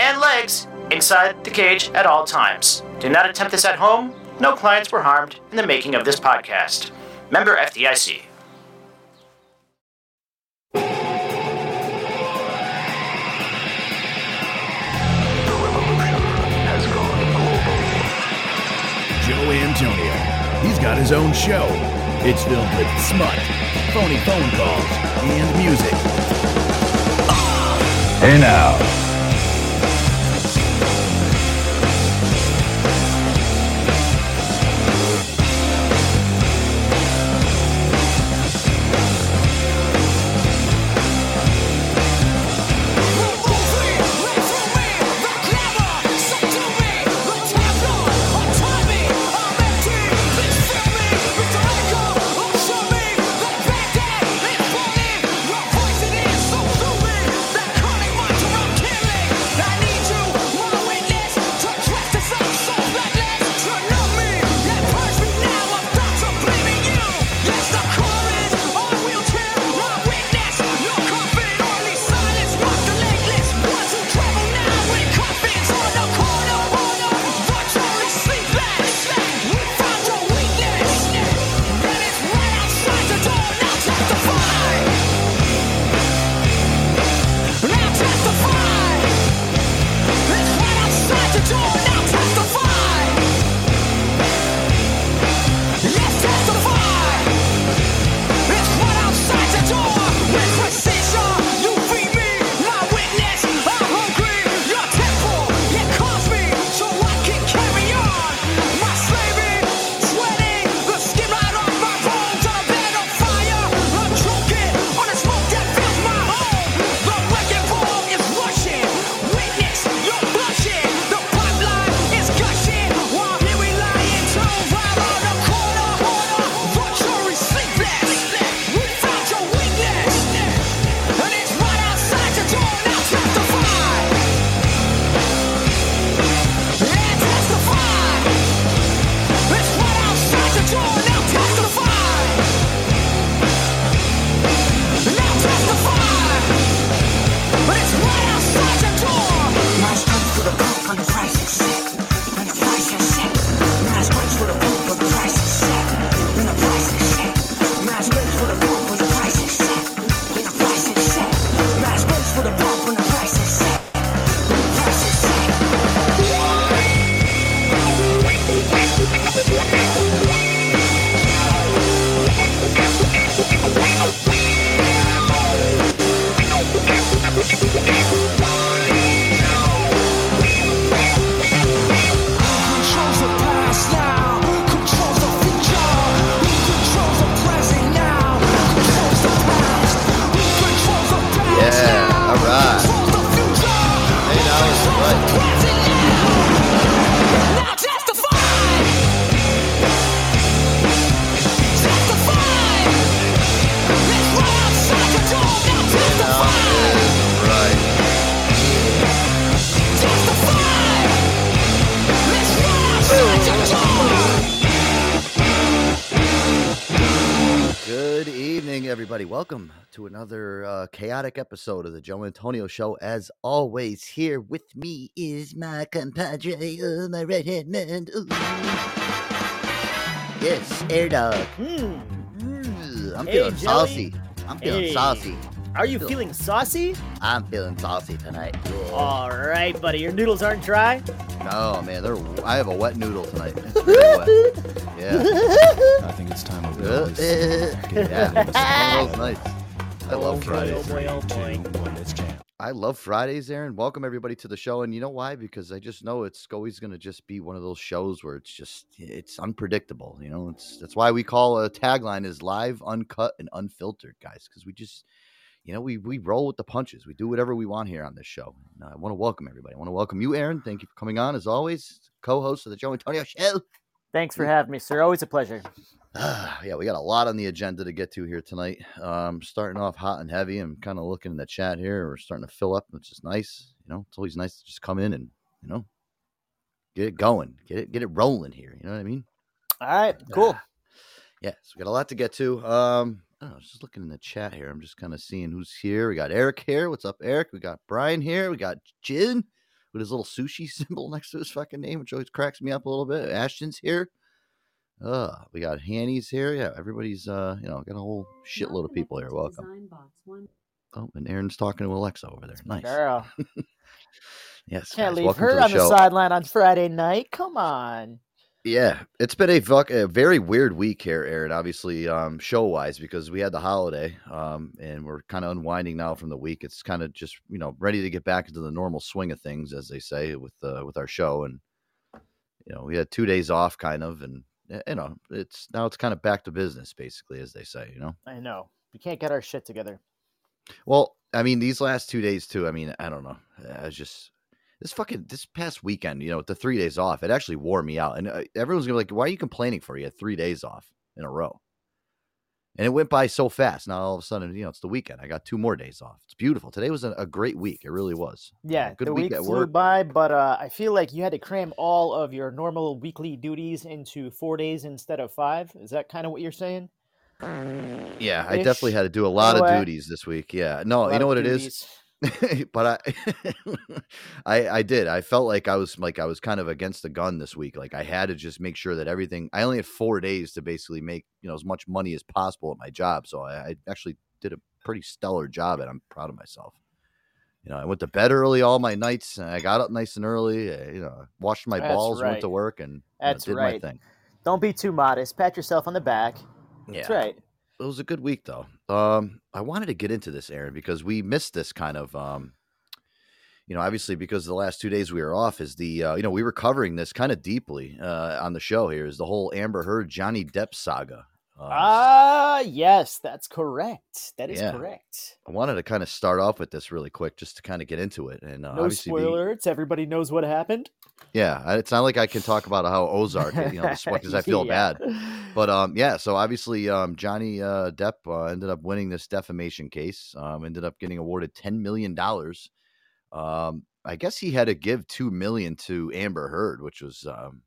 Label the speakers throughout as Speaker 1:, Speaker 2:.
Speaker 1: and legs inside the cage at all times. Do not attempt this at home. No clients were harmed in the making of this podcast. Member FDIC. The revolution has gone global.
Speaker 2: Joe Antonio. He's got his own show. It's filled with smut, phony phone calls, and music. Hey now.
Speaker 3: Everybody. Welcome to another uh, chaotic episode of the Joe Antonio Show. As always, here with me is my compadre, uh, my right hand man. Ooh. Yes, Air Dog. Mm, I'm
Speaker 4: Hey,
Speaker 3: feeling
Speaker 4: Joey.
Speaker 3: saucy. I'm feeling
Speaker 4: Hey.
Speaker 3: saucy.
Speaker 4: Are you feeling saucy?
Speaker 3: I'm feeling saucy tonight. Yeah.
Speaker 4: All right, buddy. Your noodles aren't dry.
Speaker 3: Oh man, they're. I have a wet noodle tonight. It's very wet. Yeah.
Speaker 5: I think it's time to release.
Speaker 3: yeah. It's one of those nights. I
Speaker 4: Oh,
Speaker 3: love
Speaker 4: boy,
Speaker 3: Fridays.
Speaker 4: oh, boy, oh, boy.
Speaker 5: Two, one, it's jam.
Speaker 3: I love Fridays, Aaron. Welcome everybody to the show, and you know why? Because I just know it's always going to just be one of those shows where it's just it's unpredictable. You know, it's that's why we call a tagline is live, uncut, and unfiltered, guys. Because we just, you know, we we roll with the punches. We do whatever we want here on this show. And I want to welcome everybody. I want to welcome you, Aaron. Thank you for coming on as always, co-host of the Joe Antonio Show.
Speaker 4: Thanks for having me, sir. Always a pleasure.
Speaker 3: yeah, we got a lot on the agenda to get to here tonight. Um, starting off hot and heavy. I'm kind of looking in the chat here. We're starting to fill up, which is nice. You know, it's always nice to just come in and you know get it going, get it get it rolling here. You know what I mean?
Speaker 4: All right, cool.
Speaker 3: Ah, Yeah, so we got a lot to get to. Um, I don't just looking in the chat here. I'm just kind of seeing who's here. We got Eric here. What's up, Eric? We got Brian here. We got Jin with his little sushi symbol next to his fucking name, which always cracks me up a little bit. Ashton's here. Uh, we got Hanny's here. Yeah, everybody's uh, you know, got a whole shitload of people here. Welcome. Oh, and Aaron's talking to Alexa over there. Nice.
Speaker 4: Girl,
Speaker 3: Yes.
Speaker 4: can't
Speaker 3: guys,
Speaker 4: leave
Speaker 3: welcome
Speaker 4: her
Speaker 3: the
Speaker 4: on the sideline on Friday night. Come on.
Speaker 3: Yeah, it's been a fuck a very weird week here, Aaron. Obviously, um, show wise because we had the holiday, um, and we're kind of unwinding now from the week. It's kind of just you know ready to get back into the normal swing of things, as they say with uh, with our show. And you know, we had two days off, kind of, and eh, you know, it's now it's kind of back to business, basically, as they say. You know.
Speaker 4: I know. We can't get our shit together.
Speaker 3: Well, I mean, these last two days too. I mean, I don't know. I was just this fucking this past weekend. You know, with the three days off, it actually wore me out. And uh, everyone's gonna be like, "Why are you complaining for? You had three days off in a row." And it went by so fast. Now all of a sudden, you know, it's the weekend. I got two more days off. It's beautiful. Today was a, a great week. It really was.
Speaker 4: Yeah,
Speaker 3: good
Speaker 4: the
Speaker 3: week
Speaker 4: week flew
Speaker 3: work.
Speaker 4: by, but uh, I feel like you had to cram all of your normal weekly duties into four days instead of five. Is that kind of what you're saying?
Speaker 3: Yeah, I definitely had to do a lot of duties this week. Yeah, no, you know what it is. but I, I, I did. I felt like I was like I was kind of against the gun this week. Like I had to just make sure that everything. I only had four days to basically make you know as much money as possible at my job. So I, I actually did a pretty stellar job, and I'm proud of myself. You know, I went to bed early all my nights, and I got up nice and early. uh, You know, washed my
Speaker 4: That's
Speaker 3: balls, went to work, and you know,
Speaker 4: That's
Speaker 3: did
Speaker 4: right.
Speaker 3: my thing.
Speaker 4: Don't be too modest. Pat yourself on the back.
Speaker 3: Yeah,
Speaker 4: That's right.
Speaker 3: It was a good week though. Um, I wanted to get into this, Aaron, because we missed this kind of, um, you know, obviously because the last two days we were off is the, uh, you know, we were covering this kind of deeply uh, on the show here is the whole Amber Heard Johnny Depp saga. Um,
Speaker 4: Ah, yes, that's correct. That is
Speaker 3: Yeah.
Speaker 4: correct.
Speaker 3: I wanted to kind of start off with this really quick just to kind of get into it, and uh,
Speaker 4: No
Speaker 3: obviously, the-
Speaker 4: spoilers. Everybody knows what happened.
Speaker 3: yeah, it's not like I can talk about how Ozark, you know, because I feel
Speaker 4: Yeah.
Speaker 3: bad. But um, yeah. So obviously, um, Johnny uh, Depp uh, ended up winning this defamation case. Um, ended up getting awarded ten million dollars. Um, I guess he had to give two million to Amber Heard, which was, um,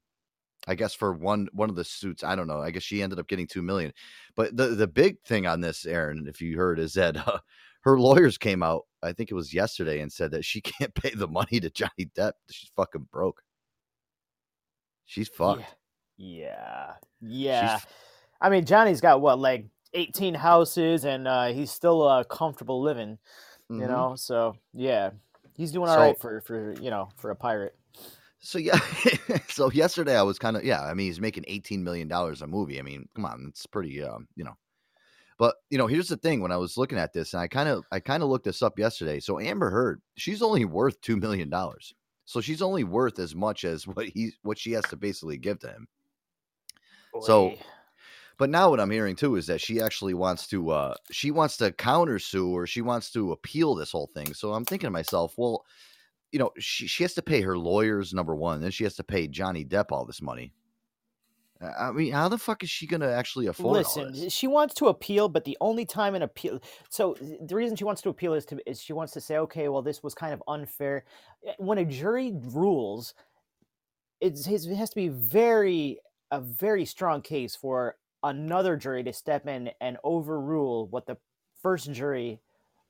Speaker 3: I guess, for one one of the suits. I don't know. I guess she ended up getting two million. But the the big thing on this, Aaron, if you heard, is that uh, her lawyers came out. I think it was yesterday and said that she can't pay the money to Johnny Depp. She's fucking broke. She's fucked.
Speaker 4: Yeah. Yeah.
Speaker 3: She's
Speaker 4: I mean, Johnny's got what, like 18 houses, and uh, he's still uh, comfortable living, you
Speaker 3: Mhm.
Speaker 4: know? So, yeah. He's doing all right
Speaker 3: So-
Speaker 4: for, for, you know, for a pirate.
Speaker 3: So yeah, so yesterday I was kind of yeah. I mean, he's making eighteen million dollars a movie. I mean, come on, it's pretty, um, you know. But you know, here's the thing: when I was looking at this, and I kind of, I kind of looked this up yesterday. So Amber Heard, she's only worth two million dollars. So she's only worth as much as what he, what she has to basically give to him. So- But now what I'm hearing too is that she actually wants to, uh, she wants to countersue or she wants to appeal this whole thing. So I'm thinking to myself, well, you know, she, she has to pay her lawyers number one, then she has to pay Johnny Depp all this money. I mean, how the fuck is she going to actually afford
Speaker 4: Listen, she wants to appeal, but the only time an appeal. So the reason she wants to appeal is to is she wants to say, okay, well, this was kind of unfair. Eh, When a jury rules, it's, it has to be very a very strong case for another jury to step in and overrule what the first jury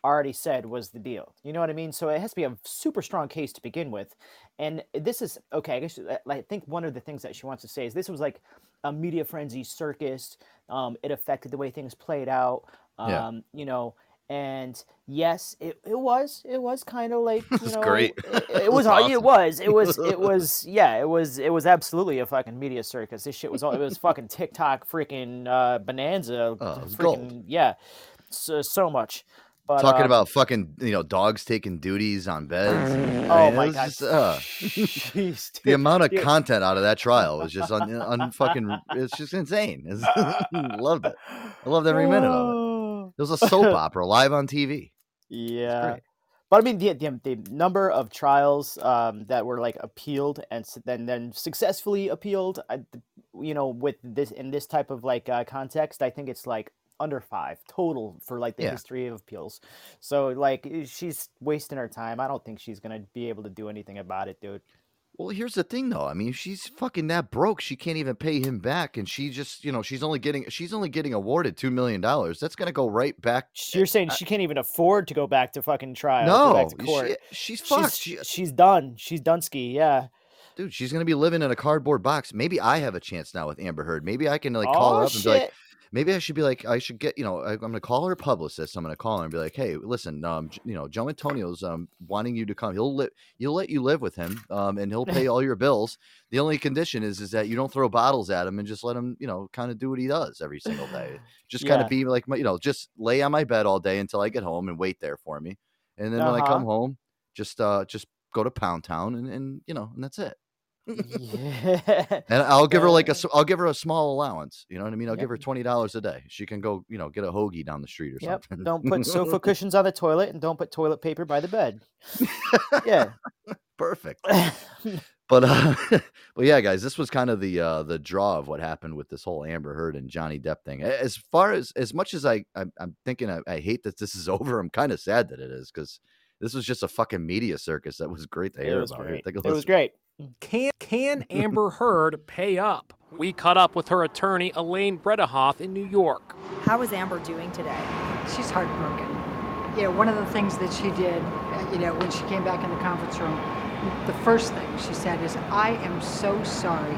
Speaker 4: already said was the deal. You know what I mean? So it has to be a super strong case to begin with. And this is okay. I guess uh, I think one of the things that she wants to say is this was like a media frenzy circus. Um, it affected the way things played out. Um,
Speaker 3: Yeah.
Speaker 4: You know, And yes, it, it was it was kind of like you know
Speaker 3: great.
Speaker 4: It,
Speaker 3: It
Speaker 4: was
Speaker 3: awesome.
Speaker 4: it was it was it was yeah it was it was absolutely a fucking media circus. This shit was all it was fucking TikTok freaking uh, bonanza.
Speaker 3: Oh,
Speaker 4: freaking,
Speaker 3: gold.
Speaker 4: Yeah, so, so much. But
Speaker 3: Talking
Speaker 4: um,
Speaker 3: about fucking, you know, dogs taking duties on beds.
Speaker 4: oh
Speaker 3: I mean,
Speaker 4: my god,
Speaker 3: just, uh,
Speaker 4: Jeez,
Speaker 3: the amount of
Speaker 4: dude.
Speaker 3: content out of that trial was just un, un fucking. It's just insane. It's- loved it. I loved every minute of it.
Speaker 4: Oh.
Speaker 3: It was a soap opera live on TV.
Speaker 4: Yeah. But I mean, the, the the number of trials um, that were like appealed and then then successfully appealed, I, you know, with this in this type of like uh, context, I think it's like under five total for like the
Speaker 3: Yeah.
Speaker 4: history of appeals. So like she's wasting her time. I don't think she's gonna be able to do anything about it, dude.
Speaker 3: Well, here's the thing, though. I mean, she's fucking that broke, she can't even pay him back, and she just, you know, she's only getting she's only getting awarded two million dollars. That's gonna go right back.
Speaker 4: You're saying
Speaker 3: I-
Speaker 4: she can't even afford to go back to fucking trial.
Speaker 3: No,
Speaker 4: back to court.
Speaker 3: she, she's fucked.
Speaker 4: she's,
Speaker 3: She, uh,
Speaker 4: she's done. She's Dunsky. Yeah.
Speaker 3: dude, she's gonna be living in a cardboard box. Maybe I have a chance now with Amber Heard. Maybe I can like oh, call her
Speaker 4: oh
Speaker 3: up and be like,
Speaker 4: shit.
Speaker 3: Maybe I should be like, I should get, you know, I, I'm gonna call her a publicist. I'm gonna call her and be like, hey, listen, um, you know, Joe Antonio's um wanting you to come. He'll let he'll let you live with him, um, and he'll pay all your bills. The only condition is is that you don't throw bottles at him and just let him, you know, kind of do what he does every single day. Just kind
Speaker 4: Yeah.
Speaker 3: of be like, my, you know, just lay on my bed all day until I get home and wait there for me, and then when I come
Speaker 4: Uh-huh.
Speaker 3: home, just uh, just go to Pound Town and and you know, and that's it.
Speaker 4: Yeah.
Speaker 3: And I'll give her like a, I'll give her a small allowance. You know what I mean? I'll
Speaker 4: Yep.
Speaker 3: give her twenty dollars a day. She can go, you know, get a hoagie down the street or
Speaker 4: Yep.
Speaker 3: something.
Speaker 4: Don't put sofa cushions on the toilet and don't put toilet paper by the bed. Yeah.
Speaker 3: Perfect. But uh, but yeah, guys, this was kind of the uh the draw of what happened with this whole Amber Heard and Johnny Depp thing. As far as as much as I I'm, I'm thinking I, I hate that this is over, I'm kind of sad that it is because this was just a fucking media circus that was great to
Speaker 4: it
Speaker 3: hear
Speaker 4: was
Speaker 3: about.
Speaker 4: Great.
Speaker 3: take a
Speaker 4: It was great.
Speaker 5: Can can Amber Heard pay up? We caught up with her attorney Elaine Bredehoff in New York.
Speaker 6: How is Amber doing today?
Speaker 7: She's heartbroken. You know, one of the things that she did, uh, you know, when she came back in the conference room, the first thing she said is, I am so sorry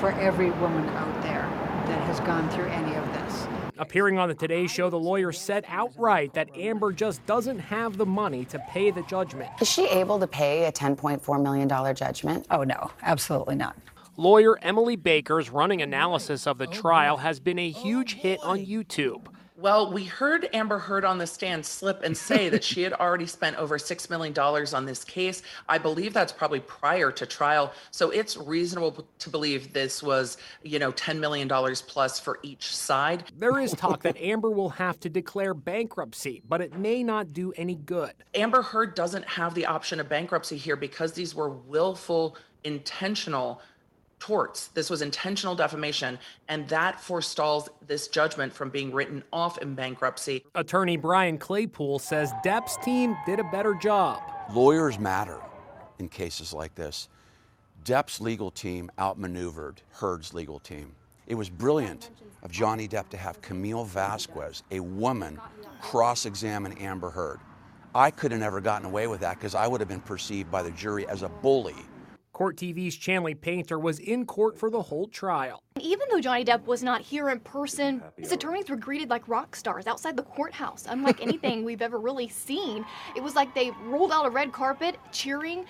Speaker 7: for every woman out there that has gone through any of this.
Speaker 5: Appearing on the Today Show, the lawyer said outright that Amber just doesn't have the money to pay the judgment.
Speaker 8: Is she able to pay a $10.4 million judgment?
Speaker 7: Oh, no, absolutely not.
Speaker 5: Lawyer Emily Baker's running analysis of the trial has been a huge hit on YouTube.
Speaker 9: Well, we heard Amber Heard on the stand slip and say that she had already spent over $6 million on this case. I believe that's probably prior to trial. So it's reasonable to believe this was, you know, $10 million plus for each side.
Speaker 5: There is talk that Amber will have to declare bankruptcy, but it may not do any good.
Speaker 9: Amber Heard doesn't have the option of bankruptcy here because these were willful, intentional torts. This was intentional defamation, and that forestalls this judgment from being written off in bankruptcy.
Speaker 5: Attorney Brian Claypool says Depp's team did a better job.
Speaker 10: Lawyers matter in cases like this. Depp's legal team outmaneuvered Heard's legal team. It was brilliant of Johnny Depp to have Camille Vasquez, a woman, cross examine Amber Heard. I could have never gotten away with that because I would have been perceived by the jury as a bully.
Speaker 5: Court TV's Chanley Painter was in court for the whole trial.
Speaker 11: Even though Johnny Depp was not here in person, his attorneys were greeted like rock stars outside the courthouse, unlike anything we've ever really seen. It was like they rolled out a red carpet, cheering.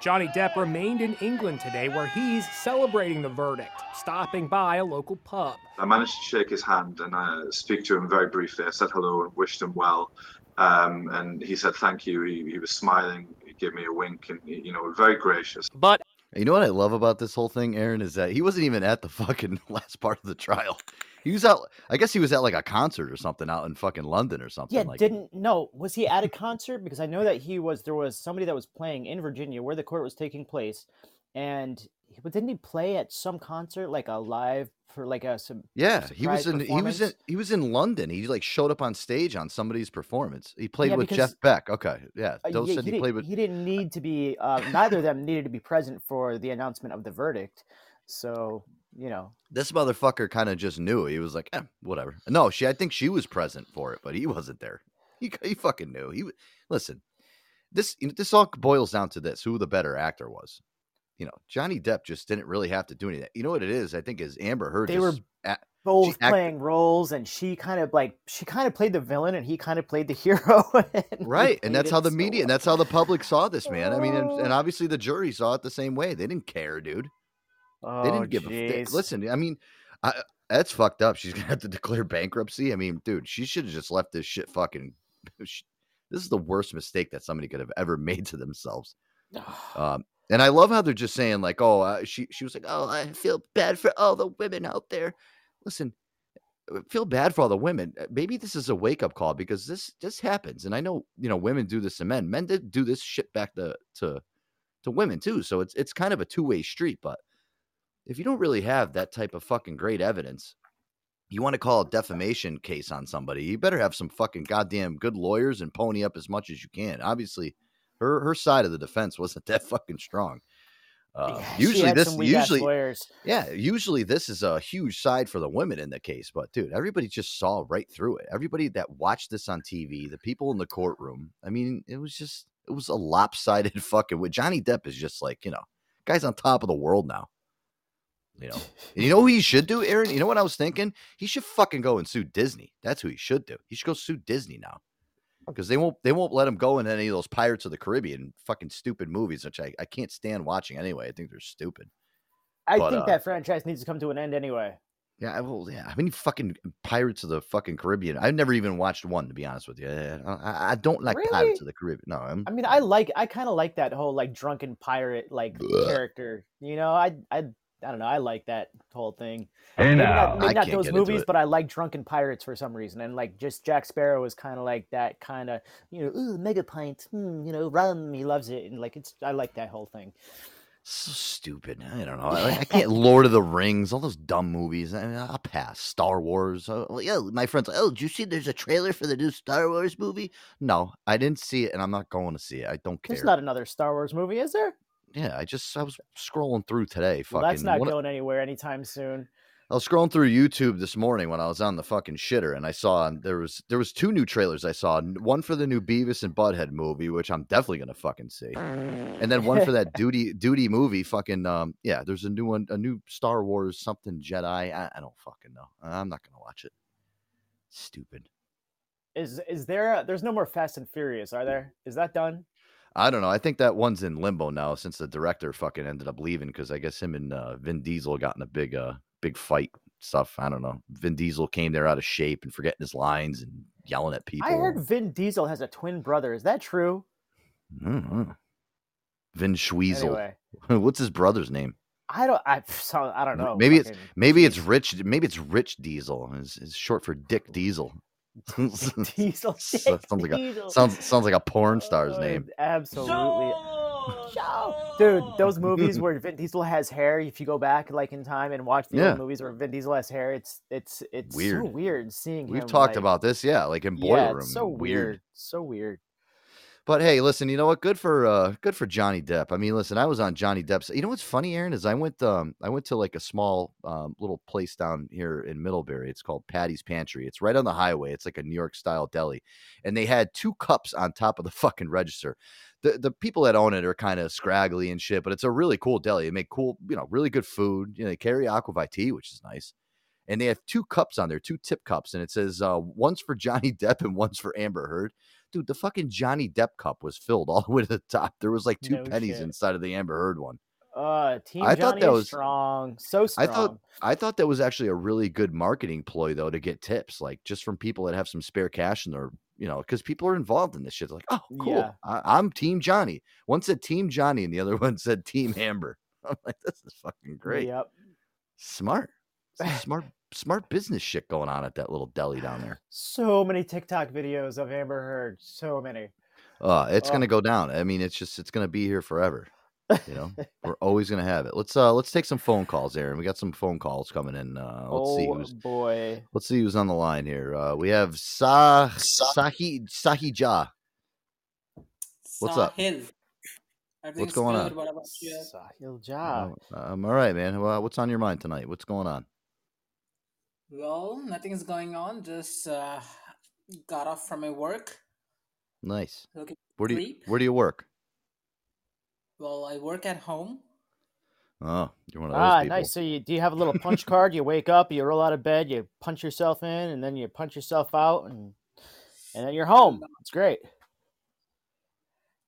Speaker 5: Johnny Depp remained in England today where he's celebrating the verdict, stopping by a local pub.
Speaker 12: I managed to shake his hand and uh, speak to him very briefly. I said hello and wished him well. Um, and he said thank you. He, he was smiling. He gave me a wink and, you know, very gracious.
Speaker 5: But
Speaker 3: You know what I love about this whole thing, Aaron, is that he wasn't even at the fucking last part of the trial. He was out. I guess he was at like a concert or something out in fucking London or something.
Speaker 4: Yeah,
Speaker 3: like,
Speaker 4: didn't no. Was he at a concert? Because I know that he was. There was somebody that was playing in Virginia where the court was taking place, and but didn't he play at some concert like a live for like a some?
Speaker 3: Yeah, he was in. He was in. He was in London. He like showed up on stage on somebody's performance. He played
Speaker 4: Yeah,
Speaker 3: with Jeff Beck. Okay, yeah.
Speaker 4: Uh, yeah,
Speaker 3: said
Speaker 4: he,
Speaker 3: he, played
Speaker 4: didn't,
Speaker 3: with.
Speaker 4: he didn't need to be. Uh, neither of them needed to be present for the announcement of the verdict. So you know,
Speaker 3: This motherfucker kind of just knew. He was like, eh, whatever. No, she. I think she was present for it, but he wasn't there. He he fucking knew. He listen. This this all boils down to this: who the better actor was. You know, Johnny Depp just didn't really have to do anything. You know what it is? I think is Amber Heard.
Speaker 4: They were-
Speaker 3: a-
Speaker 4: both playing roles, and she kind of like she kind of played the villain, and he kind of played the hero. and
Speaker 3: Right, and that's how the
Speaker 4: so
Speaker 3: media and that's how the public saw this man. I mean, and,
Speaker 4: Oh.
Speaker 3: and obviously the jury saw it the same way. They didn't care, dude. They
Speaker 4: Oh,
Speaker 3: didn't give a they- listen. I mean, I, that's fucked up. She's gonna have to declare bankruptcy. I mean, dude, she should have just left this shit fucking. sh- This is the worst mistake that somebody could have ever made to themselves. Um, and I love how they're just saying like, "Oh, uh, she she was like, oh, I feel bad for all the women out there." Listen, uh, feel bad for all the women. Uh, Maybe this is a wake up call because this this happens, and I know you know women do this to men. Men did do this shit back to to to women too. So it's it's kind of a two way street. But if you don't really have that type of fucking great evidence, you want to call a defamation case on somebody, you better have some fucking goddamn good lawyers and pony up as much as you can. Obviously, her her side of the defense wasn't that fucking strong. Uh,
Speaker 4: Yeah,
Speaker 3: usually this usually yeah usually this is a huge side for the women in the case but dude everybody just saw right through it. Everybody that watched this on tv the people in the courtroom i mean it was just it was a lopsided fucking with johnny depp is just like you know guy's on top of the world now. You know? And you know he should do aaron? You know what i was thinking? He should fucking go and sue disney. That's who he should do. He should go sue disney now because they won't they won't let him go in any of those Pirates of the Caribbean fucking stupid movies, which I, I can't stand watching anyway. I think they're stupid.
Speaker 4: I
Speaker 3: But,
Speaker 4: think
Speaker 3: uh,
Speaker 4: that franchise needs to come to an end anyway.
Speaker 3: Yeah, I will. Yeah, how many fucking Pirates of the fucking Caribbean? I've never even watched one to be honest with you. I, I, don't like Pirates of the Caribbean. No, I'm,
Speaker 4: I mean, I like, I kind of like that whole like drunken pirate like character. You know, I, I, I don't know. I like that whole thing. Maybe not, maybe
Speaker 3: I
Speaker 4: not those movies, but I like drunken pirates for some reason. And like just Jack Sparrow is kind of like that kind of you know, ooh, mega pint, hmm, you know, rum. He loves it, and like it's. I like that whole thing.
Speaker 3: so stupid. I don't know. I, I can't. Lord of the Rings, all those dumb movies. I mean, I'll pass. Star Wars. Oh, yeah, my friends. Oh, did you see? There's a trailer for the new Star Wars movie. No, I didn't see it, and I'm not going to see it. I don't care.
Speaker 4: There's not another Star Wars movie, is there?
Speaker 3: Yeah, I just I was scrolling through today. Fucking.
Speaker 4: Well, that's not
Speaker 3: of-
Speaker 4: going anywhere anytime soon.
Speaker 3: I was scrolling through YouTube this morning when I was on the fucking shitter, and I saw there was there was two new trailers I saw. One for the new Beavis and Butthead movie, which I'm definitely gonna fucking see, and then one for that duty duty movie. Fucking um, yeah, there's a new one, a new Star Wars something Jedi. I, I don't fucking know. I'm not gonna watch it. Stupid.
Speaker 4: Is is there? A, there's no more Fast and Furious, are there? Is that done?
Speaker 3: I don't know. I think that one's in limbo now since the director fucking ended up leaving because I guess him and uh, Vin Diesel got in a big uh big fight stuff. I don't know. Vin Diesel came there out of shape and forgetting his lines and yelling at people.
Speaker 4: I heard Vin Diesel has a twin brother. Is that true?
Speaker 3: Mhm. Vin Schweezel.
Speaker 4: Anyway.
Speaker 3: What's his brother's name?
Speaker 4: I don't. I I don't know.
Speaker 3: maybe it's
Speaker 4: fucking-
Speaker 3: maybe it's Rich. Maybe it's Rich Diesel. It's, it's short for Dick Diesel.
Speaker 4: Diesel.
Speaker 3: So- sounds like a sounds sounds like a porn oh, star's
Speaker 4: Oh,
Speaker 3: name.
Speaker 4: Absolutely. Dude, those movies where Vin Diesel has hair, if you go back like in time and watch the
Speaker 3: Yeah.
Speaker 4: old movies where Vin Diesel has hair, it's it's it's so
Speaker 3: Weird.
Speaker 4: weird seeing
Speaker 3: We've
Speaker 4: him,
Speaker 3: talked
Speaker 4: like-
Speaker 3: about this, yeah, like in Boiler
Speaker 4: yeah,
Speaker 3: Room.
Speaker 4: it's so weird. So weird.
Speaker 3: But hey, listen, you know what? Good for uh good for Johnny Depp. I mean, listen, I was on Johnny Depp's. You know what's funny, Aaron, is I went um I went to like a small um little place down here in Middlebury. It's called Patty's Pantry. It's right on the highway. It's like a New York style deli. And they had two cups on top of the fucking register. The the people that own it are kind of scraggly and shit, but it's a really cool deli. They make cool, you know, really good food. You know, they carry aquavit which is nice. And they have two cups on there, two tip cups, and it says uh, one's for Johnny Depp and one's for Amber Heard dude, the fucking Johnny Depp cup was filled all the way to the top. There was like two
Speaker 4: No
Speaker 3: pennies
Speaker 4: shit.
Speaker 3: inside of the Amber Heard one.
Speaker 4: Uh, Team
Speaker 3: I
Speaker 4: Johnny
Speaker 3: thought that
Speaker 4: is
Speaker 3: was-
Speaker 4: strong. So
Speaker 3: I
Speaker 4: strong.
Speaker 3: thought I thought that was actually a really good marketing ploy though to get tips, like just from people that have some spare cash in their, you know, because people are involved in this shit. They're like, oh, cool,
Speaker 4: Yeah.
Speaker 3: I, I'm Team Johnny. One said Team Johnny, and the other one said Team Amber. I'm like, this is fucking great.
Speaker 4: Yep.
Speaker 3: Smart, smart, smart business shit going on at that little deli down there.
Speaker 4: So many TikTok videos of Amber Heard. So many.
Speaker 3: Uh, it's
Speaker 4: Oh.
Speaker 3: gonna go down. I mean, it's just it's gonna be here forever. You know, we're always gonna have it. Let's uh let's take some phone calls, Aaron. We got some phone calls coming in. Uh, let's see
Speaker 4: oh
Speaker 3: who's
Speaker 4: boy.
Speaker 3: let's see who's on the line here. Uh, we have Sah Sahi Sahija. What's up?
Speaker 13: Sahil. Everything's
Speaker 3: going
Speaker 13: good.
Speaker 3: on?
Speaker 13: What about you?
Speaker 4: Sahil Ja.
Speaker 3: Oh, I'm all right, man. Well, what's on your mind tonight? What's going on?
Speaker 13: Well, nothing's going on. Just uh, got off from my work.
Speaker 3: Nice.
Speaker 13: Looking
Speaker 3: Where do you
Speaker 13: sleep.
Speaker 3: Where do you work?
Speaker 13: Well, I work at home.
Speaker 3: Oh, you're one of those
Speaker 4: Ah,
Speaker 3: people.
Speaker 4: nice. So you do you have a little punch card? You wake up, you roll out of bed, you punch yourself in, and then you punch yourself out, and and then you're home. It's great.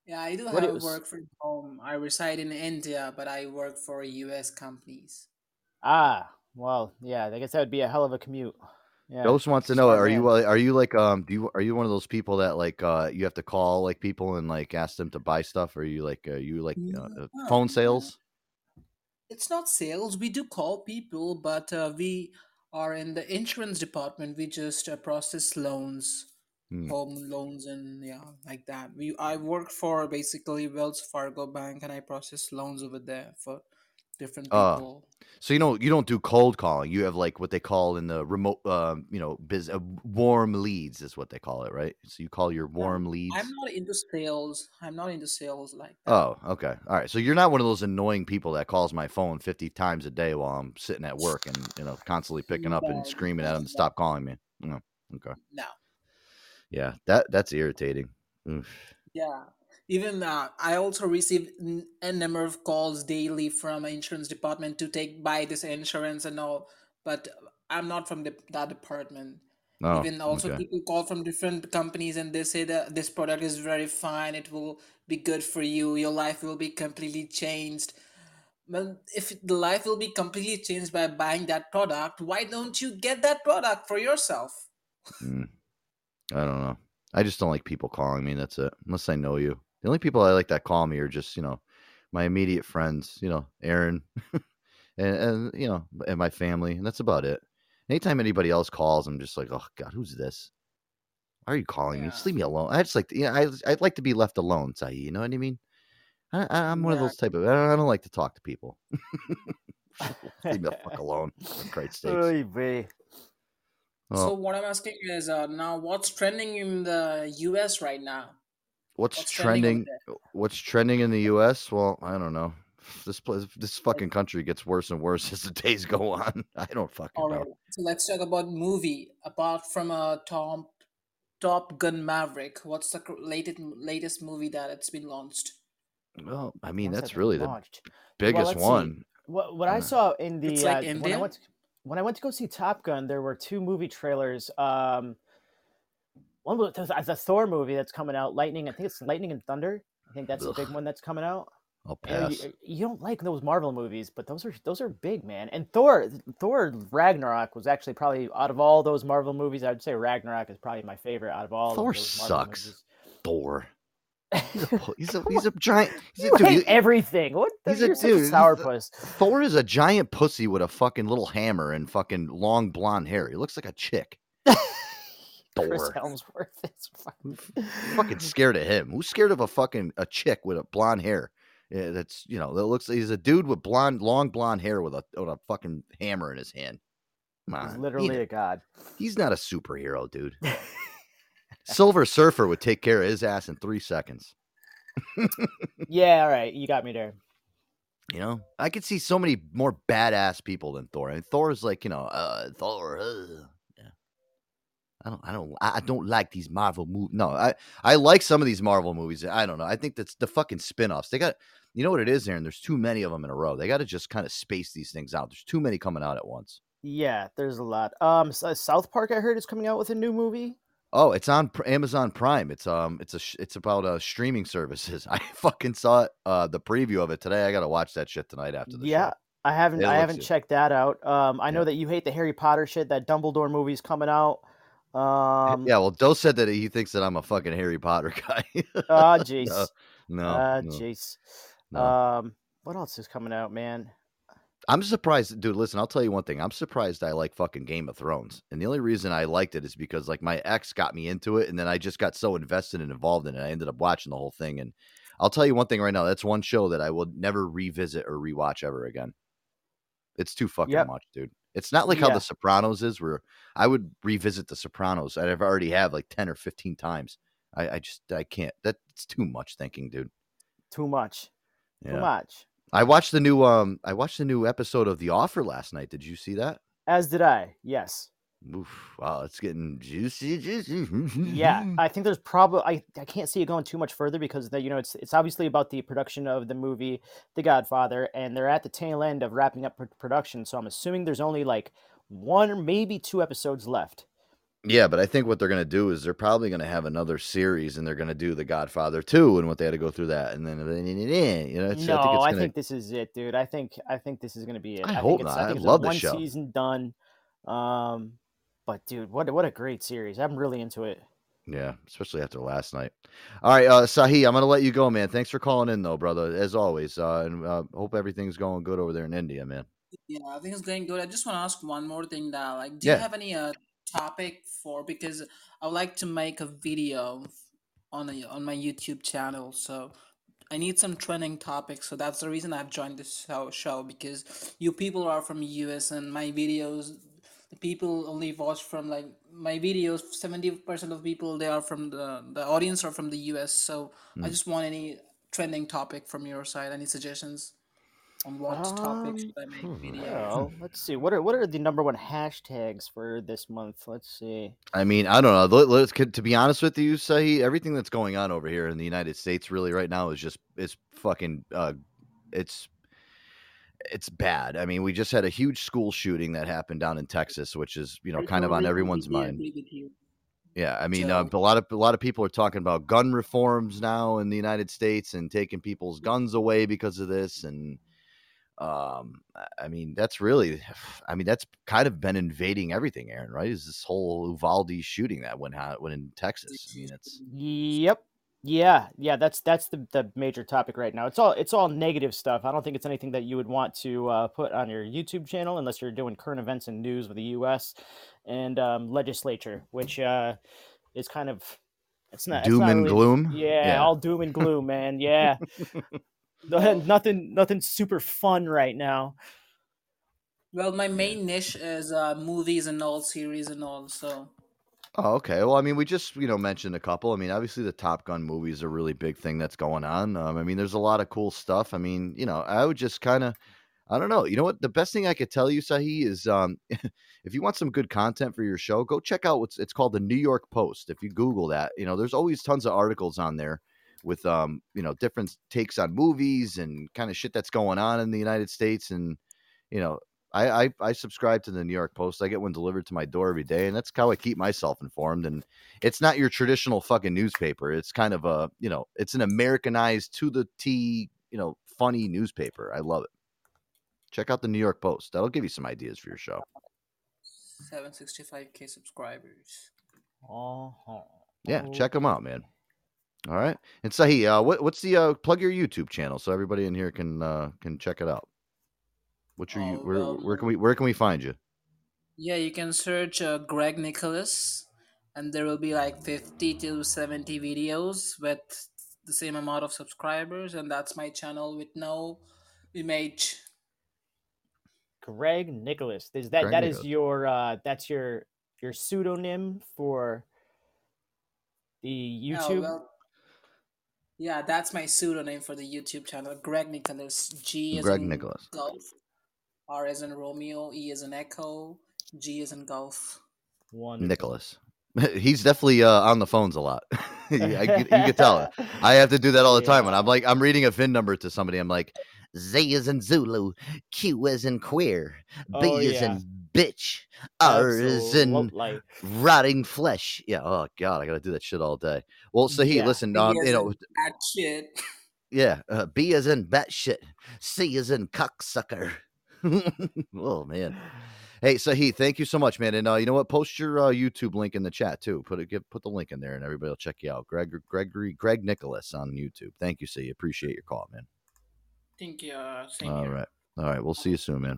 Speaker 13: Yeah, I do
Speaker 4: What
Speaker 13: have
Speaker 4: is-
Speaker 13: work from home. I reside in India, but I work for U.S. companies.
Speaker 4: Ah, well, yeah. I guess that would be a hell of a commute. Yeah.
Speaker 3: Ghost wants to know: Are you
Speaker 4: man.
Speaker 3: uh, are you like um do you are you one of those people that like uh you have to call like people and like ask them to buy stuff? Or are you like uh, you like uh, uh,
Speaker 13: No,
Speaker 3: phone sales?
Speaker 13: It's not sales. We do call people, but uh, we are in the insurance department. We just uh, process loans,
Speaker 3: Hmm.
Speaker 13: home loans, and yeah, like that. We I work for basically Wells Fargo Bank, and I process loans over there for different
Speaker 3: Uh,
Speaker 13: people.
Speaker 3: so you know you don't do cold calling. You have like what they call in the remote, um, you know, biz, uh, warm leads is what they call it, right? So you call your warm leads.
Speaker 13: I'm not into sales. I'm not into sales like that.
Speaker 3: Oh, okay. All right. So you're not one of those annoying people that calls my phone 50 times a day while I'm sitting at work and, you know, constantly picking up and screaming at them to stop calling me. No. Okay.
Speaker 13: No.
Speaker 3: Yeah. That that's irritating. Oof.
Speaker 13: Yeah. Even uh, I also receive n- a number of calls daily from insurance department to take buy this insurance and all, but I'm not from the, that department.
Speaker 3: Oh,
Speaker 13: Even also
Speaker 3: okay.
Speaker 13: people call from different companies and they say that this product is very fine. It will be good for you. Your life will be completely changed. Well, if the life will be completely changed by buying that product, why don't you get that product for yourself?
Speaker 3: Mm. I don't know. I just don't like people calling me. That's it. Unless I know you. The only people I like that call me are just, you know, my immediate friends, you know, Aaron and, and you know, and my family. And that's about it. Anytime anybody else calls, I'm just like, oh God, who's this? Why are you calling me? Just leave me alone. I just like, to, you know, I, I'd like to be left alone, Saeed. You know what I mean? I, I- I'm one of those type of, I don't, I don't like to talk to people. leave me the fuck alone. For Christ's sakes.
Speaker 4: Oy.
Speaker 13: So what I'm asking is uh, now what's trending in the US right now?
Speaker 3: What's,
Speaker 13: what's trending
Speaker 3: trending? What's trending in the U.S.? Well, I don't know. This place, this fucking country gets worse and worse as the days go on. I don't fucking
Speaker 13: All
Speaker 3: know.
Speaker 13: right. So let's talk about movie. Apart from uh, Tom Top Gun Maverick, what's the latest latest movie that it's been launched?
Speaker 3: Well, I mean,
Speaker 4: When's
Speaker 3: that's really the
Speaker 4: launched? Well,
Speaker 3: biggest
Speaker 4: let's see.
Speaker 3: one.
Speaker 4: What what I
Speaker 3: Uh,
Speaker 4: saw in the
Speaker 13: It's like
Speaker 4: uh, when I
Speaker 13: India?
Speaker 4: went when I went to go see Top Gun, there were two movie trailers. Um, one was the Thor movie that's coming out. Lightning, I think it's Lightning and Thunder. I think that's the big one that's coming out.
Speaker 3: I'll
Speaker 4: You,
Speaker 3: pass.
Speaker 4: you, you don't like those Marvel movies, but those are those are big, man. And Thor, Thor Ragnarok was actually probably out of all those Marvel movies, I'd say Ragnarok is probably my favorite out of all.
Speaker 3: Thor
Speaker 4: of
Speaker 3: sucks.
Speaker 4: movies.
Speaker 3: Thor. He's a he's a he's a giant. He's
Speaker 4: You
Speaker 3: a, dude,
Speaker 4: hate everything. What? The,
Speaker 3: he's a dude.
Speaker 4: a
Speaker 3: a-
Speaker 4: sourpuss.
Speaker 3: Thor is a giant pussy with a fucking little hammer and fucking long blonde hair. He looks like a chick.
Speaker 4: Chris
Speaker 3: Thor.
Speaker 4: Hemsworth is fucking.
Speaker 3: fucking scared of him. Who's scared of a fucking a chick with a blonde hair? Yeah, that's you know that looks. He's a dude with blonde, long blonde hair with a with a fucking hammer in his hand. Come
Speaker 4: He's
Speaker 3: on, he-
Speaker 4: literally a god.
Speaker 3: he's not a superhero, dude. Silver Surfer would take care of his ass in three seconds.
Speaker 4: Yeah, all right, you got me there.
Speaker 3: You know, I could see so many more badass people than Thor. I mean, Thor is like, you know, uh, Thor. Uh. I don't, I don't, I don't like these Marvel movies. No, I, I like some of these Marvel movies. I don't know. I think that's the fucking spin-offs. They got, you know what it is, Aaron? There's too many of them in a row. They got to just kind of space these things out. There's too many coming out at once.
Speaker 4: Yeah, there's a lot. Um, uh, South Park, I heard is coming out with a new movie.
Speaker 3: Oh, it's on Amazon Prime. It's um, it's a, it's about uh streaming services. I fucking saw it, uh, the preview of it today. I got to watch that shit tonight after the
Speaker 4: Yeah,
Speaker 3: show.
Speaker 4: I haven't,
Speaker 3: It
Speaker 4: I haven't checked that out. Um, I know that you hate the Harry Potter shit. That Dumbledore movie's coming out. Um,
Speaker 3: yeah, well, Doe said that he thinks that I'm a fucking Harry Potter guy.
Speaker 4: Ah, jeez.
Speaker 3: no,
Speaker 4: Ah,
Speaker 3: no.
Speaker 4: jeez.
Speaker 3: No.
Speaker 4: Um, what else is coming out, man?
Speaker 3: I'm surprised, dude. Listen, I'll tell you one thing. I'm surprised I like fucking Game of Thrones, and the only reason I liked it is because like my ex got me into it, and then I just got so invested and involved in it. I ended up watching the whole thing, and I'll tell you one thing right now. That's one show that I will never revisit or rewatch ever again. It's too fucking
Speaker 4: Yep.
Speaker 3: much, dude. It's not like how The Sopranos is, where I would revisit The Sopranos. I've already have like ten or fifteen times. I, I just I can't. That's too much thinking, dude.
Speaker 4: Too much. Too much.
Speaker 3: I watched the new um I watched the new episode of The Offer last night. Did you see that?
Speaker 4: As did I. Yes.
Speaker 3: Oof, wow, it's getting juicy, juicy.
Speaker 4: yeah, I think there's probably I, I can't see it going too much further because the, you know it's it's obviously about the production of the movie The Godfather, and they're at the tail end of wrapping up pr- production. So I'm assuming there's only like one or maybe two episodes left.
Speaker 3: Yeah, but I think what they're going to do is they're probably going to have another series, and they're going to do The Godfather two, and what they had to go through that, and then you know, it's,
Speaker 4: no,
Speaker 3: I think, it's
Speaker 4: I
Speaker 3: gonna,
Speaker 4: think this is it, dude. I think I think this is gonna be it.
Speaker 3: I
Speaker 4: think
Speaker 3: hope
Speaker 4: it's,
Speaker 3: not.
Speaker 4: I
Speaker 3: I
Speaker 4: think it's
Speaker 3: love the
Speaker 4: one
Speaker 3: show.
Speaker 4: season done. Um, but dude, what a- what a great series! I'm really into it.
Speaker 3: Yeah, especially after last night. All right, uh, Sahi, I'm gonna let you go, man. Thanks for calling in, though, brother, as always. Uh, and uh, hope everything's going good over there in India, man.
Speaker 13: Yeah, I think it's going good. I just want to ask one more thing now. Like, do
Speaker 3: Yeah.
Speaker 13: you have any uh topic for because I would like to make a video on a, on my YouTube channel. So I need some trending topics. So that's the reason I've joined this show, show because you people are from US and my videos the people only watch from like my videos 70% of people they are from the the audience are from the US. So I
Speaker 3: Mm.
Speaker 13: just want any trending topic from your side. Any suggestions on what topics
Speaker 4: Um,
Speaker 13: should I make
Speaker 3: hmm,
Speaker 13: videos?
Speaker 4: Well, let's see. What are what are the number one hashtags for this month? Let's see.
Speaker 3: I mean, I don't know. Let- Let's to be honest with you, Sahi, everything that's going on over here in the United States, really, right now, is just it's fucking uh, it's it's bad. I mean, we just had a huge school shooting that happened down in Texas, which is you know kind of on everyone's mind.
Speaker 13: agree with you.
Speaker 3: Yeah, I mean, uh, a lot of a lot of people are talking about gun reforms now in the United States and taking people's guns away because of this, and um, I- mean, that's really, I mean, that's kind of been invading everything, Aaron. Right? Is this whole Uvalde shooting that went ha- went in Texas? I mean, it's
Speaker 4: Yep. Yeah, yeah, that's that's the, the major topic right now. It's all it's all negative stuff. I don't think it's anything that you would want to uh, put on your YouTube channel unless you're doing current events and news with the U.S. and um, legislature, which uh, is kind of it's not it's
Speaker 3: Doom
Speaker 4: not
Speaker 3: and
Speaker 4: really-
Speaker 3: gloom?
Speaker 4: Yeah,
Speaker 3: Yeah.
Speaker 4: all doom and gloom, man. Yeah, nothing nothing super fun right now.
Speaker 13: Well, my main niche is uh, movies and all, series and all. So
Speaker 3: Oh, okay. Well, I mean, we just you know mentioned a couple. I mean, obviously the Top Gun movie is a really big thing that's going on. Um, I mean, there's a lot of cool stuff. I mean, you know, I would just kind of, I don't know. You know what? The best thing I could tell you, Sahi, is um, if you want some good content for your show, go check out what's it's called the New York Post. If you Google that, you know, there's always tons of articles on there with um, you know, different takes on movies and kind of shit that's going on in the United States and you know I, I I subscribe to the New York Post. I get one delivered to my door every day, and that's how I keep myself informed. And it's not your traditional fucking newspaper. It's kind of a you know, it's an Americanized to the T, you know, funny newspaper. I love it. Check out the New York Post. That'll give you some ideas for your show.
Speaker 13: 765k subscribers.
Speaker 4: Uh-huh.
Speaker 3: Yeah, check them out, man. All right, and Sahi, uh, what what's the uh, plug your YouTube channel so everybody in here can uh, can check it out. What's your you
Speaker 13: Oh,
Speaker 3: where
Speaker 13: well-
Speaker 3: where can we where can we find you?
Speaker 13: Yeah, you can search uh, Greg Nicholas, and there will be like 50 to 70 videos with the same amount of subscribers, and that's my channel with no image.
Speaker 4: Greg Nicholas. Is that
Speaker 3: Greg
Speaker 4: that is
Speaker 3: Nicholas.
Speaker 4: your uh that's your your pseudonym for the
Speaker 13: Oh,
Speaker 4: YouTube?
Speaker 13: well, yeah, that's my pseudonym for the YouTube channel, Greg Nicholas. G as
Speaker 3: Greg
Speaker 13: in
Speaker 3: Nicholas.
Speaker 13: golf, R as in Romeo, E as in Echo, G as in golf.
Speaker 4: One
Speaker 3: Nicholas. He's definitely uh, on the phones a lot. I, you, you can tell. I have to do that all the time when I'm like I'm reading a VIN number to somebody. I'm like, Z is in Zulu, Q is in queer, B
Speaker 4: Oh,
Speaker 3: is
Speaker 4: yeah.
Speaker 3: in bitch, R is in
Speaker 4: Absolutely.
Speaker 3: rotting flesh. Yeah. Oh God, I gotta do that shit all day. Well, so he
Speaker 4: Yeah.
Speaker 3: listen. Um, you know,
Speaker 13: in That shit.
Speaker 3: yeah. Uh, B is in batshit. C is in cocksucker. oh man. Hey, Sahi, thank you so much, man. And uh, you know what? Post your uh, YouTube link in the chat too. Put it, give, put the link in there, and everybody will check you out. Greg, Gregory, Greg Nicholas on YouTube. Thank you, Sahi. Appreciate your call, man.
Speaker 13: Thank you. Uh, same
Speaker 3: All
Speaker 13: here.
Speaker 3: right, all right. We'll see you soon, man.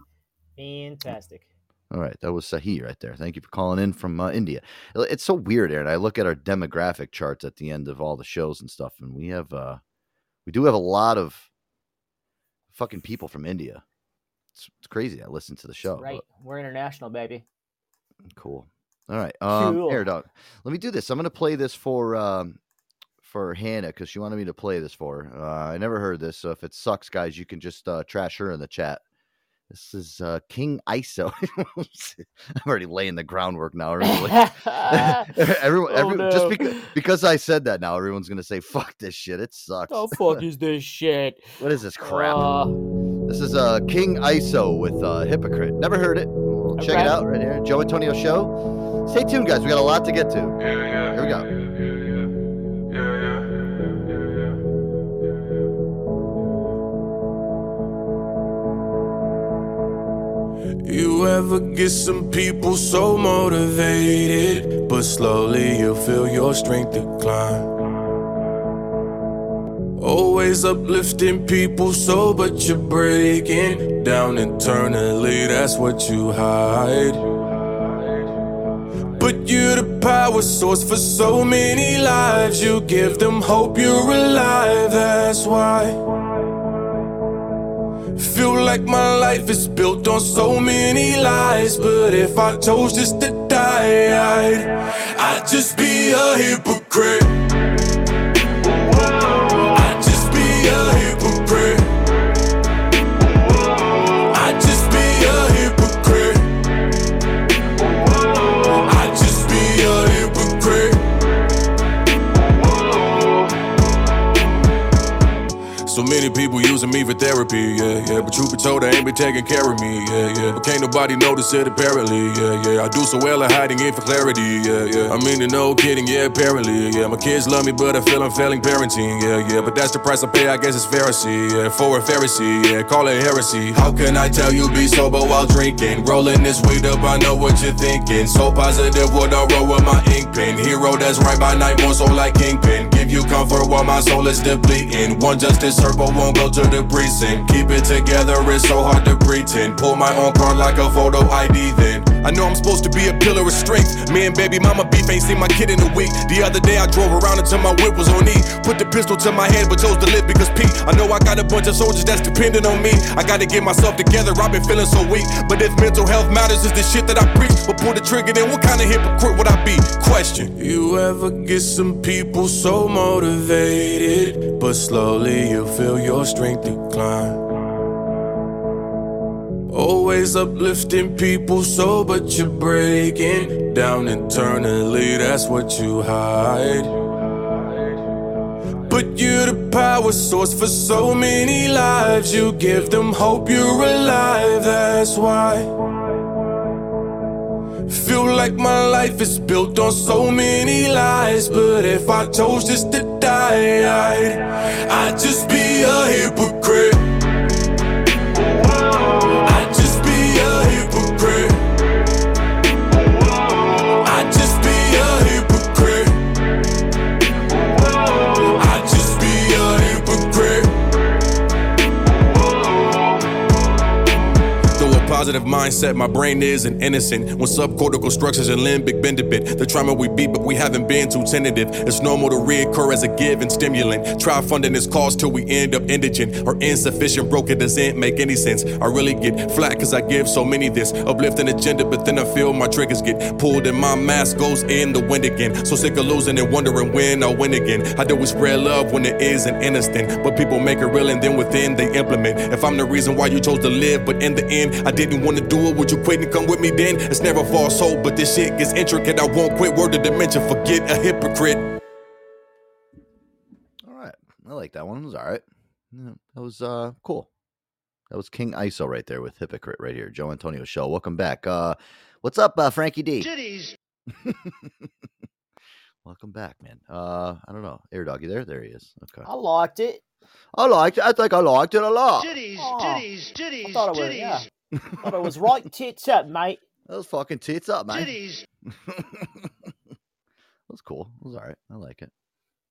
Speaker 4: Fantastic.
Speaker 3: All right, that was Sahi right there. Thank you for calling in from uh, India. It's so weird, Aaron. I look at our demographic charts at the end of all the shows and stuff, and we have, uh we do have a lot of fucking people from India. It's, it's crazy. I listen to the show.
Speaker 4: right.
Speaker 3: but-
Speaker 4: We're international, baby.
Speaker 3: Cool. All right. Um,
Speaker 4: Cool.
Speaker 3: Air dog. Let me do this. I'm gonna play this for um for Hannah because she wanted me to play this for. her. Uh, I never heard this, so if it sucks, guys, you can just uh, trash her in the chat. This is uh, King ISO. I'm already laying the groundwork now. Everyone, everyone,
Speaker 4: Oh,
Speaker 3: everyone just because because I said that now, everyone's gonna say, "Fuck this shit. It sucks."
Speaker 4: the fuck is this shit?
Speaker 3: what is this crap?
Speaker 4: Uh,
Speaker 3: this is uh, King ISO with uh, Hypocrite. Never heard it. Well, check it out right here. Joe Antonio Show. Stay tuned, guys. We got a lot to get to. Here we go.
Speaker 14: You ever get some people so motivated, but slowly you feel your strength decline? Always uplifting people so, but you're breaking down internally, that's what you hide. But you're the power source for so many lives. You give them hope you're alive, that's why. Feel like my life is built on so many lies. But if I chose just to die, I'd, I'd just be a hypocrite. So many people using me for therapy, yeah, yeah. But truth be told, they ain't been taking care of me, yeah, yeah. But can't nobody notice it apparently, yeah, yeah. I do so well at hiding it for clarity, yeah, yeah. I mean, no kidding, yeah, apparently, yeah. My kids love me, but I feel I'm failing parenting, yeah, yeah. But that's the price I pay, I guess it's Pharisee, yeah. For a Pharisee, yeah, call it heresy. How can I tell you be sober while drinking? Rolling this weed up, I know what you're thinking. So positive, what I roll with my ink pen. Hero that's right by night, more so like Kingpin. Give you comfort while my soul is depleting. One justice circle won't go to the precinct. Keep it together, it's so hard to pretend. Pull my own card like a photo ID then. I know I'm supposed to be a pillar of strength. Me and baby mama beef ain't seen my kid in a week. The other day I drove around until my whip was on E. Put the pistol to my head, but chose to live because Pete. I know I got a bunch of soldiers that's dependent on me. I gotta get myself together, I've been feeling so weak. But if mental health matters, is the shit that I preach. But pull the trigger, then what kind of hypocrite would I be? Question. You ever get some people so motivated, but slowly you feel your strength decline? Always uplifting people so, but you're breaking down internally, that's what you hide. But you're the power source for so many lives. You give them hope you're alive, that's why. Feel like my life is built on so many lies. But if I chose just to die, I'd, I'd just be a hypocrite. Positive mindset, my brain isn't innocent. When subcortical structures and limbic bend a bit, the trauma we beat, but we haven't been too tentative. It's normal to reoccur as a given stimulant. Try funding this cause till we end up indigent or insufficient. Broke it doesn't make any sense. I really get flat cause I give so many this uplifting agenda, but then I feel my triggers get pulled and my mask goes in the wind again. So sick of losing and wondering when I'll win again. I do we spread love when it isn't innocent? But people make it real and then within they implement. If I'm the reason why you chose to live, but in the end I didn't want to do it, would you quit and come with me then? It's never false hope, but this shit gets intricate. I won't quit. Word to dimension, forget a hypocrite.
Speaker 3: All right. I like that one. It was all right. Yeah, that was uh cool. That was King Iso right there with Hypocrite right here. Joe Antonio Show. Welcome back. Uh what's up, uh, Frankie D?
Speaker 15: Titties.
Speaker 3: Welcome back, man. Uh I don't know. Air dog, you there? There he is. Okay.
Speaker 4: I liked it.
Speaker 3: I liked it. I think I liked it a lot.
Speaker 15: Titties,
Speaker 4: Aw,
Speaker 15: titties, titties,
Speaker 4: I thought it was,
Speaker 15: titties.
Speaker 4: yeah. Thought it was right tits up, mate.
Speaker 3: Those fucking tits up, man.
Speaker 15: Titties.
Speaker 3: that was cool. It was all right. I like it.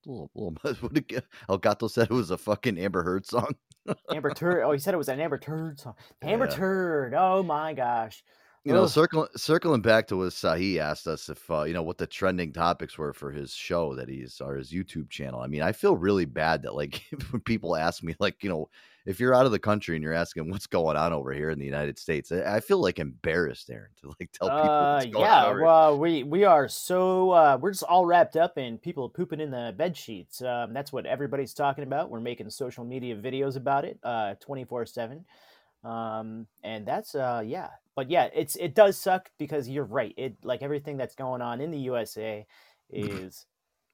Speaker 3: A little, little, what did it- Elgato said it was a fucking Amber Heard song.
Speaker 4: Amber Turd. Oh, he said it was an Amber Turd song. Amber
Speaker 3: Yeah.
Speaker 4: Turd. Oh my gosh.
Speaker 3: You know, circling circling back to what Sahi asked us if uh, you know what the trending topics were for his show that he's or his YouTube channel. I mean, I feel really bad that like when people ask me like you know if you're out of the country and you're asking what's going on over here in the United States, I, I feel like embarrassed, Aaron, to like tell people
Speaker 4: Uh,
Speaker 3: what's going
Speaker 4: yeah,
Speaker 3: on. over here.
Speaker 4: well, we we are so uh, we're just all wrapped up in people pooping in the bed sheets. Um, that's what everybody's talking about. We're making social media videos about it, uh, twenty four seven. Um, and that's uh yeah, but yeah, it's it does suck because you're right. It like everything that's going on in the USA is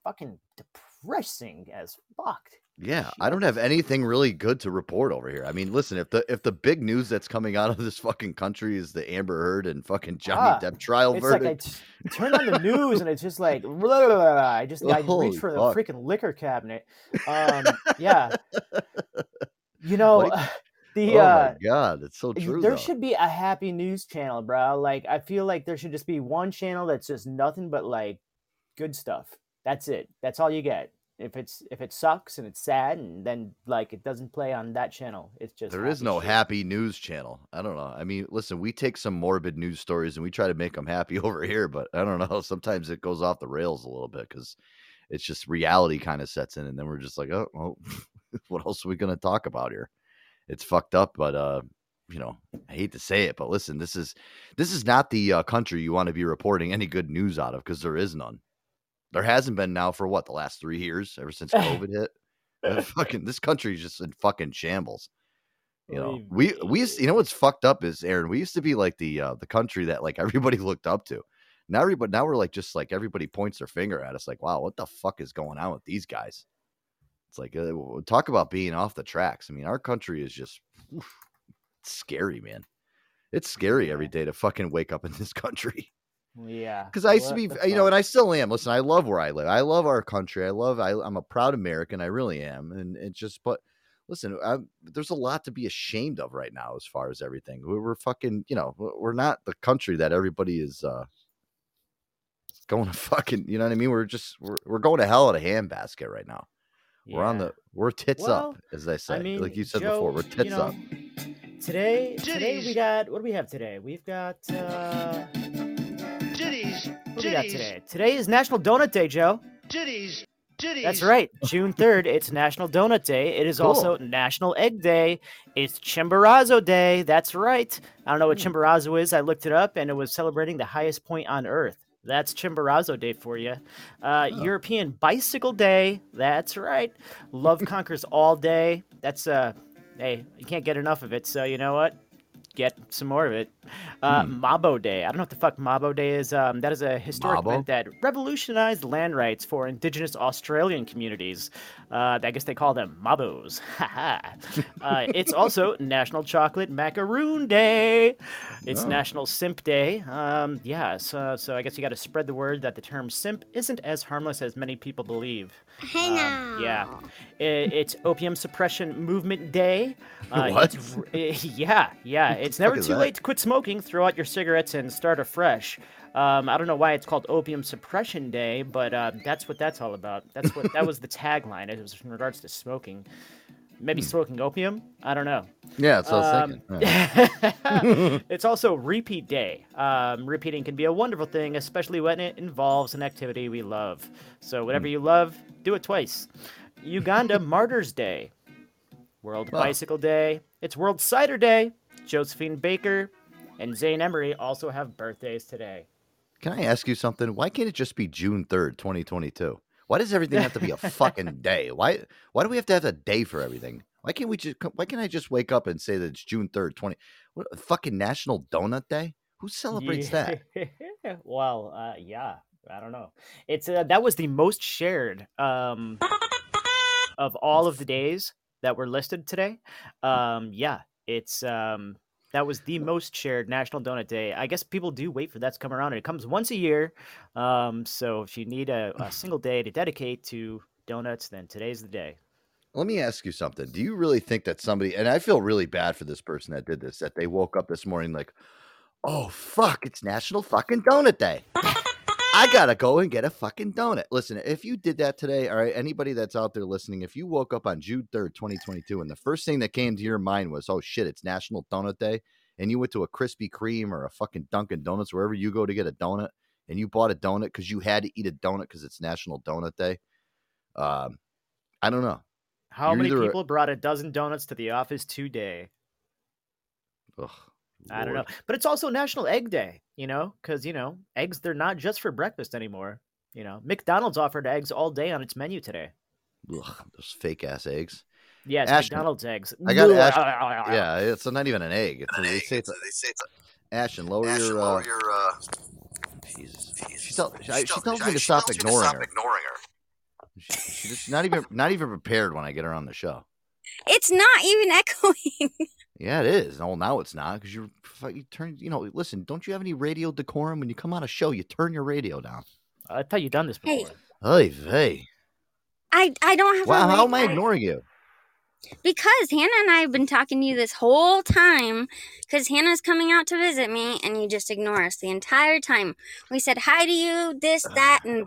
Speaker 4: fucking depressing as fuck.
Speaker 3: Yeah, I don't have anything really good to report over here. I mean, listen, if the if the big news that's coming out of this fucking country is the Amber Heard and fucking Johnny
Speaker 4: Ah,
Speaker 3: Depp trial
Speaker 4: it's like I turn on the news and it's just like blah, blah, blah. I just I
Speaker 3: Holy
Speaker 4: reach for
Speaker 3: fuck.
Speaker 4: the freaking liquor cabinet. Um, yeah, you know
Speaker 3: What
Speaker 4: the
Speaker 3: oh
Speaker 4: uh,
Speaker 3: my god, it's so true.
Speaker 4: there
Speaker 3: though.
Speaker 4: should be a happy news channel, bro. Like I feel like there should just be one channel that's just nothing but like good stuff. That's it. That's all you get. If it's if it sucks and it's sad and then like it doesn't play on that channel, it's just
Speaker 3: There is no
Speaker 4: shit.
Speaker 3: happy news channel. I don't know. I mean, listen, we take some morbid news stories and we try to make them happy over here, but I don't know. Sometimes it goes off the rails a little bit because it's just reality kind of sets in, and then we're just like, oh, well, what else are we going to talk about here? It's fucked up, but uh, you know, I hate to say it, but listen, this is this is not the uh, country you want to be reporting any good news out of because there is none. There hasn't been now for what the last three years, ever since COVID hit. Fucking this country's just in fucking shambles. You know, we we used you know what's fucked up is Aaron. We used to be like the uh, the country that like everybody looked up to. Now everybody now we're like just like everybody points their finger at us like, wow, what the fuck is going on with these guys? It's like uh, talk about being off the tracks. I mean, our country is just oof, scary, man. It's scary every day to fucking wake up in this country.
Speaker 4: Yeah,
Speaker 3: Because I used to be,
Speaker 4: the
Speaker 3: you know, and I still am. Listen, I love where I live. I love our country. I love. I, I'm a proud American. I really am. And it's just, but listen, i there's a lot to be ashamed of right now as far as everything. We're, we're fucking, you know, we're we're not the country that everybody is uh going to fucking. You know what I mean? We're just we're, we're going to hell in a handbasket right now. We're on the we're tits
Speaker 4: Well,
Speaker 3: up, as they say.
Speaker 4: I mean,
Speaker 3: like you said
Speaker 4: Joe,
Speaker 3: before, we're
Speaker 4: you
Speaker 3: tits
Speaker 4: know,
Speaker 3: up.
Speaker 4: Today, today we got what do we have today? We've got uh,
Speaker 15: Titties,
Speaker 4: what do we got today? Today is National Donut Day, Joe.
Speaker 15: titties, titties.
Speaker 4: That's right, June third. It's National Donut Day. It is also National Egg Day. It's Chimborazo Day. That's right. I don't know what Chimborazo is. I looked it up, and it was celebrating the highest point on Earth. That's Chimborazo Day for you. Uh, European Bicycle Day. That's right. Love conquers all day. That's uh, hey, you can't get enough of it. So you know what? Get some more of it. Uh, Mabo Day. I don't know what the fuck Mabo Day is. Um, that is a historic
Speaker 3: Mabo?
Speaker 4: event that revolutionized land rights for Indigenous Australian communities. Uh, I guess they call them Mabos. Uh, it's also National Chocolate Macaroon Day. It's
Speaker 3: Oh.
Speaker 4: National Simp Day. Um, yeah, so, so I guess you got to spread the word that the term simp isn't as harmless as many people believe. Hey um, now. yeah, I- it's Opium Suppression Movement Day. Uh,
Speaker 3: What?
Speaker 4: it's r- eh, yeah, yeah. It's never too
Speaker 3: that?
Speaker 4: late to quit smoking. Smoking, throw out your cigarettes and start afresh. Um, I don't know why it's called Opium Suppression Day, but uh, that's what that's all about. That's what that was the tagline. It was in regards to smoking. Maybe
Speaker 3: Hmm.
Speaker 4: smoking opium. I don't know.
Speaker 3: Yeah, I
Speaker 4: Um.
Speaker 3: Yeah.
Speaker 4: it's also repeat day. Um, repeating can be a wonderful thing, especially when it involves an activity we love. So whatever
Speaker 3: Hmm.
Speaker 4: you love, do it twice. Uganda Martyrs Day, World. Bicycle Day. It's World Cider Day. Josephine Baker and Zane Emery also have birthdays today.
Speaker 3: Can I ask you something? Why can't it just be June third, twenty twenty two? Why does everything have to be a fucking day? Why why do we have to have a day for everything? Why can't we just why can't I just wake up and say that it's June third, twenty what fucking National Donut Day? Who celebrates that?
Speaker 4: that? well, uh, yeah, I don't know. It's uh, that was the most shared um, of all of the days that were listed today. Um, yeah, it's um, that was the most shared National Donut Day. I guess people do wait for that to come around, and it comes once a year. Um, so if you need a, a single day to dedicate to donuts, then today's the day.
Speaker 3: Let me ask you something. Do you really think that somebody and I feel really bad for this person that did this, that they woke up this morning like, oh fuck, it's National fucking Donut Day. I gotta go and get a fucking donut. Listen, if you did that today, all right, anybody that's out there listening, if you woke up on June 3rd, 2022, and the first thing that came to your mind was, oh shit, it's National Donut Day, and you went to a Krispy Kreme or a fucking Dunkin' Donuts, wherever you go to get a donut, and you bought a donut because you had to eat a donut because it's National Donut Day. Um, I don't know.
Speaker 4: How
Speaker 3: You're
Speaker 4: many
Speaker 3: either a-
Speaker 4: people brought a dozen donuts to the office today?
Speaker 3: Ugh,
Speaker 4: I don't know. But it's also National Egg Day, you know, because, you know, eggs, they're not just for breakfast anymore. You know, McDonald's offered eggs all day on its menu today.
Speaker 3: Ugh, those fake ass eggs.
Speaker 4: Yes,
Speaker 3: Ashton.
Speaker 4: McDonald's eggs.
Speaker 3: I got
Speaker 4: Ugh.
Speaker 3: Ashton. Ah, ah, ah, yeah, it's not even an egg. It's a, they say it's a, Ashton, lower uh, your. Uh, Jesus. She, tell, she, I- she tells me to stop ignoring her. She, she just not even not even prepared when I get her on the show.
Speaker 16: It's not even echoing.
Speaker 3: Yeah, it is. No, now it's not because you're you turn. You know, listen. Don't you have any radio decorum when you come on a show? You turn your radio down.
Speaker 4: I thought you'd done this
Speaker 16: Hey,
Speaker 3: Hey, hey.
Speaker 16: I I don't have.
Speaker 3: Wow,
Speaker 16: a
Speaker 3: how am I ignoring you?
Speaker 16: Because Hannah and I have been talking to you this whole time. Because Hannah's coming out to visit me, and you just ignore us the entire time. We said hi to you, this, that, and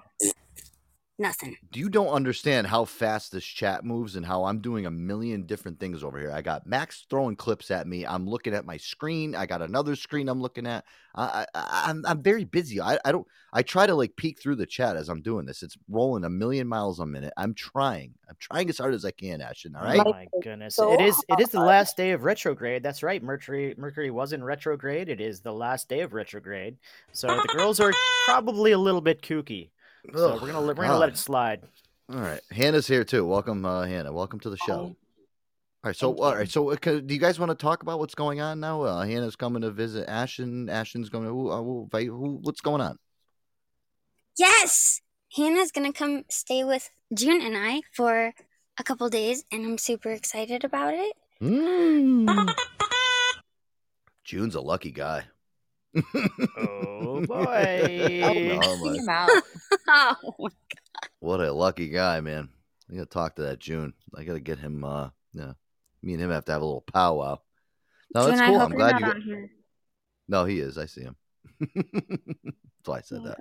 Speaker 16: nothing.
Speaker 3: Do you don't understand how fast this chat moves and how I'm doing a million different things over here. I got Max throwing clips at me. I'm looking at my screen. I got another screen I'm looking at. I, I, I'm I'm very busy. I, I don't. I try to like peek through the chat as I'm doing this. It's rolling a million miles a minute. I'm trying. I'm trying as hard as I can, Ashton. All right.
Speaker 4: Oh my goodness! it is. It is the last day of retrograde. That's right. Mercury. Mercury was in retrograde. It is the last day of retrograde. So the girls are probably a little bit kooky. So
Speaker 3: Ugh,
Speaker 4: we're gonna let- we're gonna let it slide.
Speaker 3: All right. Hannah's here too. Welcome, uh, Hannah. Welcome to the show. All right. So, all right. So, uh, do you guys want to talk about what's going on now? Uh, Hannah's coming to visit Ashton. Ashton's going to. Who, uh, who, who, what's going on?
Speaker 16: Yes! Hannah's gonna come stay with June and I for a couple days, and I'm super excited about it.
Speaker 3: Mm. June's a lucky guy.
Speaker 4: Oh boy!
Speaker 3: Oh, my-
Speaker 16: him out. oh,
Speaker 3: What a lucky guy, man. I gotta talk to that June. I gotta get him. Uh, yeah, me and him have to have a little powwow. No,
Speaker 16: June,
Speaker 3: that's
Speaker 16: I
Speaker 3: cool.
Speaker 16: hope
Speaker 3: I'm
Speaker 16: you're
Speaker 3: glad
Speaker 16: not
Speaker 3: you.
Speaker 16: on
Speaker 3: Got...
Speaker 16: here.
Speaker 3: No, he is. I see him. that's why I said that.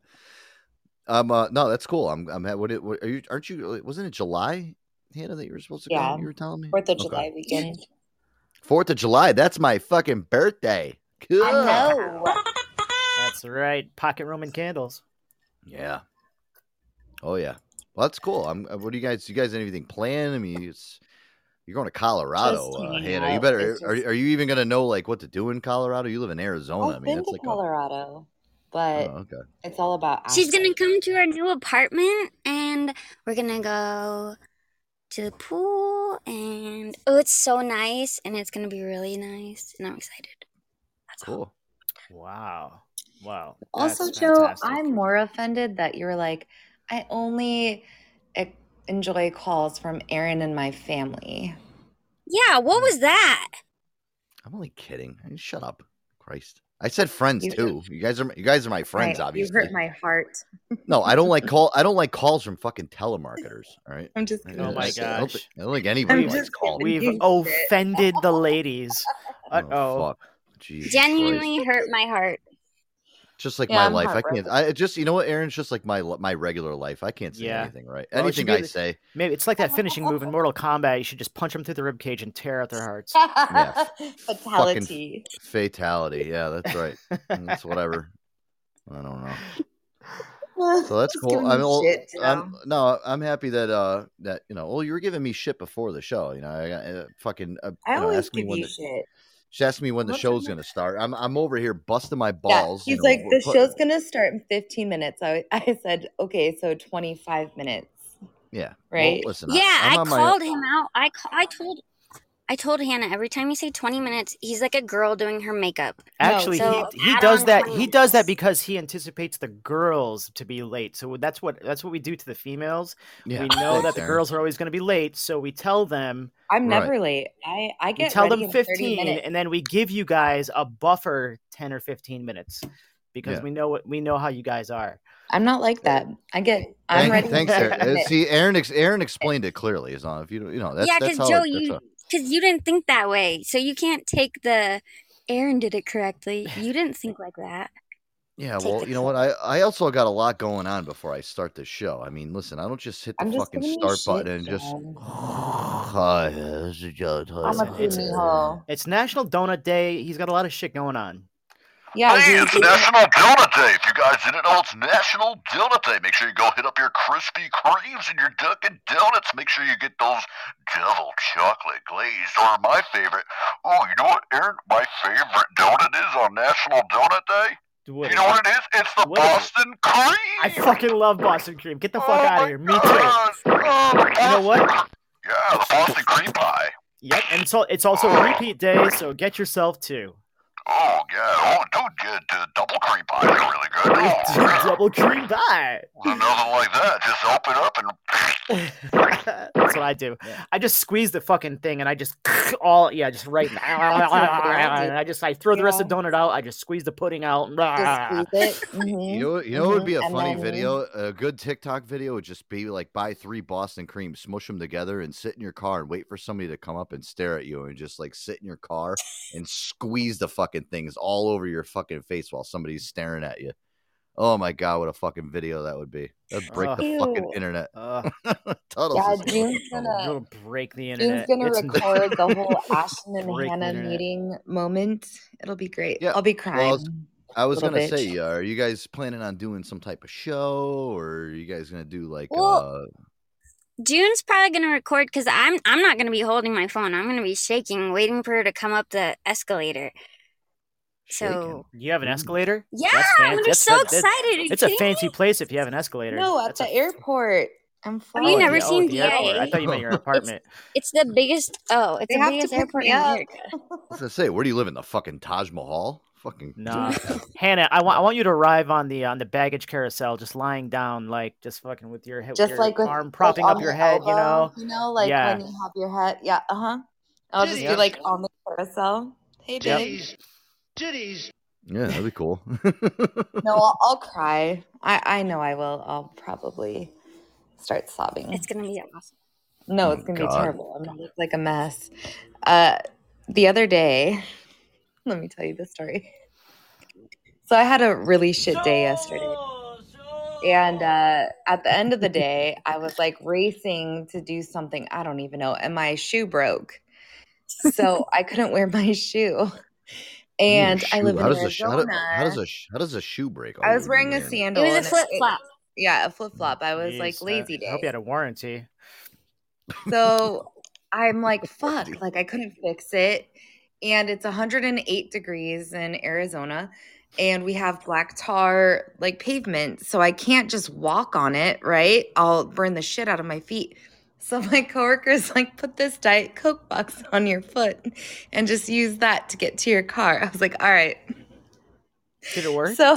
Speaker 3: Um, uh, no, that's cool. I'm. I'm. What, what are you? Aren't you? Wasn't it July, Hannah, that you were supposed to
Speaker 17: Yeah.
Speaker 3: go? You were telling me
Speaker 17: Fourth of
Speaker 3: Okay.
Speaker 17: July weekend.
Speaker 3: Fourth of July. That's my fucking birthday. Cool.
Speaker 4: That's right. Pocket Roman candles.
Speaker 3: Yeah. Oh yeah. Well, that's cool. I'm. uh, What do you guys? You guys anything planned? I mean, it's you're going to Colorado,
Speaker 17: Just
Speaker 3: uh, Hannah. You better.
Speaker 17: It's
Speaker 3: Are, are you even going to know like what to do in Colorado? You live in Arizona. I
Speaker 17: I've
Speaker 3: mean,
Speaker 17: been
Speaker 3: it's
Speaker 17: to
Speaker 3: like. A,
Speaker 17: Colorado, but
Speaker 3: oh, okay.
Speaker 17: it's all about.
Speaker 16: She's gonna come to our new apartment, and we're gonna go to the pool, and oh, it's so nice, and it's gonna be really nice, and I'm excited.
Speaker 3: Cool.
Speaker 4: Wow. Wow.
Speaker 17: Also,
Speaker 4: That's
Speaker 17: Joe,
Speaker 4: fantastic.
Speaker 17: I'm more offended that you're like, I only enjoy calls from Aaron and my family.
Speaker 16: Yeah, what was that?
Speaker 3: I'm only kidding. I mean, Shut up, Christ. I said friends
Speaker 17: You-
Speaker 3: too. You guys are. You guys are my friends,
Speaker 17: Right,
Speaker 3: obviously.
Speaker 17: You hurt my heart.
Speaker 3: No, I don't like call. I don't like calls from fucking telemarketers. All right.
Speaker 17: I'm just
Speaker 3: I-
Speaker 17: kidding.
Speaker 4: Oh my
Speaker 3: I don't,
Speaker 4: gosh.
Speaker 3: think, I don't think anybody
Speaker 17: I'm
Speaker 3: likes calls.
Speaker 4: We've offended the ladies. Uh
Speaker 3: Oh, fuck. Jesus Christ.
Speaker 16: Genuinely hurt my heart.
Speaker 3: Just like
Speaker 17: Yeah,
Speaker 3: my
Speaker 17: I'm
Speaker 3: life, I can't. I just, you know what, Aaron's just like my my regular life. I can't say
Speaker 4: Yeah.
Speaker 3: anything right.
Speaker 4: Well,
Speaker 3: anything I
Speaker 4: the-
Speaker 3: say,
Speaker 4: Maybe it's like that finishing move in Mortal Kombat. You should just punch them through the ribcage and tear out their hearts.
Speaker 3: Yeah,
Speaker 17: Fatality.
Speaker 3: fatality. Yeah, that's right. that's whatever. I don't know. So that's cool. I'm,
Speaker 17: you
Speaker 3: well,
Speaker 17: shit,
Speaker 3: I'm no, I'm happy that uh that you know. Well, you were giving me shit before the show. You know, I got uh, fucking. Uh,
Speaker 17: I
Speaker 3: you know,
Speaker 17: always
Speaker 3: ask me
Speaker 17: give
Speaker 3: when
Speaker 17: you
Speaker 3: the,
Speaker 17: shit.
Speaker 3: She asked me when the
Speaker 17: What's
Speaker 3: show's gonna start. I'm I'm over here busting my
Speaker 17: Yeah,
Speaker 3: balls.
Speaker 17: he's
Speaker 3: you know,
Speaker 17: like, the
Speaker 3: put-
Speaker 17: show's gonna start in 15 minutes. I, I said, okay, so 25 minutes.
Speaker 3: Yeah.
Speaker 17: Right?
Speaker 3: Well, listen.
Speaker 16: Yeah,
Speaker 3: I'm
Speaker 16: I
Speaker 3: on my-
Speaker 16: called him out. I I told I told Hannah every time you say 20 minutes, he's like a girl doing her makeup.
Speaker 4: Actually,
Speaker 16: So
Speaker 4: he, he does that. He does that because he anticipates the girls to be late. So that's what that's what we do to the females.
Speaker 3: Yeah,
Speaker 4: we know
Speaker 3: thanks,
Speaker 4: that the girls are always going to be late, so we tell them.
Speaker 17: I'm
Speaker 3: Right.
Speaker 17: never late. I, I
Speaker 4: We
Speaker 17: get
Speaker 4: tell
Speaker 17: ready
Speaker 4: them
Speaker 17: 30
Speaker 4: 15,
Speaker 17: minutes.
Speaker 4: and then we give you guys a buffer 10 or 15 minutes because
Speaker 3: Yeah.
Speaker 4: we know what we know how you guys are.
Speaker 17: I'm not like that. I get, I'm
Speaker 3: Thank-
Speaker 17: ready.
Speaker 3: Thanks,
Speaker 17: in 30
Speaker 3: Aaron. Uh. See, Aaron. Aaron explained it clearly. As long if you don't- you know that's
Speaker 16: yeah, because. Joe,
Speaker 3: it- that's
Speaker 16: you
Speaker 3: how-
Speaker 16: because you didn't think that way, so you can't take the Aaron did it correctly. You didn't think like that.
Speaker 3: Yeah,
Speaker 16: take
Speaker 3: well, you know what? I, I also got a lot going on before I start the show. I mean, listen, I don't just hit the
Speaker 17: I'm
Speaker 3: fucking start button and just. Hi, this is Joe.
Speaker 17: I'm a
Speaker 4: It's-
Speaker 17: puny.
Speaker 4: It's National Donut Day. He's got a lot of shit going on.
Speaker 17: Yeah,
Speaker 18: Hey, it's National Donut Day. If you guys didn't know, it's National Donut Day. Make sure you go hit up your Krispy Kremes and your Dunkin' Donuts. Make sure you get those double chocolate glazed. Or my favorite. Oh, you know what, Aaron? My favorite donut is on National Donut Day.
Speaker 4: What
Speaker 18: you know what it is? It's the
Speaker 4: What is it?
Speaker 18: Boston Cream.
Speaker 4: I fucking love Boston cream. Get the fuck
Speaker 18: Oh
Speaker 4: out of here. Me too.
Speaker 18: God. Oh,
Speaker 4: You know what?
Speaker 18: Yeah, the Boston cream pie.
Speaker 4: Yep, and it's al- it's also a repeat day, so get yourself two.
Speaker 18: Oh yeah, oh dude, get uh, double cream pie. They're really good. Oh,
Speaker 4: Double cream pie.
Speaker 18: nothing like that. Just open up and
Speaker 4: That's what I do. I just squeeze the fucking thing, and I just all yeah, just right. and I just I throw the rest of the donut out. I just squeeze the pudding out.
Speaker 17: Just squeeze it. Mhm,
Speaker 3: You know, you know, what would be a
Speaker 17: mhm, and
Speaker 3: funny
Speaker 17: then-
Speaker 3: video. A good TikTok video would just be like buy three Boston creams, smush them together, and sit in your car and wait for somebody to come up and stare at you, and just like sit in your car and squeeze the fucking things all over your fucking face while somebody's staring at you. Oh my god, what a fucking video that would be! That'd break the fucking internet.
Speaker 4: Uh,
Speaker 3: Tuttles
Speaker 17: Yeah,
Speaker 3: is gonna
Speaker 17: June's gonna
Speaker 4: It'll break the internet.
Speaker 17: June's
Speaker 4: internet.
Speaker 17: gonna
Speaker 4: It's-
Speaker 17: record the whole Ashton and Hannah meeting moment. It'll be great.
Speaker 3: Yeah,
Speaker 17: I'll be
Speaker 3: Well, I
Speaker 17: crying.
Speaker 3: was, I was gonna say,
Speaker 17: bitch.
Speaker 3: uh, are you guys planning on doing some type of show, or are you guys gonna do like
Speaker 16: Well,
Speaker 3: uh
Speaker 16: June's probably gonna record because I'm I'm not gonna be holding my phone. I'm gonna be shaking, waiting for her to come up the escalator. So
Speaker 4: You have an escalator?
Speaker 16: Yeah,
Speaker 4: That's
Speaker 16: I'm
Speaker 4: fan-
Speaker 16: gonna
Speaker 4: that's-
Speaker 16: so
Speaker 4: that- that-
Speaker 16: excited. Are
Speaker 4: It's a
Speaker 16: kidding
Speaker 4: fancy place if you have an escalator.
Speaker 17: No, at
Speaker 4: That's
Speaker 17: the airport. I'm
Speaker 16: Have
Speaker 17: flying.
Speaker 16: you never
Speaker 4: the-
Speaker 16: seen
Speaker 4: the airport. I thought you meant your apartment.
Speaker 16: It's the biggest. Oh, it's
Speaker 17: They
Speaker 16: the
Speaker 17: have
Speaker 16: biggest
Speaker 17: pick
Speaker 16: airport in
Speaker 17: up.
Speaker 16: America.
Speaker 3: I was gonna say, where do you live in the fucking Taj Mahal? Fucking
Speaker 4: No, Hannah, I want I want you to arrive on the on the baggage carousel, just lying down, like just fucking with your head,
Speaker 17: Just
Speaker 4: your
Speaker 17: like with
Speaker 4: arm propping
Speaker 17: on
Speaker 4: up your
Speaker 17: the
Speaker 4: head, you know.
Speaker 17: You know, like
Speaker 4: yeah.
Speaker 17: when you have your head. Yeah, uh huh. I'll just be like on the carousel. Hey,
Speaker 4: Yep.
Speaker 17: Babe.
Speaker 15: Titties.
Speaker 3: Yeah, that'd be cool.
Speaker 17: No, I'll, I'll cry. I I know I will. I'll probably start sobbing.
Speaker 16: It's gonna be awesome.
Speaker 17: No,
Speaker 3: Oh
Speaker 17: it's gonna
Speaker 3: God.
Speaker 17: be terrible. I'm gonna look like a mess. Uh, the other day, let me tell you the story. So I had a really shit day yesterday, and uh, at the end of the day, I was like racing to do something I don't even know, and my shoe broke, so I couldn't wear my shoe.
Speaker 3: What do you mean a
Speaker 17: And I live
Speaker 3: shoe?
Speaker 17: in
Speaker 3: how does a sh- how, do-
Speaker 17: Arizona.
Speaker 3: how does a sh- how does a shoe break?
Speaker 17: I was wearing a
Speaker 3: your-
Speaker 17: sandal.
Speaker 16: It was a flip flop.
Speaker 17: yeah, a flip flop. I was like
Speaker 4: Jeez, I-
Speaker 17: lazy
Speaker 4: I hope you had a warranty.
Speaker 17: So I'm like, fuck, like I couldn't fix it. And it's 108 degrees in Arizona. And we have black tar like pavement. So I can't just walk on it, right? I'll burn the shit out of my feet. So my coworker's like, put this Diet Coke box on your foot and just use that to get to your car. I was like, all right.
Speaker 4: Did it work?
Speaker 17: So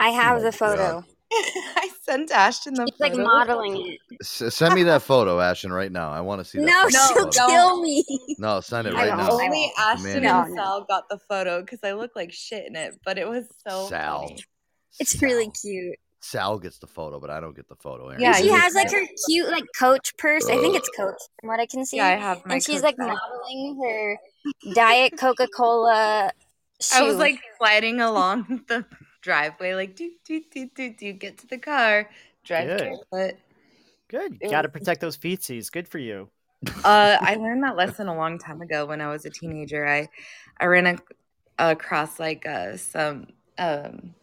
Speaker 16: I oh have
Speaker 3: Oh
Speaker 16: the photo.
Speaker 17: I sent Ashton the
Speaker 16: It's like
Speaker 17: photo.
Speaker 16: modeling it.
Speaker 3: S- send me that photo, Ashton, right now. I want to see that.
Speaker 16: No,
Speaker 3: fucking
Speaker 16: she'll
Speaker 3: photo.
Speaker 16: kill me.
Speaker 3: No, send it right
Speaker 16: won't.
Speaker 3: now.
Speaker 16: I
Speaker 17: Only. Ashton
Speaker 3: No,
Speaker 17: and Sal got the photo because I look like shit in it, but it was so
Speaker 3: Sal.
Speaker 17: funny.
Speaker 16: It's really cute.
Speaker 3: Sal gets the photo, but I don't get the photo. Aaron.
Speaker 17: Yeah,
Speaker 16: she has like
Speaker 17: can-
Speaker 16: her cute like Coach purse. I think it's Coach, from what I can see.
Speaker 17: Yeah, I have my
Speaker 16: and she's like
Speaker 17: bag.
Speaker 16: modeling her Diet Coca Cola.
Speaker 17: I was like sliding along the driveway, like do do do do do, get to the car, drive
Speaker 4: Good.
Speaker 17: barefoot.
Speaker 4: Good.
Speaker 17: It
Speaker 4: Got to protect those feetsies. Good for you.
Speaker 17: Uh, I learned that lesson a long time ago when I was a teenager. I I ran a, across like uh, some um,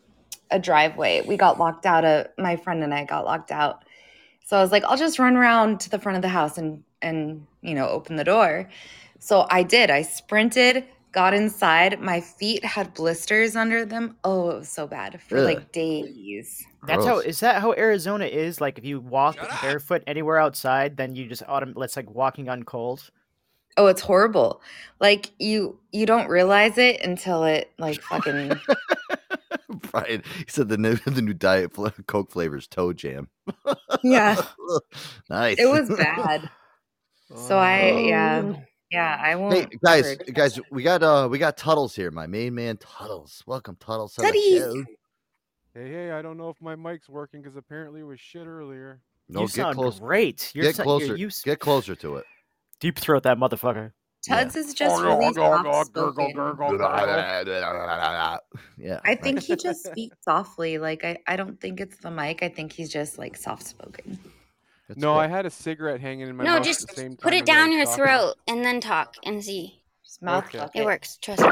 Speaker 17: a driveway. We got locked out. Of, my friend and I got locked out. So I was like, I'll just run around to the front of the house and and you know open the door. So I did. I sprinted, got inside. My feet had blisters under them. Oh, it was so bad for
Speaker 3: Ugh.
Speaker 17: like days.
Speaker 4: That's how.
Speaker 3: Gross.
Speaker 4: Is that how Arizona is? Like, if you walk barefoot anywhere outside, then you just autom- It's like walking on coals.
Speaker 17: Oh, it's horrible. Like you you don't realize it until it like fucking
Speaker 3: Brian, he said the new the new diet fla- Coke flavors toe jam.
Speaker 17: Yeah.
Speaker 3: nice.
Speaker 17: It was bad. So I yeah. Yeah, I won't
Speaker 3: Hey guys,
Speaker 17: ever-
Speaker 3: guys, we got uh we got Tuttles here, my main man Tuttles. Welcome Tuttles to the
Speaker 17: Tutties.
Speaker 3: show.
Speaker 19: Hey, hey, I don't know if my mic's working because apparently it was shit earlier.
Speaker 3: No,
Speaker 4: you
Speaker 3: get
Speaker 4: sound
Speaker 3: close.
Speaker 4: great. You're
Speaker 3: Get
Speaker 4: so-
Speaker 3: closer.
Speaker 4: You're, you
Speaker 3: Get closer to it.
Speaker 4: deep throat that motherfucker.
Speaker 17: Tuds is just really
Speaker 19: gurgle,
Speaker 17: soft
Speaker 19: gurgle,
Speaker 17: spoken.
Speaker 19: gurgle, gurgle.
Speaker 3: Yeah.
Speaker 17: I think he just speaks softly. Like I, I don't think it's the mic. I think he's just like soft spoken.
Speaker 3: That's
Speaker 19: No,
Speaker 3: cool.
Speaker 19: I had a cigarette hanging in my
Speaker 16: No,
Speaker 19: mouth
Speaker 16: just
Speaker 19: at the same time.
Speaker 16: put it down your
Speaker 19: talking.
Speaker 16: throat and then talk and see.
Speaker 17: Just mouth
Speaker 19: Okay.
Speaker 16: It works. Trust me.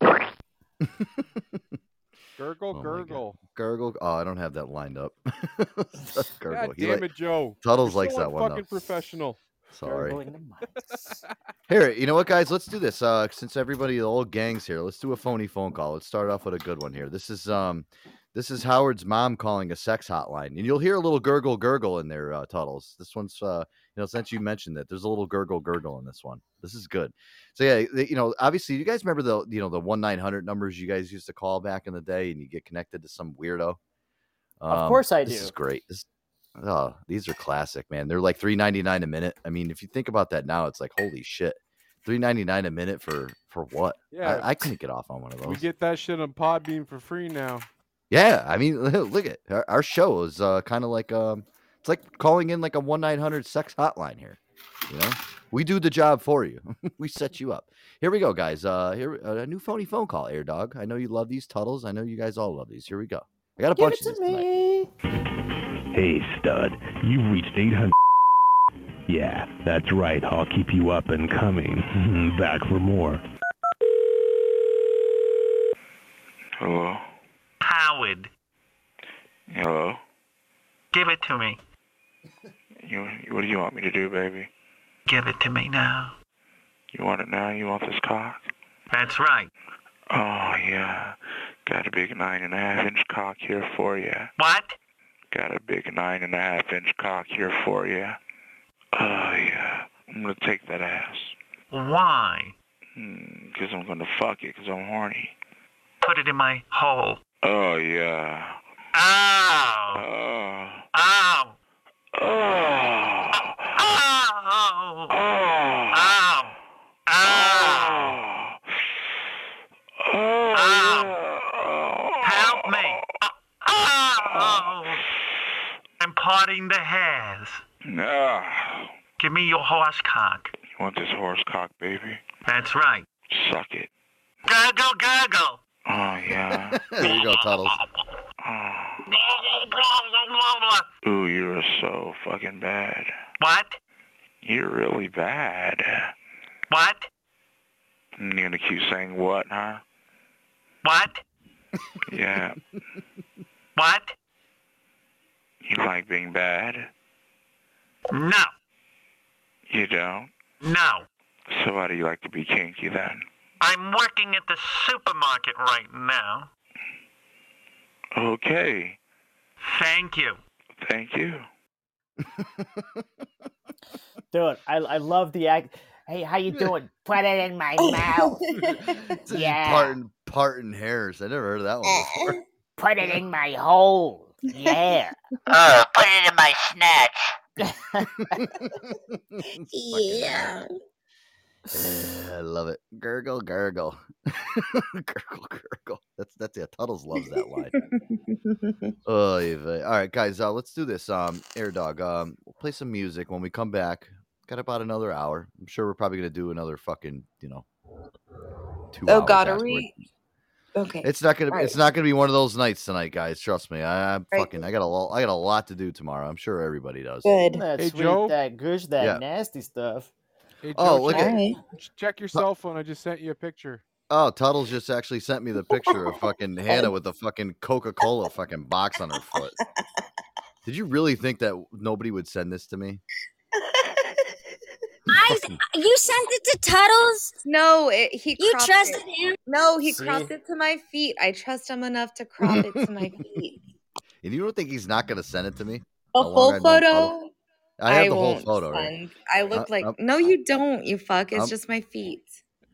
Speaker 19: Gurgle,
Speaker 3: Oh my
Speaker 19: gurgle.
Speaker 3: Gurgle. Oh, I don't have that lined up. Gurgle.
Speaker 19: God
Speaker 3: He
Speaker 19: damn
Speaker 3: like-
Speaker 19: it, Joe.
Speaker 3: Tuttles
Speaker 19: You're
Speaker 3: likes
Speaker 19: so
Speaker 3: that one
Speaker 19: Fucking
Speaker 3: though.
Speaker 19: professional.
Speaker 3: Sorry.
Speaker 4: Gurgling the mics.
Speaker 3: Here, you know what, guys? Let's do this. Uh, since everybody, the whole gang's here, let's do a phony phone call. Let's start off with a good one here. This is um, This is Howard's mom calling a sex hotline, and you'll hear a little gurgle gurgle in there, uh, Tuttles. This one's, uh, you know, since you mentioned that, there's a little gurgle gurgle in this one. This is good. So yeah, the- you know, obviously, you guys remember the, you know, the one nine hundred numbers you guys used to call back in the day, and you get connected to some weirdo.
Speaker 4: Of course I do.
Speaker 3: This is great. This, oh, these are classic, man. They're like three ninety nine a minute. I mean, if you think about that now, it's like holy shit, three ninety nine a minute for for what?
Speaker 19: Yeah.
Speaker 3: I, I couldn't get off on one of those.
Speaker 19: We get that shit on Podbean for free now.
Speaker 3: Yeah, I mean, look at our, our show is uh, kind of like um, it's like calling in like a one nine hundred sex hotline here. You know, we do the job for you. we set you up. Here we go, guys. Uh, here a new phony phone call, Air Dog. I know you love these tuttles. I know you guys all love these. Here we go. I got a bunch of these tonight.
Speaker 20: Hey, stud, you've reached 800. Yeah, that's right. I'll keep you up and coming. Back for more.
Speaker 21: Hello.
Speaker 22: Howard,
Speaker 21: Hello.
Speaker 22: give it to me.
Speaker 21: You, what do you want me to do, baby?
Speaker 22: Give it to me now.
Speaker 21: You want it now? You want this cock?
Speaker 22: That's right.
Speaker 21: Oh yeah. Got a big nine and a half inch cock here for you.
Speaker 22: What?
Speaker 21: Got a big nine and a half inch cock here for you. Oh yeah. I'm gonna take that ass.
Speaker 22: Why?
Speaker 21: Hmm, Cause I'm gonna fuck it. Cause I'm horny.
Speaker 22: Put it in my hole.
Speaker 21: Oh yeah.
Speaker 22: Ow!
Speaker 21: Oh.
Speaker 22: Ow!
Speaker 21: Oh.
Speaker 22: Ow!
Speaker 21: Oh.
Speaker 22: Ow! Ow! Ow! Help me! Ow! I'm parting the hairs.
Speaker 21: No.
Speaker 22: Give me your horse cock.
Speaker 21: You want this horse cock, baby?
Speaker 22: That's right.
Speaker 21: Suck it.
Speaker 22: Gurgle, gurgle.
Speaker 21: Oh yeah.
Speaker 3: there you go, Tuttles. Oh.
Speaker 21: Ooh, you're so fucking bad.
Speaker 22: What?
Speaker 21: You're really bad.
Speaker 22: What?
Speaker 21: You're gonna keep saying what, huh?
Speaker 22: What?
Speaker 21: Yeah.
Speaker 22: What?
Speaker 21: You like being bad?
Speaker 22: No.
Speaker 21: You don't?
Speaker 22: No.
Speaker 21: So why do you like to be kinky then?
Speaker 22: I'm working at the supermarket right now.
Speaker 21: Okay.
Speaker 22: Thank you.
Speaker 21: Thank you.
Speaker 4: Dude, I, I love the act. Hey, how you doing? Put it in my mouth. Yeah.
Speaker 3: parting parting hairs. I never heard of that one before.
Speaker 4: Put it in my hole. Yeah.
Speaker 22: Oh, put it in my snatch.
Speaker 16: yeah.
Speaker 3: Yeah, I love it. Gurgle, gurgle, gurgle, gurgle. That's that's yeah. Tuttles loves that line. oh, yeah. all right, guys. Uh, let's do this. Um, Air Dog. Um, we'll play some music when we come back. Got about another hour. I'm sure we're probably gonna do another fucking, you know, two
Speaker 17: Oh
Speaker 3: hours
Speaker 17: God, are we? Okay.
Speaker 3: It's not gonna.
Speaker 17: All
Speaker 3: It's
Speaker 17: right.
Speaker 3: not gonna be one of those nights tonight, guys. Trust me. I, I'm
Speaker 17: Right.
Speaker 3: fucking. I got a. lo- I got a lot to do tomorrow. I'm sure everybody does.
Speaker 4: That
Speaker 19: Hey,
Speaker 4: sweet,
Speaker 19: Joe?
Speaker 4: that gush, that
Speaker 3: Yeah.
Speaker 4: nasty stuff.
Speaker 19: Hey,
Speaker 3: oh,
Speaker 19: Joe, Oh,
Speaker 3: look
Speaker 19: check,
Speaker 3: at-
Speaker 19: check your cell phone. I just sent you a picture.
Speaker 3: Oh, Tuttles just actually sent me the picture of fucking Hannah with the fucking Coca Cola fucking box on her foot. Did you really think that nobody would send this to me?
Speaker 16: I, you sent it to Tuttles?
Speaker 17: No, it, he.
Speaker 16: You trusted
Speaker 17: it.
Speaker 16: him?
Speaker 17: No, he
Speaker 3: See?
Speaker 17: cropped it to my feet. I trust him enough to crop it to my feet.
Speaker 3: And you don't think he's not going to send it to me?
Speaker 17: A
Speaker 3: How long
Speaker 17: full
Speaker 3: I've
Speaker 17: photo.
Speaker 3: Tuttles? I have the whole
Speaker 17: won't
Speaker 3: photo, right?
Speaker 17: I look
Speaker 3: Uh,
Speaker 17: like
Speaker 3: um,
Speaker 17: no, you don't. You fuck. It's
Speaker 3: um,
Speaker 17: just my feet.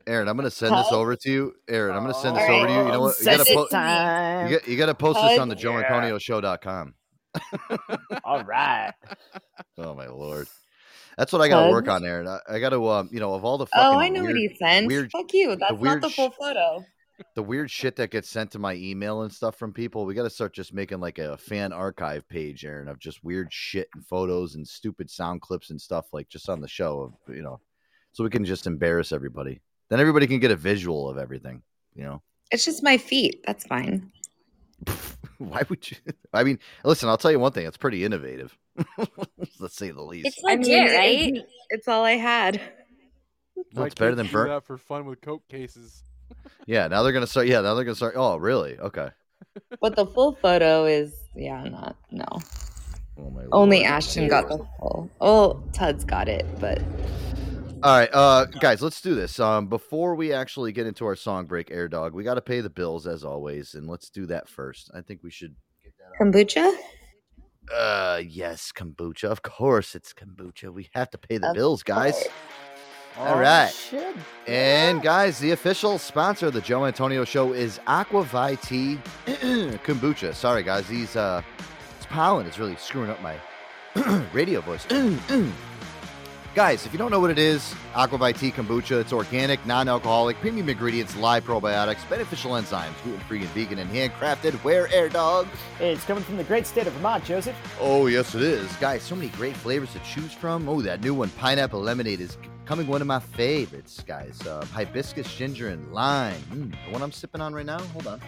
Speaker 3: Aaron, I'm going to send this over to you. Aaron, I'm going to send this
Speaker 17: All
Speaker 3: over to you. You know what? You got to
Speaker 4: it
Speaker 3: post.
Speaker 4: time.
Speaker 3: You got, you got to post this on the joeantonioshow.com.
Speaker 4: All right.
Speaker 3: Oh my lord, that's what I got to work on, Aaron. I, I got to, um, you know, of all the fucking
Speaker 17: Oh, I know
Speaker 3: weird,
Speaker 17: what he sent.
Speaker 3: weird,
Speaker 17: Fuck you. That's
Speaker 3: weird
Speaker 17: not the full photo.
Speaker 3: the weird shit that gets sent to my email and stuff from people, we got to start just making like a fan archive page, Aaron, of just weird shit and photos and stupid sound clips and stuff, like just on the show of you know, so we can just embarrass everybody. Then everybody can get a visual of everything. You know,
Speaker 17: It's just my feet. That's fine.
Speaker 3: why would you? I mean, listen, I'll tell you one thing. It's pretty innovative. Let's say the least.
Speaker 16: It's
Speaker 17: I
Speaker 16: legit,
Speaker 17: mean,
Speaker 16: right?
Speaker 17: it- it's all I had.
Speaker 3: No,
Speaker 19: My
Speaker 3: it's better than
Speaker 19: do
Speaker 3: burn.
Speaker 19: that for fun with coke cases.
Speaker 3: Yeah, now they're gonna start. Yeah, now they're gonna start. Oh, really? Okay.
Speaker 17: But the full photo is yeah, not no.
Speaker 3: Oh my
Speaker 17: Only
Speaker 3: lord.
Speaker 17: Ashton got the full. Oh, Tud's got it, but
Speaker 3: All right, uh, guys, let's do this. Um, before we actually get into our song break, Air Dog, we got to pay the bills as always, and let's do that first. I think we should.
Speaker 17: Kombucha?
Speaker 3: Uh, yes, kombucha. Of course, it's kombucha. We have to pay the
Speaker 17: Of
Speaker 3: bills, guys. All right.
Speaker 4: shit.
Speaker 3: And guys, the official sponsor of the Joe Antonio Show is Aqua ViTea Kombucha. Sorry, guys, these uh, this pollen is really screwing up my radio voice. guys, if you don't know what it is, Aqua ViTea Kombucha, it's organic, non-alcoholic, premium ingredients, live probiotics, beneficial enzymes, gluten-free and vegan, and handcrafted. Where Air Dog?
Speaker 4: It's coming from the great state of Vermont, Joseph.
Speaker 3: Oh, yes, it is. Guys, so many great flavors to choose from. Oh, that new one, pineapple lemonade, is coming one of my favorites, guys. Uh, hibiscus, ginger, and lime. Mm, the one I'm sipping on right now. Hold on.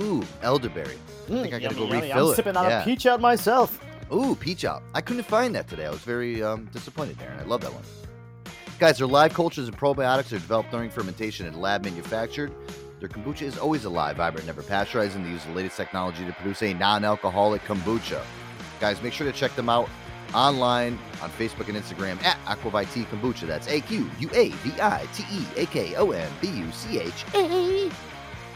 Speaker 3: Ooh, elderberry. I think I gotta
Speaker 4: Yummy,
Speaker 3: go
Speaker 4: yummy.
Speaker 3: refill
Speaker 4: I'm
Speaker 3: it.
Speaker 4: sipping on
Speaker 3: Yeah.
Speaker 4: a peach out myself.
Speaker 3: Ooh, peach out. I couldn't find that today. I was very um, disappointed there, and I love that one. Guys, their live cultures and probiotics are developed during fermentation and lab manufactured. Their kombucha is always alive, vibrant, never pasteurized, and they use the latest technology to produce a non-alcoholic kombucha. Guys, make sure to check them out online on Facebook and Instagram at Aqua ViTea Kombucha. That's A Q U A V I T E A K O M B U C H A.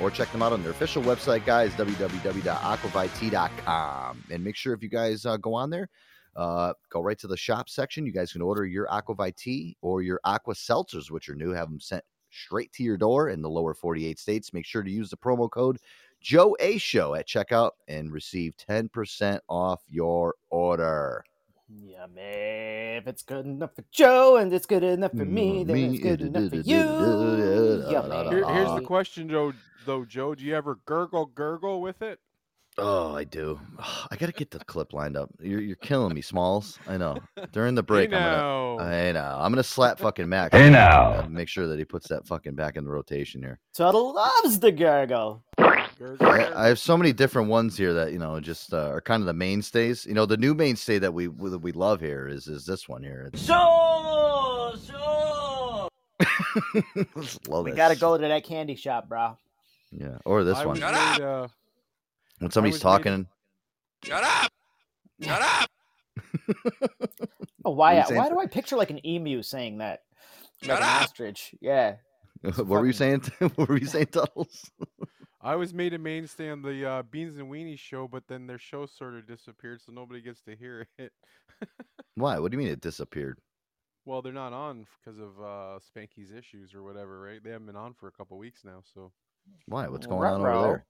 Speaker 3: Or check them out on their official website, guys, www.aquavitea.com. And make sure if you guys uh, go on there, uh, go right to the shop section. You guys can order your Aqua ViTea or your Aqua Seltzers, which are new, have them sent straight to your door in the lower 48 states. Make sure to use the promo code Joe A Show at checkout and receive 10% off your order.
Speaker 4: Yummy. If it's good enough for Joe and it's good enough for me, mm, then it's good enough for you. Yummy.
Speaker 19: Here, here's the question, Joe. Though, Joe, do you ever gurgle, gurgle with it?
Speaker 3: Oh, I do. I got to get the clip lined up. You're, you're killing me, Smalls. I know. During the break, I'm
Speaker 19: now.
Speaker 3: gonna. I know. I'm gonna slap fucking Max.
Speaker 20: Hey, now.
Speaker 3: Make sure that he puts that fucking back in the rotation here.
Speaker 4: Tuttle loves the gurgle.
Speaker 3: I, I have so many different ones here that you know just uh, are kind of the mainstays. You know, the new mainstay that we that we love here is is this one here. It's,
Speaker 4: So, so.
Speaker 3: love
Speaker 4: We
Speaker 3: it.
Speaker 4: gotta go to that candy shop, bro.
Speaker 3: Yeah, or this
Speaker 19: I
Speaker 3: one
Speaker 19: was made, uh,
Speaker 3: when somebody's
Speaker 19: was made-
Speaker 3: talking.
Speaker 10: Shut up! Shut up!
Speaker 4: Oh, why?
Speaker 3: What are you saying?
Speaker 4: Why do I picture like an emu saying that? Like an ostrich. Yeah.
Speaker 3: what were you saying? what were you saying, Tuttles?
Speaker 19: I was made a mainstay on the uh, Beans and Weenie show, but then their show sort of disappeared, so nobody gets to hear it.
Speaker 3: Why? What do you mean it disappeared?
Speaker 19: well, they're not on because of uh, Spanky's issues or whatever, right? They haven't been on for a couple weeks now, so
Speaker 3: Why? What's going on over there?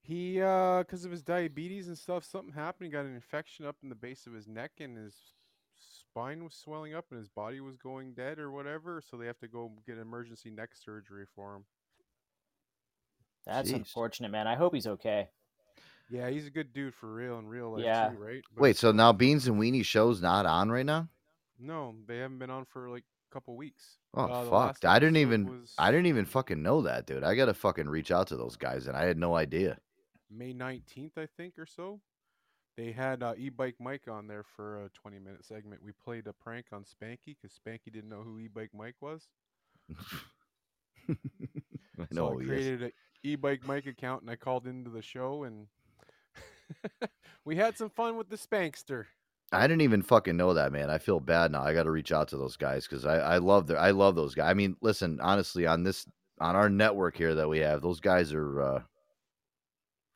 Speaker 19: he, uh, because of his diabetes and stuff, something happened. He got an infection up in the base of his neck, and his spine was swelling up, and his body was going dead or whatever. So they have to go get emergency neck surgery for him.
Speaker 4: That's
Speaker 3: Jeez.
Speaker 4: unfortunate, man. I hope he's okay.
Speaker 19: Yeah, he's a good dude for real in real life
Speaker 4: Yeah.
Speaker 19: too, right? But-
Speaker 3: Wait, so now Beans and Weenie show's not on right now?
Speaker 19: No, they haven't been on for like a couple weeks.
Speaker 3: Oh
Speaker 19: Uh,
Speaker 3: fuck! I didn't even
Speaker 19: was
Speaker 3: I didn't even fucking know that, dude. I gotta fucking reach out to those guys, and I had no idea.
Speaker 19: May nineteenth, I think, or so. They had uh, e-bike Mike on there for a twenty-minute segment. We played a prank on Spanky because Spanky didn't know who e-bike Mike was.
Speaker 3: I
Speaker 19: so I
Speaker 3: who he is.
Speaker 19: created an e-bike Mike account and I called into the show and we had some fun with the Spankster.
Speaker 3: I didn't even fucking know that, man. I feel bad now. I got to reach out to those guys because I, I love their I love those guys. I mean, listen, honestly, on this on our network here that we have, those guys are, uh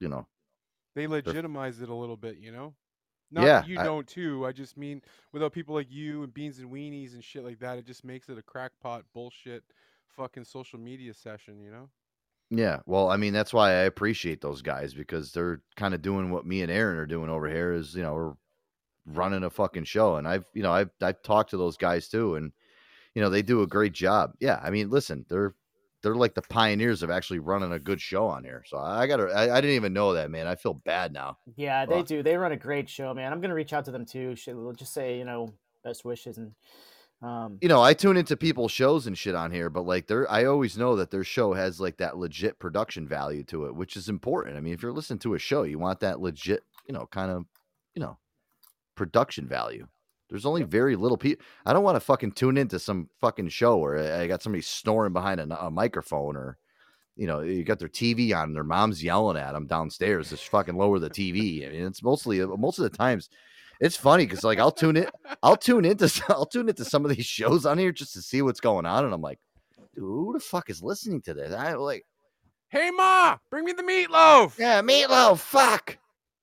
Speaker 3: you know,
Speaker 19: They
Speaker 3: They're-
Speaker 19: it a little bit, you know. Not
Speaker 3: Yeah,
Speaker 19: that you
Speaker 3: I-
Speaker 19: don't too. I just mean without people like you and beans and weenies and shit like that, it just makes it a crackpot bullshit fucking social media session, you know.
Speaker 3: Yeah. Well, I mean, that's why I appreciate those guys because they're kind of doing what me and Aaron are doing over here. Is you know we're running a fucking show, and I've you know I've I've talked to those guys too, and you know they do a great job. Yeah, I mean, listen, they're they're like the pioneers of actually running a good show on here. So I gotta I, I didn't even know that, man. I feel bad now.
Speaker 4: Yeah, they do. They run a great show, man. I'm gonna reach out to them too. Just say, you know, best wishes and um
Speaker 3: you know, I tune into people's shows and shit on here, but like they're I always know that their show has like that legit production value to it, which is important. I mean, if you're listening to a show, you want that legit, you know, kind of, you know, production value. There's only very little people. I don't want to fucking tune into some fucking show where I I got somebody snoring behind a, a microphone or, you know, you got their TV on and their mom's yelling at them downstairs. Just fucking lower the TV. I mean, it's mostly most of the times It's funny because like I'll tune it, I'll tune into I'll tune into some of these shows on here just to see what's going on, and I'm like, dude, who the fuck is listening to this? I like,
Speaker 19: Hey Ma, bring me the meatloaf.
Speaker 3: yeah, meatloaf. Fuck.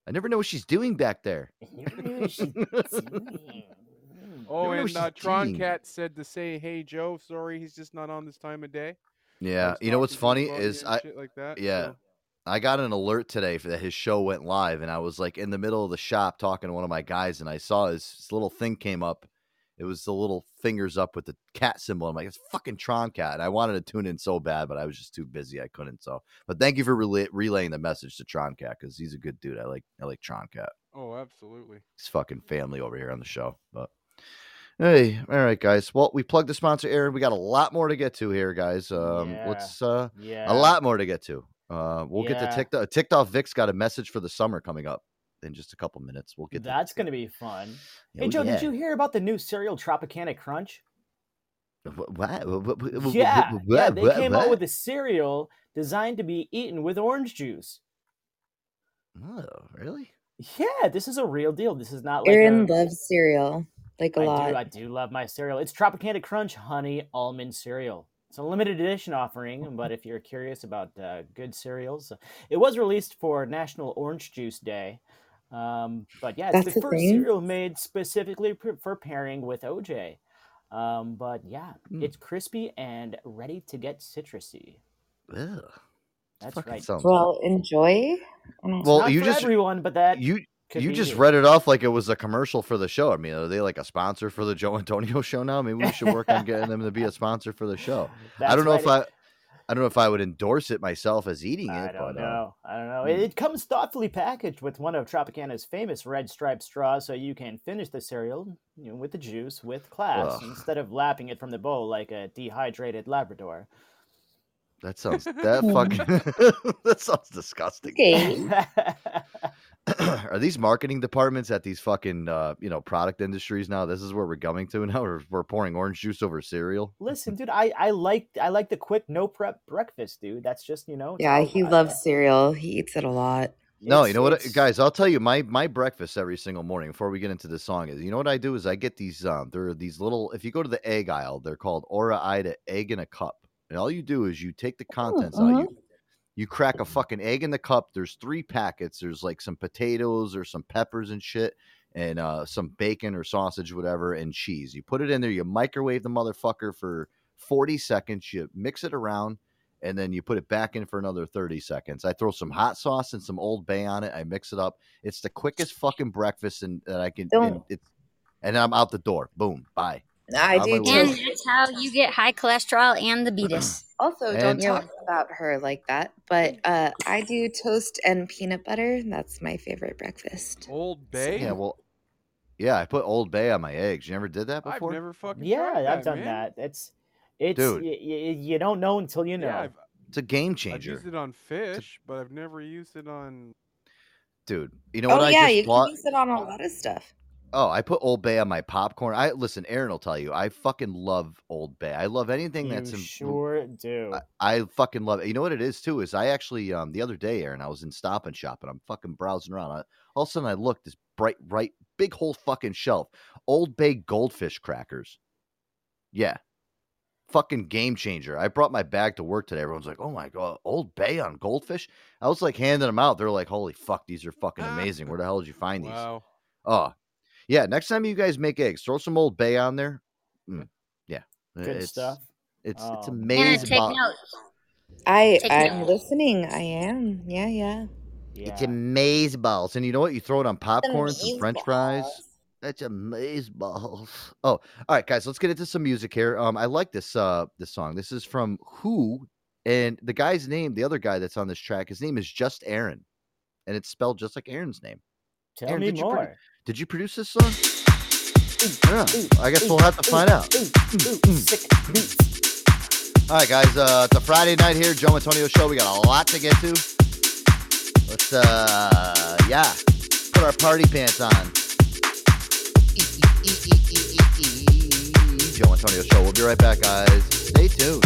Speaker 3: I never know what she's doing back there.
Speaker 19: Oh, and
Speaker 3: she's
Speaker 19: uh, Tron
Speaker 3: cheating.
Speaker 19: Cat said to say, "Hey Joe, sorry he's just not on this time of day."
Speaker 3: Yeah, you know what's
Speaker 19: talking to him
Speaker 3: funny is I
Speaker 19: like that,
Speaker 3: yeah.
Speaker 19: so-
Speaker 3: I got an alert today for that his show went live, and I was like in the middle of the shop talking to one of my guys, and I saw his, his little thing came up. It was the little fingers up with the cat symbol. I'm like, it's fucking Tron Cat. And I wanted to tune in so bad, but I was just too busy. I couldn't. So, but thank you for relay- relaying the message to Tron Cat because he's a good dude. I like I like Tron Cat.
Speaker 19: Oh, absolutely.
Speaker 3: He's fucking family over here on the show. But hey, all right, guys. Well, we plugged the sponsor, Aaron. We got a lot more to get to here, guys. Um,
Speaker 4: Yeah.
Speaker 3: let's uh,
Speaker 4: Yeah.
Speaker 3: a lot more to get to. Uh, we'll get to
Speaker 4: Yeah.
Speaker 3: TikTok. TikTok Vic's got a message for the summer coming up in just a couple minutes. We'll get
Speaker 4: That's going to be fun.
Speaker 3: Oh,
Speaker 4: hey, Joe,
Speaker 3: yeah.
Speaker 4: did you hear about the new cereal Tropicana Crunch?
Speaker 3: Wh- What? Wh- wh- wh- wh-
Speaker 4: Yeah,
Speaker 3: wh-
Speaker 4: yeah, they
Speaker 3: what-
Speaker 4: came out with a cereal designed to be eaten with orange juice.
Speaker 3: Oh, really?
Speaker 4: Yeah, this is a real deal. This is not like
Speaker 17: Aaron
Speaker 4: a,
Speaker 17: loves cereal like a
Speaker 4: I
Speaker 17: lot.
Speaker 4: do, I do love my cereal. It's Tropicana Crunch Honey Almond Cereal. It's a limited edition offering, but if you're curious about uh, good cereals, it was released for National Orange Juice Day. Um, but yeah, it's
Speaker 17: That's
Speaker 4: the first
Speaker 17: thing?
Speaker 4: cereal made specifically for pairing with OJ. Um, but yeah,
Speaker 3: Hmm.
Speaker 4: it's crispy and ready to get citrusy.
Speaker 3: Ugh.
Speaker 4: That's right.
Speaker 3: sounds-
Speaker 17: well, enjoy.
Speaker 3: Well,
Speaker 4: Not
Speaker 3: you
Speaker 4: for
Speaker 3: just
Speaker 4: everyone, but that
Speaker 3: you
Speaker 4: could
Speaker 3: you just
Speaker 4: it.
Speaker 3: read it off like it was a commercial for the show. I mean, are they like a sponsor for the Joe Antonio show now? Maybe we should work on getting them to be a sponsor for the show. I don't know
Speaker 4: right.
Speaker 3: if I I don't know if I would endorse it myself as eating it.
Speaker 4: I don't
Speaker 3: but, uh,
Speaker 4: know. I don't know.
Speaker 3: hmm.
Speaker 4: It, it comes thoughtfully packaged with one of Tropicana's famous red striped straws, so you can finish the cereal you know, with the juice with class
Speaker 3: Ugh.
Speaker 4: instead of lapping it from the bowl like a dehydrated Labrador.
Speaker 3: that sounds that fucking that sounds disgusting. Are these marketing departments at these fucking uh, you know product industries now? This is where we're coming to now. We're, we're pouring orange juice over cereal.
Speaker 4: Listen, dude, I I like I like the quick no prep breakfast, dude. That's just you know.
Speaker 17: Yeah, he
Speaker 4: I-
Speaker 17: loves cereal. He eats it a lot.
Speaker 3: No,
Speaker 4: It's-
Speaker 3: you know what,
Speaker 4: it's-
Speaker 3: guys? I'll tell you my my breakfast every single morning before we get into the song is. You know what I do is I get these um there are these little if you go to the egg aisle, they're called Ore-Ida egg in a cup. And all you do is you take the contents out, you you crack a fucking egg in the cup. There's three packets. There's like some potatoes or some peppers and shit, and uh, some bacon or sausage, whatever, and cheese. You put it in there. You microwave the motherfucker for 40 seconds. You mix it around, and then you put it back in for another 30 seconds. I throw some hot sauce and some Old Bay on it. I mix it up. It's the quickest fucking breakfast and that I can. And, it's, and I'm out the door. Boom. Bye.
Speaker 17: I do too.
Speaker 16: And that's how you get high cholesterol and the beatus.
Speaker 17: Also, don't talk about her like that. But uh, I do toast and peanut butter. That's my favorite breakfast.
Speaker 19: Old Bay.
Speaker 3: Yeah. Well. Yeah, I put Old Bay on my eggs. You never did that before?
Speaker 19: I've
Speaker 3: before?
Speaker 19: never fucking
Speaker 4: Yeah,
Speaker 19: tried
Speaker 4: I've
Speaker 19: that,
Speaker 4: done
Speaker 19: man.
Speaker 4: that. It's it's
Speaker 3: Dude.
Speaker 4: y- y- you don't know until you know.
Speaker 19: Yeah,
Speaker 3: It's a game changer.
Speaker 19: I've used it on fish, but I've never used it on.
Speaker 3: dude. You know what
Speaker 17: oh
Speaker 3: I
Speaker 17: yeah, you
Speaker 3: bought?
Speaker 17: can use it on a lot of stuff.
Speaker 3: Oh, I put Old Bay on my popcorn. I listen. Aaron will tell you. I fucking love Old Bay. I love anything
Speaker 4: you
Speaker 3: that's in.
Speaker 4: sure do.
Speaker 3: I, I fucking love it. You know what it is too? Is I actually um the other day, Aaron, I was in Stop and Shop and I'm fucking browsing around. I, all of a sudden, I look this bright, bright, big whole fucking shelf. Old Bay goldfish crackers. Yeah, fucking game changer. I brought my bag to work today. Everyone's like, "Oh my god, Old Bay on goldfish." I was like handing them out. They're like, "Holy fuck, these are fucking amazing. Where the hell did you find these?"
Speaker 19: Wow.
Speaker 3: Oh, yeah. Next time you guys make eggs, throw some Old Bay on there. Mm, yeah,
Speaker 4: Good
Speaker 3: it's,
Speaker 4: stuff.
Speaker 3: It's it's
Speaker 4: Oh.
Speaker 16: Anna,
Speaker 3: amazing.
Speaker 16: take
Speaker 3: Bob.
Speaker 16: notes.
Speaker 17: I
Speaker 16: Take
Speaker 17: I'm
Speaker 16: notes.
Speaker 17: listening. I am. Yeah, yeah.
Speaker 3: It's
Speaker 4: Yeah.
Speaker 3: amaze balls. And you know what? You throw it on popcorn, some
Speaker 17: Amaze
Speaker 3: french fries. That's amaze balls. Oh, all right, guys, let's get into some music here. Um, I like this uh this song. This is from Who, and the guy's name, the other guy that's on this track, his name is just Aaron. And it's spelled just like Aaron's name.
Speaker 4: Tell
Speaker 3: Aaron,
Speaker 4: me
Speaker 3: did you produ-
Speaker 4: more.
Speaker 3: Did you produce this song? I don't. I guess we'll have to find out.
Speaker 4: Sick beats.
Speaker 3: All right, guys. Uh, it's a Friday night here, Joe Antonio show. We got a lot to get to. Let's, uh, yeah, put our party pants on. Joe Antonio show. We'll be right back, guys. Stay tuned.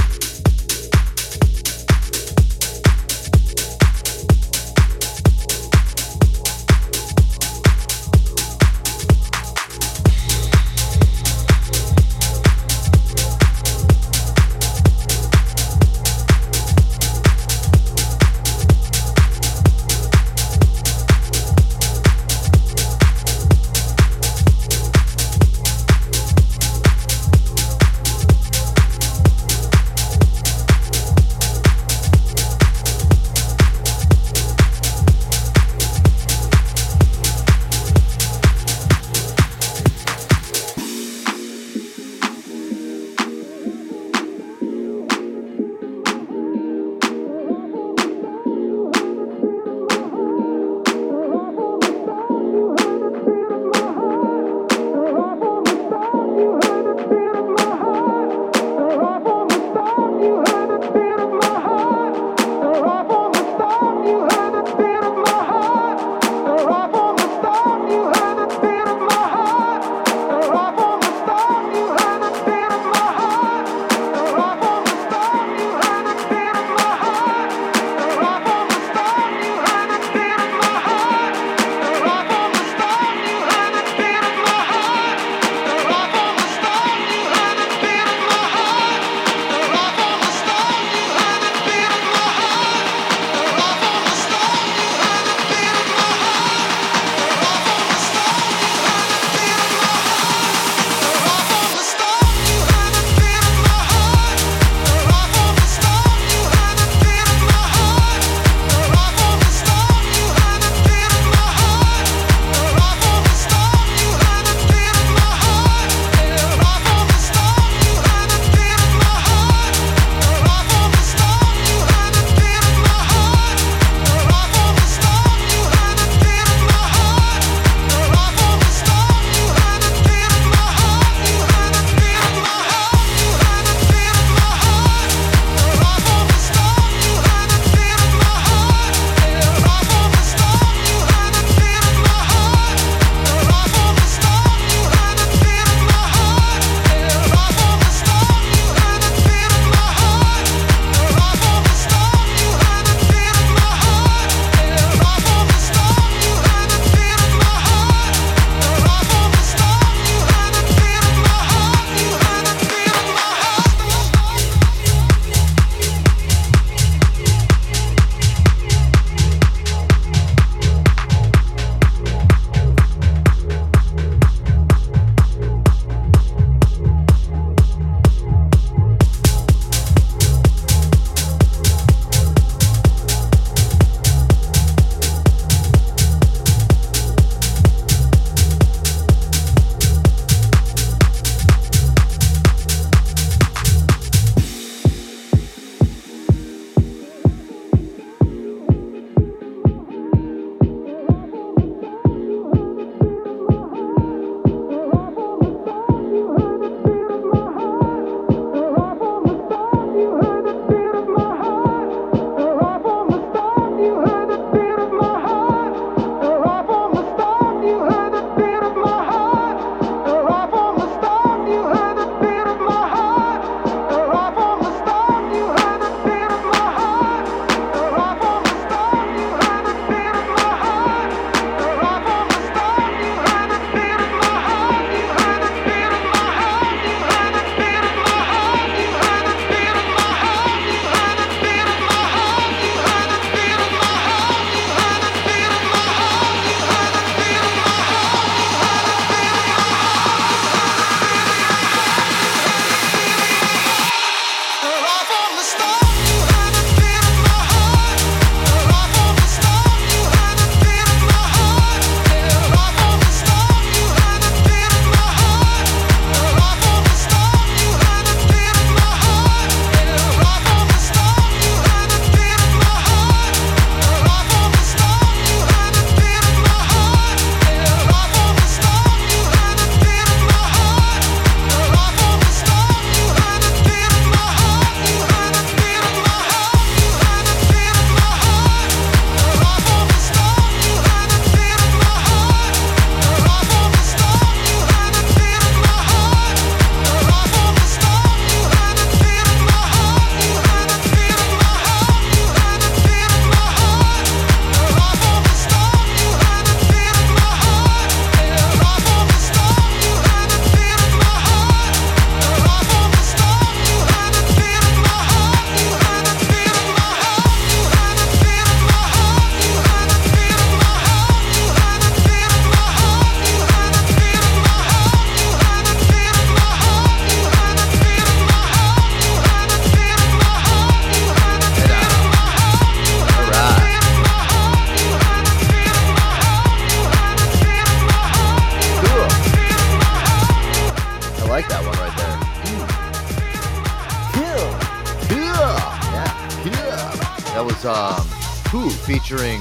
Speaker 3: Featuring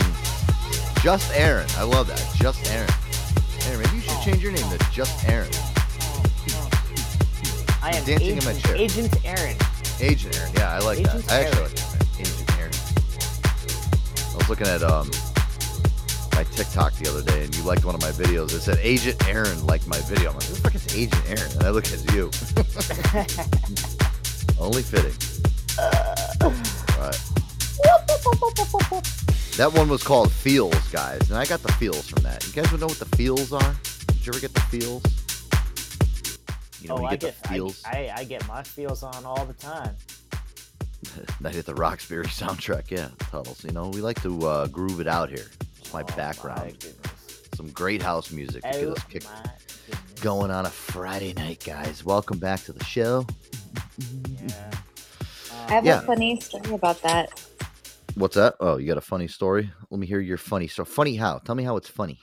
Speaker 3: Just Aaron. I love that. Just Aaron. Aaron, maybe you should change your name to Just Aaron.
Speaker 4: I am
Speaker 3: Dancing in my
Speaker 4: Agent,
Speaker 3: chair.
Speaker 4: Agent Aaron.
Speaker 3: Agent Aaron. Yeah, I like
Speaker 4: Agent
Speaker 3: that. I actually like that. Agent Aaron. I was looking at um my TikTok the other day, and you liked one of my videos. It said Agent Aaron liked my video. I'm like, who the fuck is Agent Aaron? And I look at you. Only fitting. Right. That one was called Feels, guys, and I got the feels from that. You guys would know what the feels are? Did you ever get the feels? You know,
Speaker 4: oh,
Speaker 3: when you
Speaker 4: I
Speaker 3: get,
Speaker 4: get
Speaker 3: the feels.
Speaker 4: I, I, I get my feels on all the time.
Speaker 3: Night at the Roxbury soundtrack, yeah, Tuttles. You know, we like to uh, groove it out here. It's
Speaker 4: Oh,
Speaker 3: my background. Some great house music to get
Speaker 4: Oh
Speaker 3: us kicked going on a Friday night, guys. Welcome back to the show. Yeah.
Speaker 17: I have
Speaker 3: Yeah.
Speaker 17: a funny story about that.
Speaker 3: What's that? Oh, you got a funny story? Let me hear your funny story. Funny how? Tell me how it's funny.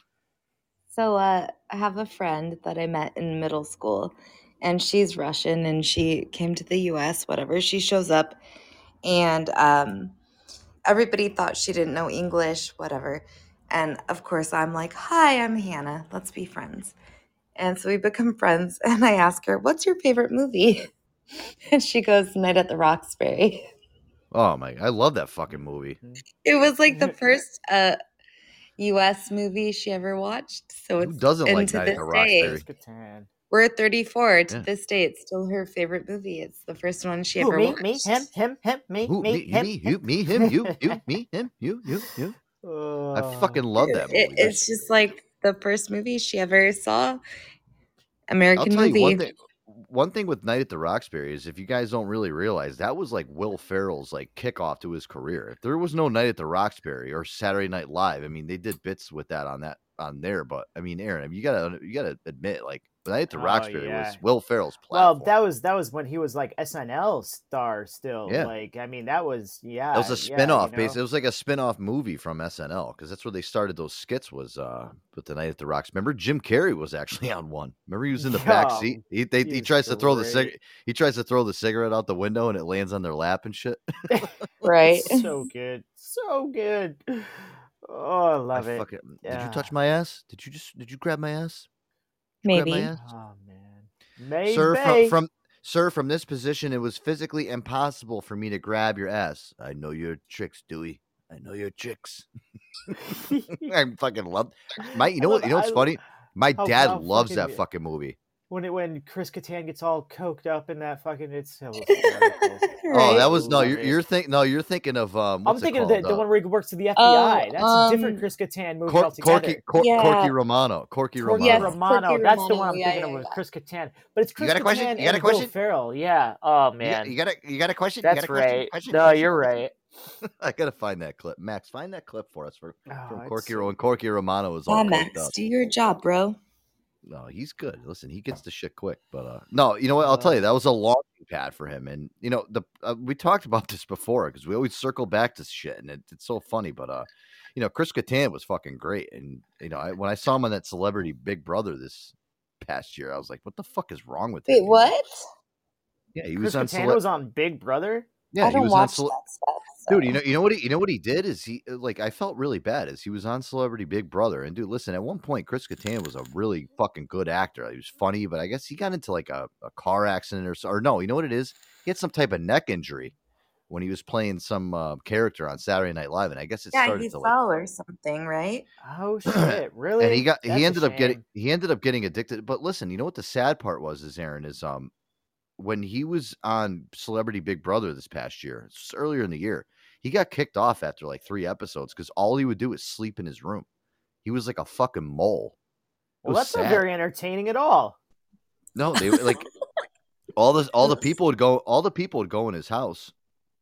Speaker 17: So uh, I have a friend that I met in middle school, and she's Russian, and she came to the U.S. Whatever. She shows up, and um, everybody thought she didn't know English. Whatever. And of course, I'm like, "Hi, I'm Hannah. Let's be friends." And so we become friends, and I ask her, "What's your favorite movie?" And she goes, "Night at the Roxbury."
Speaker 3: Oh my! I love that fucking movie.
Speaker 17: It was like the first uh, U.S. movie she ever watched. So it's
Speaker 3: Who doesn't
Speaker 17: and
Speaker 3: like
Speaker 17: to
Speaker 3: Night at the Roxbury?
Speaker 17: We're at 34. To
Speaker 3: Yeah.
Speaker 17: this day, it's still her favorite movie. It's the first one she
Speaker 4: Who,
Speaker 17: ever
Speaker 4: me,
Speaker 17: watched.
Speaker 4: me, him, him, him, me,
Speaker 3: Who,
Speaker 4: me,
Speaker 3: me,
Speaker 4: him,
Speaker 3: me, you, me, him, you, you, me, him, you, you, you. I fucking love that movie.
Speaker 17: It, it's just like the first movie she ever saw. American
Speaker 3: I'll tell
Speaker 17: movie.
Speaker 3: you one thing. One thing with Night at the Roxbury is if you guys don't really realize that was like Will Ferrell's like kickoff to his career. If there was no Night at the Roxbury or Saturday Night Live, I mean they did bits with that on that on there. But I mean, Aaron, you gotta you gotta admit like The night at the
Speaker 4: Oh,
Speaker 3: Roxbury
Speaker 4: yeah.
Speaker 3: was Will Ferrell's platform.
Speaker 4: Well, that was that was when he was like SNL star still.
Speaker 3: Yeah.
Speaker 4: Like I mean, that was yeah.
Speaker 3: That was a
Speaker 4: yeah,
Speaker 3: spin-off
Speaker 4: you
Speaker 3: base.
Speaker 4: know?
Speaker 3: It was like a spin-off movie from SNL because that's where they started those skits was uh with the Night at the Rocks. Remember Jim Carrey was actually on one. Remember he was in the back seat. He they,
Speaker 4: he
Speaker 3: he
Speaker 4: was
Speaker 3: tries to throw the cig- he tries to throw the cigarette out the window and it lands on their lap and shit.
Speaker 17: right.
Speaker 4: so good, so good. Oh, I love
Speaker 3: I
Speaker 4: it.
Speaker 3: fucking- Did you touch my ass? Did you just did you grab my ass? Did you grab
Speaker 17: Maybe.
Speaker 3: my?
Speaker 4: Oh man, maybe.
Speaker 3: Sir, from, from sir, from this position, it was physically impossible for me to grab your ass. I know your tricks, Dewey. I know your tricks. I fucking love my. You know what? You know what's funny? My dad
Speaker 4: how
Speaker 3: loves that
Speaker 4: fucking-
Speaker 3: fucking movie.
Speaker 4: When it when Chris Kattan gets all coked up in that fucking it's so hysterical.
Speaker 3: Oh, that was no. You're,
Speaker 4: it.
Speaker 3: you're think no. You're thinking of um.
Speaker 4: I'm thinking
Speaker 3: it
Speaker 4: of the, the
Speaker 3: Uh,
Speaker 4: one where he works for the FBI.
Speaker 17: Oh,
Speaker 4: That's a different
Speaker 17: um,
Speaker 4: Chris Kattan movie
Speaker 3: Cor-
Speaker 4: altogether.
Speaker 3: Corky, Cor-
Speaker 17: Yeah.
Speaker 3: Corky Romano. Corky
Speaker 4: Corky
Speaker 3: Romano.
Speaker 17: Yes,
Speaker 4: Romano.
Speaker 17: Corky
Speaker 4: That's the one I'm
Speaker 17: yeah,
Speaker 4: thinking
Speaker 17: yeah,
Speaker 4: of with
Speaker 17: yeah.
Speaker 4: Chris Kattan. But it's
Speaker 3: You
Speaker 4: Chris
Speaker 3: got a question?
Speaker 4: Kattan
Speaker 3: You got a
Speaker 4: and Will
Speaker 3: question?
Speaker 4: Ferrell. Yeah. Oh
Speaker 3: You
Speaker 4: man.
Speaker 3: got, you got a you got a question? You got a question?
Speaker 4: right.
Speaker 3: Question?
Speaker 4: No,
Speaker 3: Question?
Speaker 4: you're right.
Speaker 3: I gotta find that clip. Max, find that clip for us for,
Speaker 4: Oh,
Speaker 3: from Corky
Speaker 4: so
Speaker 3: Ro- when Corky Romano was all
Speaker 17: Yeah,
Speaker 3: coked
Speaker 17: Max,
Speaker 3: up.
Speaker 17: do your job, bro.
Speaker 3: No, he's good. Listen, he gets the shit quick. But uh no, you know what? I'll tell you, that was a launching pad for him. And you know, the uh, we talked about this before because we always circle back to shit, and it, it's so funny. But uh, you know, Chris Kattan was fucking great, and you know, I, when I saw him on that Celebrity Big Brother this past year, I was like, what the fuck is wrong with him?
Speaker 17: Wait, what?
Speaker 3: Yeah, he
Speaker 4: Chris
Speaker 3: was on.
Speaker 4: Kattan
Speaker 3: Cele-
Speaker 4: was on Big Brother.
Speaker 3: yeah,
Speaker 17: I don't
Speaker 3: was on.
Speaker 17: watch
Speaker 3: Cele-
Speaker 17: that stuff.
Speaker 3: Dude, you know, you know what he, you know what he did is he uh, like I felt really bad as he was on Celebrity Big Brother, and dude, listen, at one point Chris Kattan was a really fucking good actor. He was funny, but I guess he got into like a, a car accident or so, or no, you know what it is? He had some type of neck injury when he was playing some uh, character on Saturday Night Live, and I guess it
Speaker 17: yeah,
Speaker 3: started
Speaker 17: he
Speaker 3: to like,
Speaker 17: fell or something, right?
Speaker 4: Oh shit! Really?
Speaker 3: and he got
Speaker 4: That's
Speaker 3: he ended up getting he ended up getting addicted. But listen, you know what the sad part was is Aaron is um when he was on Celebrity Big Brother this past year, just earlier in the year, he got kicked off after like three episodes because all he would do is sleep in his room. He was like a fucking mole. It
Speaker 4: Well, that's not very entertaining at all.
Speaker 3: No, they were, like all the all the people would go all the people would go in his house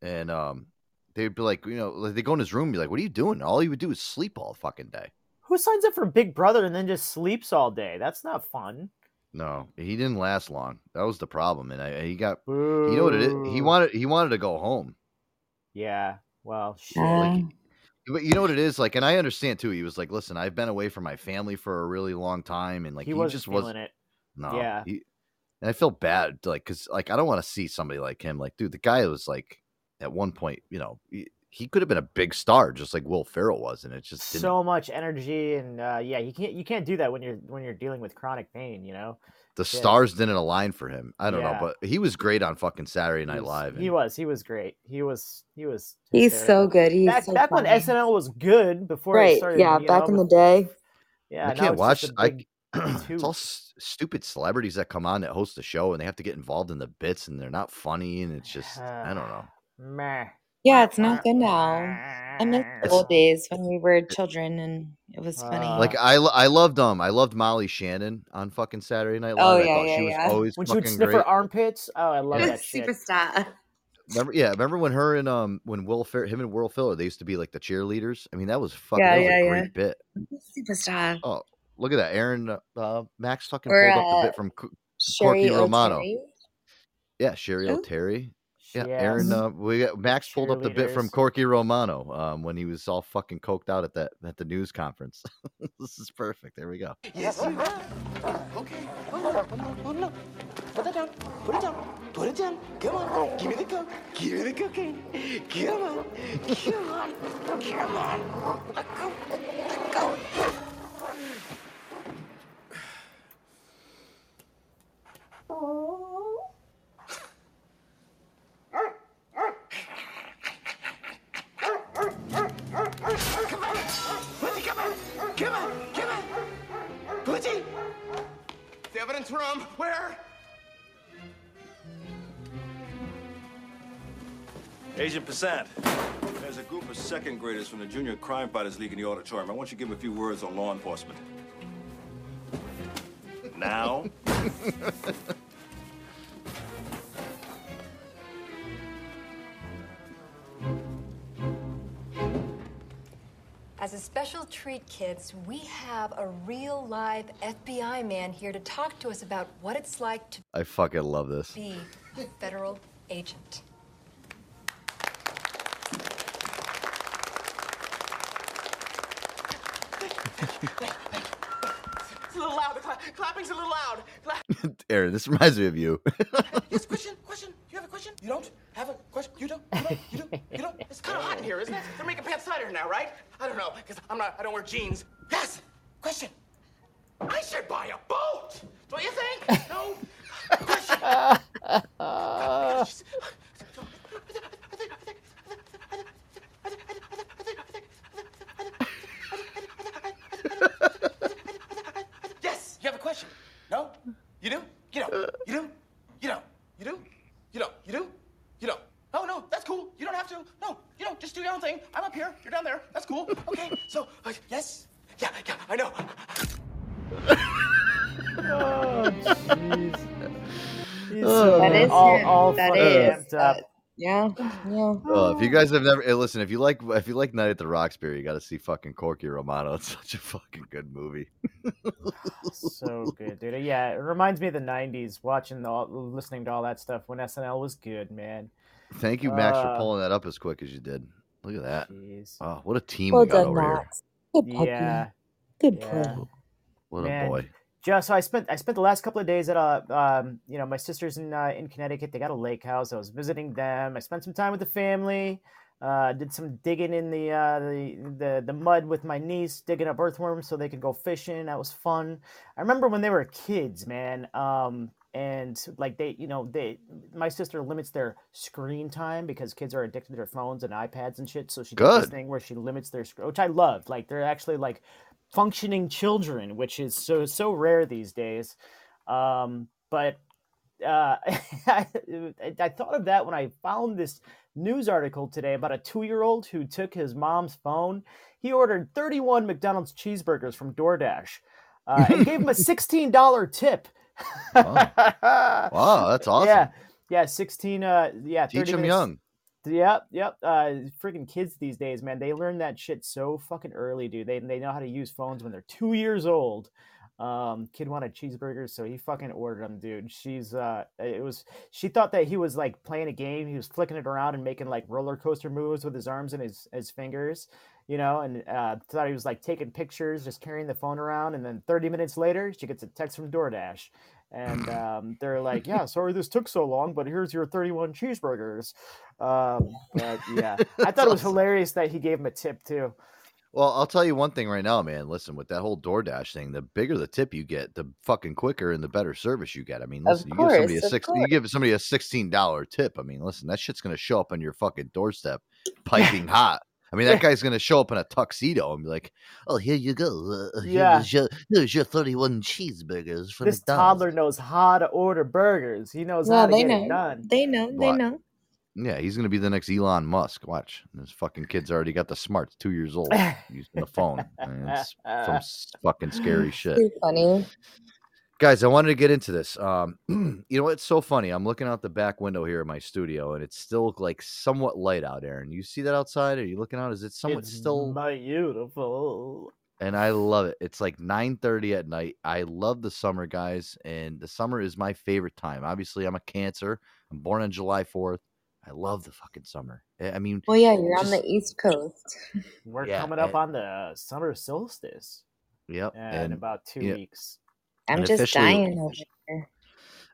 Speaker 3: and um they'd be like, you know, like they go in his room and be like, What are you doing? All he would do is sleep all fucking day.
Speaker 4: Who signs up for Big Brother and then just sleeps all day? That's not fun.
Speaker 3: No, he didn't last long. That was the problem. And I, he got you know what it is? He wanted he wanted to go home.
Speaker 4: Yeah. Well, shit.
Speaker 17: Uh,
Speaker 3: But you know what it is like, and I understand too. He was like, "Listen, I've been away from my family for a really long time, and like
Speaker 4: he,
Speaker 3: he,
Speaker 4: wasn't
Speaker 3: just
Speaker 4: feeling
Speaker 3: was
Speaker 4: it.
Speaker 3: no,
Speaker 4: Yeah.
Speaker 3: he, and I feel bad, like, cause like I don't want to see somebody like him. Like, dude, the guy was like, at one point, you know, he, he could have been a big star, just like Will Ferrell was, and it just didn't.
Speaker 4: so much energy and uh, yeah, you can't you can't do that when you're when you're dealing with chronic pain. You know,
Speaker 3: the
Speaker 4: Shit.
Speaker 3: stars didn't align for him. I don't
Speaker 4: Yeah.
Speaker 3: know, but he was great on fucking Saturday
Speaker 4: He
Speaker 3: Night
Speaker 4: was-
Speaker 3: Live.
Speaker 4: He was he was great. He was he was.
Speaker 17: He's so good. He's
Speaker 4: back
Speaker 17: so
Speaker 4: back when. SNL was good before
Speaker 17: Right.
Speaker 4: started.
Speaker 17: Yeah. Back
Speaker 4: know,
Speaker 17: in the day.
Speaker 4: Yeah,
Speaker 3: I can't
Speaker 4: it's
Speaker 3: watch.
Speaker 4: just a
Speaker 3: I it's all s- stupid celebrities that come on that host the show and they have to get involved in the bits and they're not funny and it's just I don't know.
Speaker 4: Meh.
Speaker 17: Yeah, it's not good now. I miss the old days when we were children and it was funny.
Speaker 4: Uh,
Speaker 3: Like I, lo- I loved um, I loved Molly Shannon on fucking Saturday Night
Speaker 17: Oh,
Speaker 3: Live. I
Speaker 17: yeah,
Speaker 3: thought
Speaker 17: yeah,
Speaker 3: she was
Speaker 17: yeah.
Speaker 3: always
Speaker 4: when she would
Speaker 3: fucking
Speaker 4: sniff
Speaker 3: great.
Speaker 4: her armpits. Oh, I love that shit.
Speaker 17: Superstar.
Speaker 3: Remember, yeah, remember when her and um, when Will Fer- him and Will Filler, they used to be like the cheerleaders. I mean, that was fucking,
Speaker 17: Yeah,
Speaker 3: that was
Speaker 17: yeah,
Speaker 3: a
Speaker 17: yeah.
Speaker 3: great bit.
Speaker 17: Superstar.
Speaker 3: Oh, look at that, Aaron, uh, uh, Max fucking
Speaker 17: Or,
Speaker 3: pulled up the
Speaker 17: uh,
Speaker 3: bit from Co-
Speaker 17: Cheri
Speaker 3: Corky Romano.
Speaker 17: Oteri.
Speaker 3: Yeah, Cheri
Speaker 17: Who?
Speaker 3: Oteri. Yeah,
Speaker 4: Yes.
Speaker 3: Aaron. Uh, we got Max pulled up the bit from Corky Romano um, when he was all fucking coked out at that at the news conference. this is perfect. There we go.
Speaker 23: Yes, you have. Okay. Hold on, hold on, hold on. Put that down. Put it down. Put it down. Come on. Give me the coke. Give me the cocaine. Come on. Come on. Come on. Let go. Let go. Come on. Come on. Come on. Pussy. The evidence room. Where?
Speaker 24: Agent Pissant, there's a group of second graders from the Junior Crime Fighters League in the auditorium. I want you to give them a few words on law enforcement. Now?
Speaker 25: As a special treat, kids, we have a real live FBI man here to talk to us about what it's like to
Speaker 3: I fucking love this.
Speaker 25: be a federal agent.
Speaker 23: It's a little loud. The cla- clapping's a little loud. Cla-
Speaker 3: Aaron, this reminds me of you.
Speaker 23: yes, question, question. You have a question? You don't have a question? You don't? You don't? You don't? You don't? It's kind of hot in here, isn't it? They're making pants cider now, right? I don't know, because I'm not, I don't wear jeans. Yes, question. I should buy a boat. Don't you think? No? question. You
Speaker 3: guys have never hey, listen, if you like if you like Night at the Roxbury, you got to see fucking Corky Romano. It's such a fucking good movie.
Speaker 4: so good, dude. Yeah, it reminds me of the '90s. Watching the, all- listening to all that stuff when SNL was good, man.
Speaker 3: Thank you, Max, for
Speaker 4: Uh,
Speaker 3: pulling that up as quick as you did. Look at that.
Speaker 4: Jeez.
Speaker 3: Oh, what a team
Speaker 17: Well
Speaker 3: we got
Speaker 17: done,
Speaker 3: over here.
Speaker 17: Good puppy.
Speaker 4: Yeah.
Speaker 17: Good
Speaker 4: Yeah.
Speaker 17: play.
Speaker 3: What
Speaker 4: Man,
Speaker 3: a boy.
Speaker 4: Just so I spent I spent the last couple of days at uh um you know my sisters in uh, in Connecticut. They got a lake house. I was visiting them. I spent some time with the family. Uh, did some digging in the uh the, the the mud with my niece, digging up earthworms so they could go fishing. That was fun. I remember when they were kids, man. Um, and like they, you know, they my sister limits their screen time because kids are addicted to their phones and iPads and shit. So she does this thing where she limits their screen, which I love. Like they're actually like functioning children, which is so so rare these days. Um, but uh, I, I thought of that when I found this news article today about a two-year-old who took his mom's phone. He ordered 31 McDonald's cheeseburgers from DoorDash uh, and gave him a $16 tip.
Speaker 3: Wow, that's awesome.
Speaker 4: Yeah, yeah, 16. Uh, yeah,
Speaker 3: Teach
Speaker 4: 30
Speaker 3: them young.
Speaker 4: Yep, yep. Uh, freaking kids these days, man, they learn that shit so fucking early, dude. They they know how to use phones when they're two years old. Um, kid wanted cheeseburgers, so he fucking ordered them, dude. She's uh, it was she thought that he was like playing a game. He was flicking it around and making like roller coaster moves with his arms and his his fingers, you know, and uh, thought he was like taking pictures, just carrying the phone around. And then 30 minutes later, she gets a text from DoorDash, and um, they're like, "Yeah, sorry this took so long, but here's your 31 cheeseburgers." Um, but yeah, I thought it was hilarious that he gave him a tip too.
Speaker 3: Well, I'll tell you one thing right now, man. Listen, with that whole DoorDash thing, the bigger the tip you get, the fucking quicker and the better service you get. I mean, listen, you give somebody a
Speaker 17: course,
Speaker 3: you give somebody a sixteen dollar tip. I mean, listen, that shit's gonna show up on your fucking doorstep, piping hot. I mean, that guy's gonna show up in a tuxedo and be like, "Oh, here you go. Uh,
Speaker 4: Yeah.
Speaker 3: here's your here's your thirty-one cheeseburgers from
Speaker 4: This
Speaker 3: McDonald's."
Speaker 4: toddler knows how to order burgers. He knows
Speaker 17: Yeah,
Speaker 4: how to
Speaker 17: they
Speaker 4: get
Speaker 17: know.
Speaker 4: it done.
Speaker 17: They know. They
Speaker 3: What?
Speaker 17: know.
Speaker 3: Yeah, he's gonna be the next Elon Musk. Watch, this fucking kid's already got the smarts. Two years old, using the phone. I mean, it's some fucking scary shit.
Speaker 17: Too funny.
Speaker 3: Guys, I wanted to get into this. Um, you know what's so funny? I'm looking out the back window here in my studio, and it's still like somewhat light out, Aaron. You see that outside? Are you looking out? Is it somewhat
Speaker 4: It's
Speaker 3: still?
Speaker 4: beautiful.
Speaker 3: And I love it. It's like 9:30 at night. I love the summer, guys, and the summer is my favorite time. Obviously, I'm a Cancer. I'm born on July 4th. I love the fucking summer. I I mean,
Speaker 17: Well, yeah, you're on the East Coast.
Speaker 4: We're
Speaker 3: Yeah,
Speaker 4: coming up
Speaker 3: and-
Speaker 4: on the summer solstice
Speaker 3: Yep,
Speaker 4: in
Speaker 3: and
Speaker 4: about two
Speaker 3: yeah,
Speaker 4: weeks.
Speaker 17: I'm
Speaker 3: and
Speaker 17: just dying over here.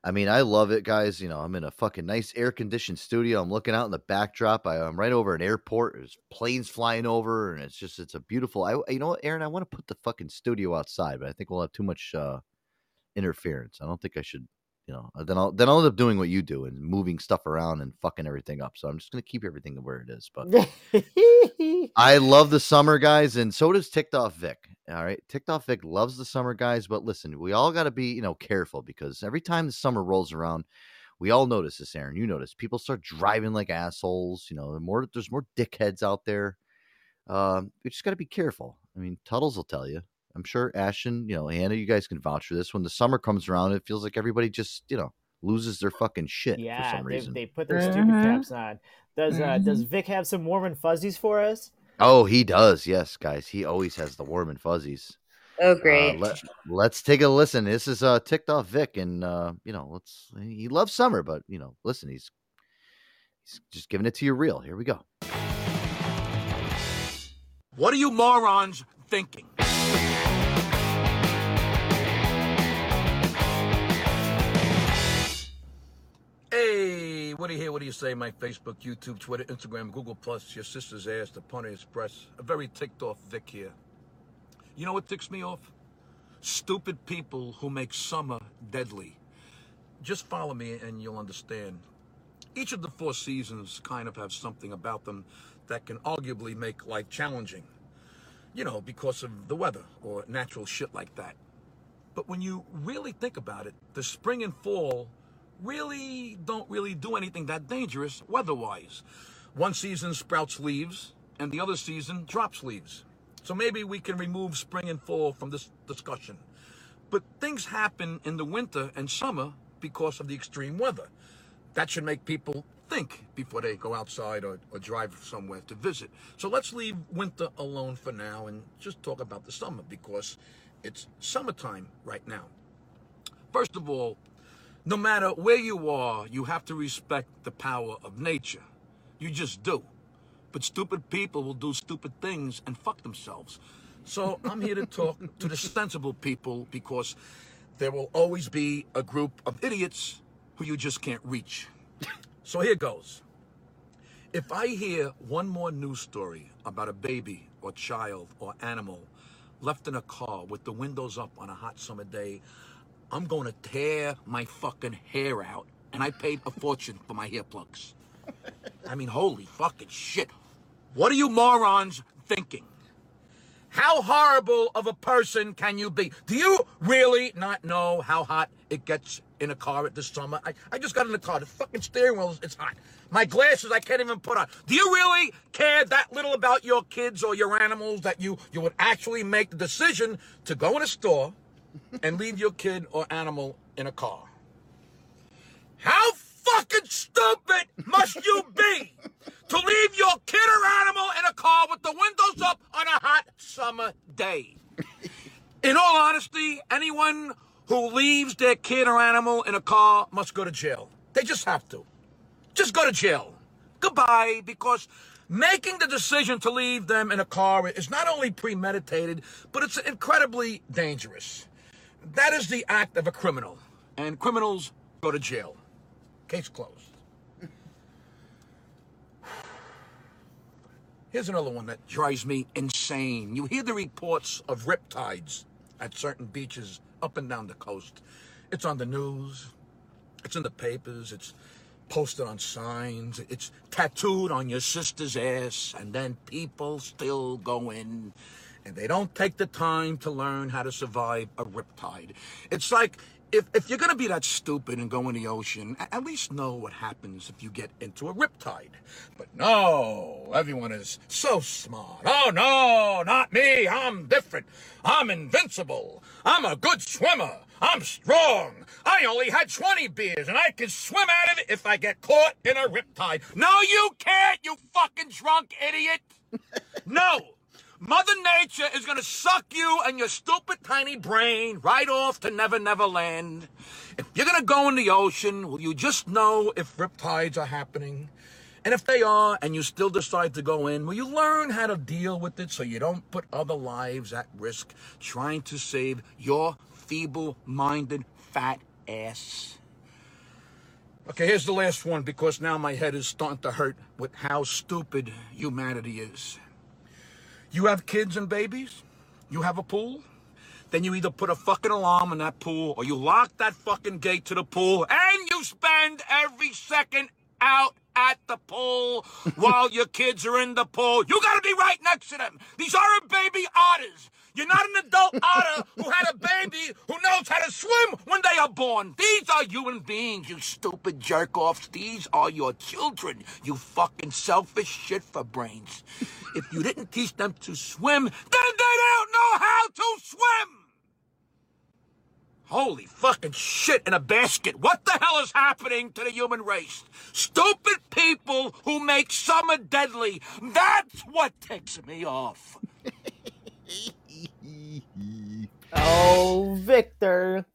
Speaker 3: I mean, I love it, guys. You know, I'm in a fucking nice air conditioned studio. I'm looking out in the backdrop. I, I'm right over an airport. There's planes flying over, and it's just it's a beautiful. I you know what, Aaron? I want to put the fucking studio outside, but I think we'll have too much uh interference. I don't think I should. You know, then I'll then I'll end up doing what you do and moving stuff around and fucking everything up. So I'm just gonna keep everything where it is. But I love the summer, guys, and so does TikTok Vic. All right, TikTok Vic loves the summer, guys. But listen, we all got to be, you know, careful because every time the summer rolls around, we all notice this. Aaron, you notice people start driving like assholes. You know, the more there's more dickheads out there. Um, we just got to be careful. I mean, Tuttles will tell you. I'm sure Ashton, you know, Hannah, you guys can vouch for this. When the summer comes around, it feels like everybody just, you know, loses their fucking shit
Speaker 4: yeah,
Speaker 3: for
Speaker 4: some
Speaker 3: reason.
Speaker 4: they put their stupid
Speaker 17: Mhm.
Speaker 4: caps on. Does uh, does
Speaker 17: Mhm.
Speaker 4: Vic have some warm and fuzzies for us?
Speaker 3: Oh, he does. Yes, guys. He always has the warm and fuzzies.
Speaker 17: Oh,
Speaker 3: Uh,
Speaker 17: great.
Speaker 3: let, let's take a listen. This is uh ticked off Vic, and uh, you know, let's he loves summer, but you know, listen, he's he's just giving it to you real. Here we go.
Speaker 26: What are you morons thinking? What do you hear? What do you say? My Facebook, YouTube, Twitter, Instagram, Google Plus, your sister's ass, the Pony Express. A very ticked off Vic here. You know what ticks me off? Stupid people who make summer deadly. Just follow me and you'll understand. Each of the four seasons kind of have something about them that can arguably make life challenging. You know, because of the weather or natural shit like that. But when you really think about it, the spring and fall really don't really do anything that dangerous weather-wise. One season sprouts leaves and the other season drops leaves. So maybe we can remove spring and fall from this discussion. But things happen in the winter and summer because of the extreme weather. That should make people think before they go outside or, or drive somewhere to visit. So let's leave winter alone for now and just talk about the summer because it's summertime right now. First of all, no matter where you are, you have to respect the power of nature. You just do. But stupid people will do stupid things and fuck themselves. So I'm here to talk to the sensible people because there will always be a group of idiots who you just can't reach. So here goes. If I hear one more news story about a baby or child or animal left in a car with the windows up on a hot summer day, I'm going to tear my fucking hair out. And I paid a fortune for my hair plugs. I mean, holy fucking shit. What are you morons thinking? How horrible of a person can you be? Do you really not know how hot it gets in a car this summer? I, I just got in the car. The fucking steering wheel, it's hot. My glasses I can't even put on. Do you really care that little about your kids or your animals that you, you would actually make the decision to go in a store and leave your kid or animal in a car? How fucking stupid must you be to leave your kid or animal in a car with the windows up on a hot summer day? In all honesty, anyone who leaves their kid or animal in a car must go to jail. They just have to. Just go to jail. Goodbye, because making the decision to leave them in a car is not only premeditated, but it's incredibly dangerous. That is the act of a criminal. and criminals go to jail. Case closed. Here's another one that drives me insane. You hear the reports of riptides at certain beaches up and down the coast. It's on the news, it's in the papers, it's posted on signs, it's tattooed on your sister's ass, and then people still go in and they don't take the time to learn how to survive a riptide. It's like if, if you're gonna be that stupid and go in the ocean, at least know what happens if you get into a riptide. But no, everyone is so smart. Oh no, not me. I'm different. I'm invincible. I'm a good swimmer. I'm strong. I only had 20 beers and I can swim out of it if I get caught in a riptide. No, you can't, you fucking drunk idiot. No. Mother Nature is gonna suck you and your stupid tiny brain right off to Never Never Land. If you're gonna go in the ocean, will you just know if riptides are happening? And if they are, and you still decide to go in, will you learn how to deal with it so you don't put other lives at risk trying to save your feeble minded fat ass? Okay, here's the last one because now my head is starting to hurt with how stupid humanity is. You have kids and babies? You have a pool? Then you either put a fucking alarm in that pool or you lock that fucking gate to the pool and you spend every second out at the pool while your kids are in the pool. You gotta be right next to them. These aren't baby otters. You're not an adult otter who had a baby who knows how to swim when they are born. These are human beings, you stupid jerk offs. These are your children, you fucking selfish shit for brains. If you didn't teach them to swim, then they don't know how to swim! Holy fucking shit in a basket. What the hell is happening to the human race? Stupid people who make summer deadly. That's what ticks me off.
Speaker 4: Oh, Victor.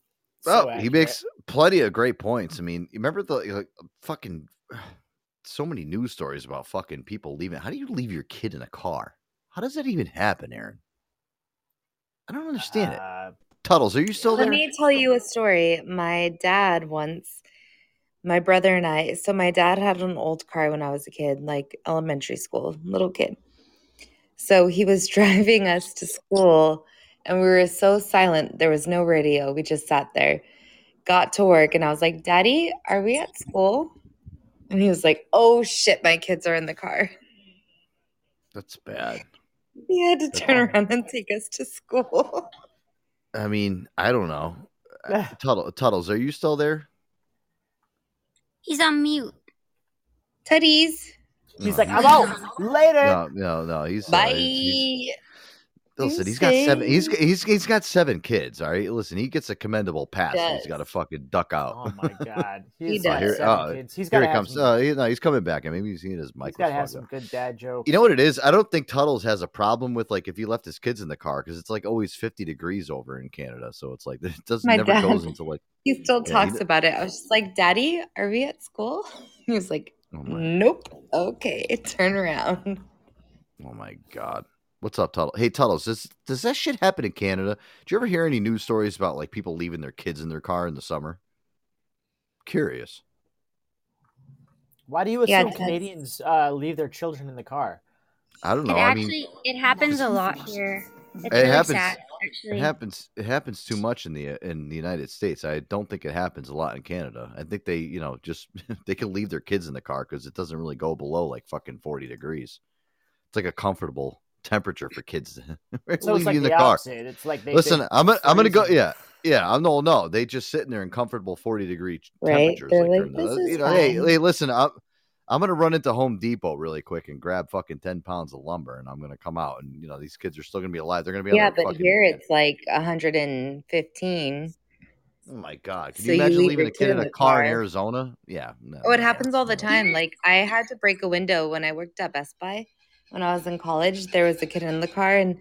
Speaker 3: Oh,
Speaker 4: So
Speaker 3: he makes plenty of great points. I mean, you remember the like, fucking so many news stories about fucking people leaving. How do you leave your kid in a car? How does that even happen, Aaron? I don't understand it.
Speaker 4: Uh,
Speaker 3: Tuttles, are you still
Speaker 17: Let
Speaker 3: there?
Speaker 17: Let me tell you a story. My dad once, my brother and I, so my dad had an old car when I was a kid, like elementary school, little kid. So he was driving us to school and we were so silent. There was no radio. We just sat there. Got to work and I was like, Daddy, are we at school? And he was like, Oh shit, my kids are in the car.
Speaker 3: That's bad.
Speaker 17: He had to turn around and take us to school.
Speaker 3: I mean, I don't know. Uh, Tuttle, Tuttles, are you still there?
Speaker 16: He's on mute.
Speaker 17: Tutties.
Speaker 4: He's
Speaker 3: No,
Speaker 4: like, I'm out. Later.
Speaker 3: No, no, no. He's uh,
Speaker 17: Bye.
Speaker 3: he's- listen, he's got seven. He's he's he's got seven kids. All right, listen, he gets a commendable pass. and He's
Speaker 17: Does.
Speaker 3: got to fucking duck out.
Speaker 4: Oh my god.
Speaker 17: He
Speaker 4: He's
Speaker 17: does.
Speaker 4: got
Speaker 3: Here,
Speaker 4: seven
Speaker 3: uh,
Speaker 4: kids. He's
Speaker 3: here
Speaker 4: got to
Speaker 3: he comes.
Speaker 4: some,
Speaker 3: Uh, he- no, he's coming back. And maybe he's seen his mic.
Speaker 4: he's got to have some good dad jokes.
Speaker 3: You know what it is? I don't think Tuttles has a problem with like if he left his kids in the car because it's like always fifty degrees over in Canada, so it's like it doesn't
Speaker 17: My
Speaker 3: never
Speaker 17: dad,
Speaker 3: goes into like.
Speaker 17: he still
Speaker 3: Yeah,
Speaker 17: talks
Speaker 3: d-
Speaker 17: about it. I was just like, Daddy, are we at school? He was like,
Speaker 3: Oh
Speaker 17: Nope. Okay, turn around.
Speaker 3: oh my god. What's up, Tuttle? Hey, Tuttles, does does that shit happen in Canada? Do you ever hear any news stories about like people leaving their kids in their car in the summer? Curious.
Speaker 4: Why do you assume
Speaker 17: it does.
Speaker 4: Canadians uh, leave their children in the car?
Speaker 3: I don't
Speaker 16: It
Speaker 3: know. I mean,
Speaker 16: actually it happens a lot here. It's
Speaker 3: it
Speaker 16: really
Speaker 3: happens.
Speaker 16: sad,
Speaker 3: It happens. It happens too much in the in the United States. I don't think it happens a lot in Canada. I think they, you know, just they can leave their kids in the car because it doesn't really go below like fucking forty degrees. It's like a comfortable temperature for kids
Speaker 4: So like
Speaker 3: you in
Speaker 4: the,
Speaker 3: the car.
Speaker 4: opposite. It's like they
Speaker 3: Listen,
Speaker 4: they
Speaker 3: I'm gonna, I'm gonna go. Yeah, yeah. I'm no, no. They just sitting there in comfortable forty degree
Speaker 17: Right?
Speaker 3: temperatures. Like
Speaker 17: like,
Speaker 3: the- you know, hey, hey, listen. I'm I'm gonna run into Home Depot really quick and grab fucking ten pounds of lumber, and I'm gonna come out, and you know these kids are still gonna be alive. They're gonna be
Speaker 17: Yeah, but
Speaker 3: fucking.
Speaker 17: here it's like 115.
Speaker 3: Oh my god! Can
Speaker 17: So
Speaker 3: you
Speaker 17: you
Speaker 3: imagine
Speaker 17: leave
Speaker 3: leaving a kid in a
Speaker 17: the
Speaker 3: car in. Arizona? Yeah, no.
Speaker 17: Oh, it happens all the time. Like I had to break a window when I worked at Best Buy when I was in college. There was a kid in the car and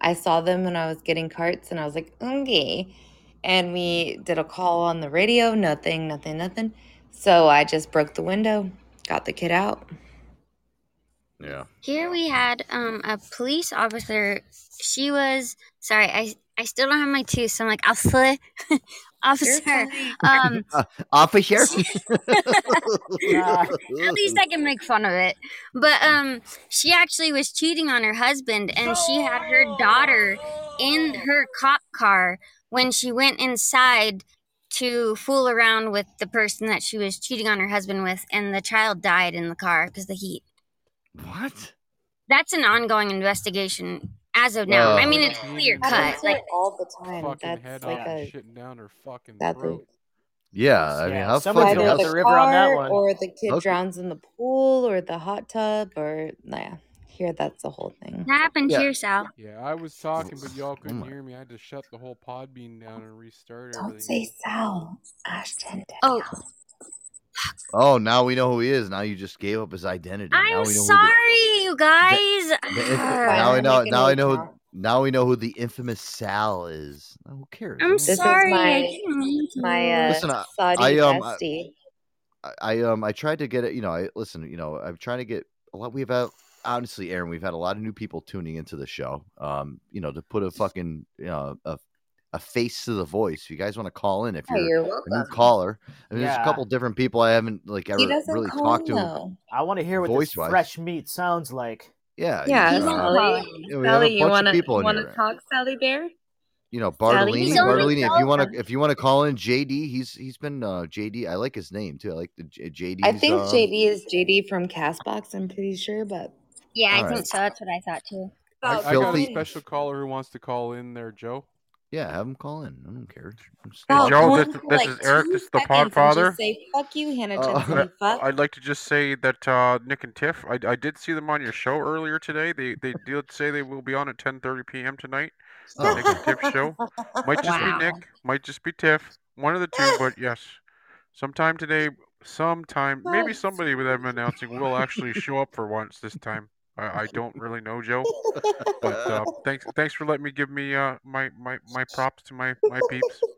Speaker 17: I saw them when I was getting carts and I was like, okay. And we did a call on the radio, nothing, nothing, nothing. So I just broke the window, got the kid out.
Speaker 3: Yeah.
Speaker 16: Here we had um, a police officer. She was sorry. I I still don't have my tooth, so I'm like I'll slip. officer. Um,
Speaker 3: Uh, officer.
Speaker 16: at least I can make fun of it. But um, she actually was cheating on her husband, and she had her daughter in her cop car when she went inside to fool around with the person that she was cheating on her husband with, and the child died in the car because the heat.
Speaker 3: What?
Speaker 16: That's an ongoing investigation as of now. I mean, it's clear cut.
Speaker 17: Happens,
Speaker 16: Like
Speaker 17: like all the time.
Speaker 19: Fucking
Speaker 17: That's
Speaker 19: head
Speaker 17: like
Speaker 19: on
Speaker 17: a
Speaker 19: shitting down her fucking
Speaker 17: that's a.
Speaker 3: Yeah, I mean,
Speaker 4: Yeah,
Speaker 3: how
Speaker 4: somebody
Speaker 3: fucking
Speaker 4: go
Speaker 17: either
Speaker 4: up
Speaker 3: how,
Speaker 4: the
Speaker 17: the
Speaker 4: river on that one.
Speaker 17: or the kid
Speaker 3: Okay.
Speaker 17: drowns in the pool or the hot tub or yeah. Here that's the whole thing.
Speaker 16: that happened
Speaker 3: Yeah.
Speaker 16: here, Sal.
Speaker 19: Yeah, I was talking, but y'all oh couldn't
Speaker 3: my-
Speaker 19: hear me. I had to shut the whole Podbean down and restart
Speaker 17: Don't
Speaker 19: everything.
Speaker 17: say Sal. Ashton.
Speaker 16: Oh,
Speaker 3: Oh, now we know who he is. Now you just gave up his identity. now
Speaker 16: I'm
Speaker 3: we know
Speaker 16: sorry, you guys.
Speaker 3: Who the, the now we know. Now I know.
Speaker 17: Tom.
Speaker 3: Who, now we know who the infamous Sal is. Who cares?
Speaker 16: I'm
Speaker 17: This is
Speaker 16: sorry. I
Speaker 17: my
Speaker 16: didn't mean
Speaker 17: my uh,
Speaker 3: Listen, I,
Speaker 17: Saudi
Speaker 3: I um, I- I um, I tried to get it. You know, I listen. You know, I'm trying to get a lot. We've had honestly, Aaron. We've had a lot of new people tuning into the show. Um, you know, to put a fucking you know a a face to the voice. If you guys want to call in, if you're
Speaker 17: you're
Speaker 3: a new caller, I mean, there's a couple different people I haven't like ever really talked
Speaker 17: in
Speaker 3: to.
Speaker 17: though.
Speaker 4: I want to hear what this
Speaker 3: Voice-wise.
Speaker 4: fresh meat sounds like.
Speaker 3: Yeah,
Speaker 17: Yeah,
Speaker 16: He's
Speaker 3: uh,
Speaker 17: Sally.
Speaker 16: calling.
Speaker 3: yeah, we have a
Speaker 17: Sally, you wanna
Speaker 3: of
Speaker 17: wanna talk, Sally Bear?
Speaker 3: you know Bartolini. Bartolini, if you want to, if you want to call in JD, he's he's been uh, JD. I like his name too. I like the JD.
Speaker 17: I think
Speaker 3: um,
Speaker 17: JD is JD from Castbox. I'm pretty sure, but
Speaker 16: Yeah, I
Speaker 3: All
Speaker 16: think so. That's what I thought too.
Speaker 19: I, I got a special caller who wants to call in there, Joe.
Speaker 3: Yeah, have him call in. I don't care. I'm just
Speaker 17: Val,
Speaker 27: Joe,
Speaker 17: go
Speaker 27: this- this
Speaker 17: like
Speaker 27: is Eric, this is the
Speaker 17: seconds
Speaker 27: Podfather.
Speaker 17: Say fuck you, Hannah
Speaker 3: Uh,
Speaker 17: Jensen. you fuck.
Speaker 27: I'd like to just say that uh, Nick and Tiff, I, I did see them on your show earlier today. They they did say they will be on at 10:30 p.m. tonight.
Speaker 3: Oh.
Speaker 27: Nick and Tiff show. Might just
Speaker 16: Wow.
Speaker 27: be Nick, might just be Tiff. One of the two, but yes, sometime today, sometime maybe somebody with them announcing will actually show up for once this time. I, I don't really know, Joe, but uh, thanks thanks for letting me give me uh, my, my my props to my my peeps.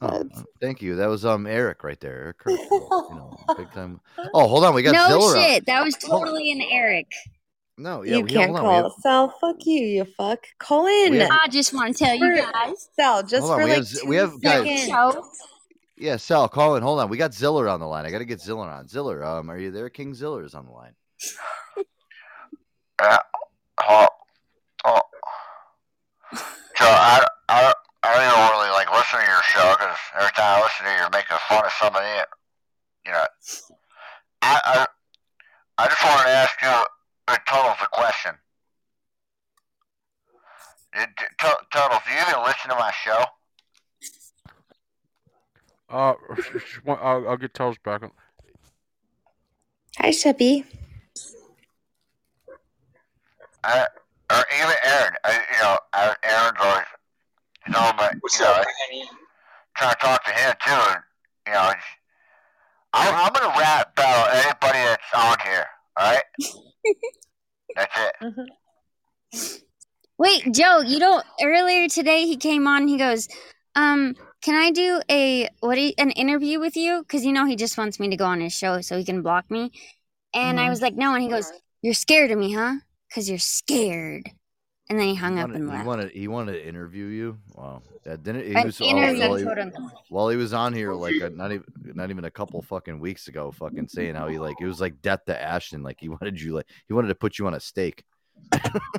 Speaker 3: Oh, uh, thank you. That was um Eric right there. Eric Kirk, you know, big time. Oh, hold on, we got
Speaker 16: no
Speaker 3: Zilla.
Speaker 16: shit. That was totally an Eric.
Speaker 3: No, yeah,
Speaker 17: you
Speaker 3: we,
Speaker 17: can't
Speaker 3: hold on,
Speaker 17: call
Speaker 3: have,
Speaker 17: Sal. Fuck you, you fuck. Call in.
Speaker 3: have-
Speaker 16: I just want to tell you
Speaker 17: For-
Speaker 16: guys.
Speaker 17: Sal, just
Speaker 3: Hold on,
Speaker 17: for
Speaker 3: we
Speaker 17: like
Speaker 3: have
Speaker 17: two
Speaker 3: we have- guys-
Speaker 17: seconds.
Speaker 16: Show.
Speaker 3: yeah, Sal, call in. Hold on, we got Ziller on the line. I got to get Ziller on. Ziller, um, are you there? King Ziller is on the line.
Speaker 18: Uh, oh, oh. Joe, I, I, I don't really like listening to your show because every time I listen to you, you're making fun of somebody. You know, I, I, I just wanted to ask you, uh, Tuttles, a question. It, T- do you even listen to my show?
Speaker 27: Uh, I'll, I'll get Tuttles back on.
Speaker 17: Hi, Sheppy.
Speaker 18: I, or even Aaron, I, you know, I, Aaron's always, he's on my, you know, trying to talk to him too, and, you know, I'm, I'm gonna rap about anybody that's on here, alright? that's it.
Speaker 16: Wait, Joe, you don't earlier today he came on he goes, um, can I do a what you, an interview with you? Because you know he just wants me to go on his show so he can block me. And I
Speaker 17: Mhm.
Speaker 16: was like, no, and he goes, You're scared of me, huh? Because you're scared. And then he hung
Speaker 3: He
Speaker 16: up
Speaker 3: wanted,
Speaker 16: and
Speaker 3: he
Speaker 16: left.
Speaker 3: wanted he wanted to interview you. Wow, that didn't he
Speaker 16: An
Speaker 3: was
Speaker 16: interview,
Speaker 3: while, he, while he was on here like a, not even not even a couple fucking weeks ago, fucking saying how he like it was like death to Ashton. Like he wanted you like he wanted to put you on a stake.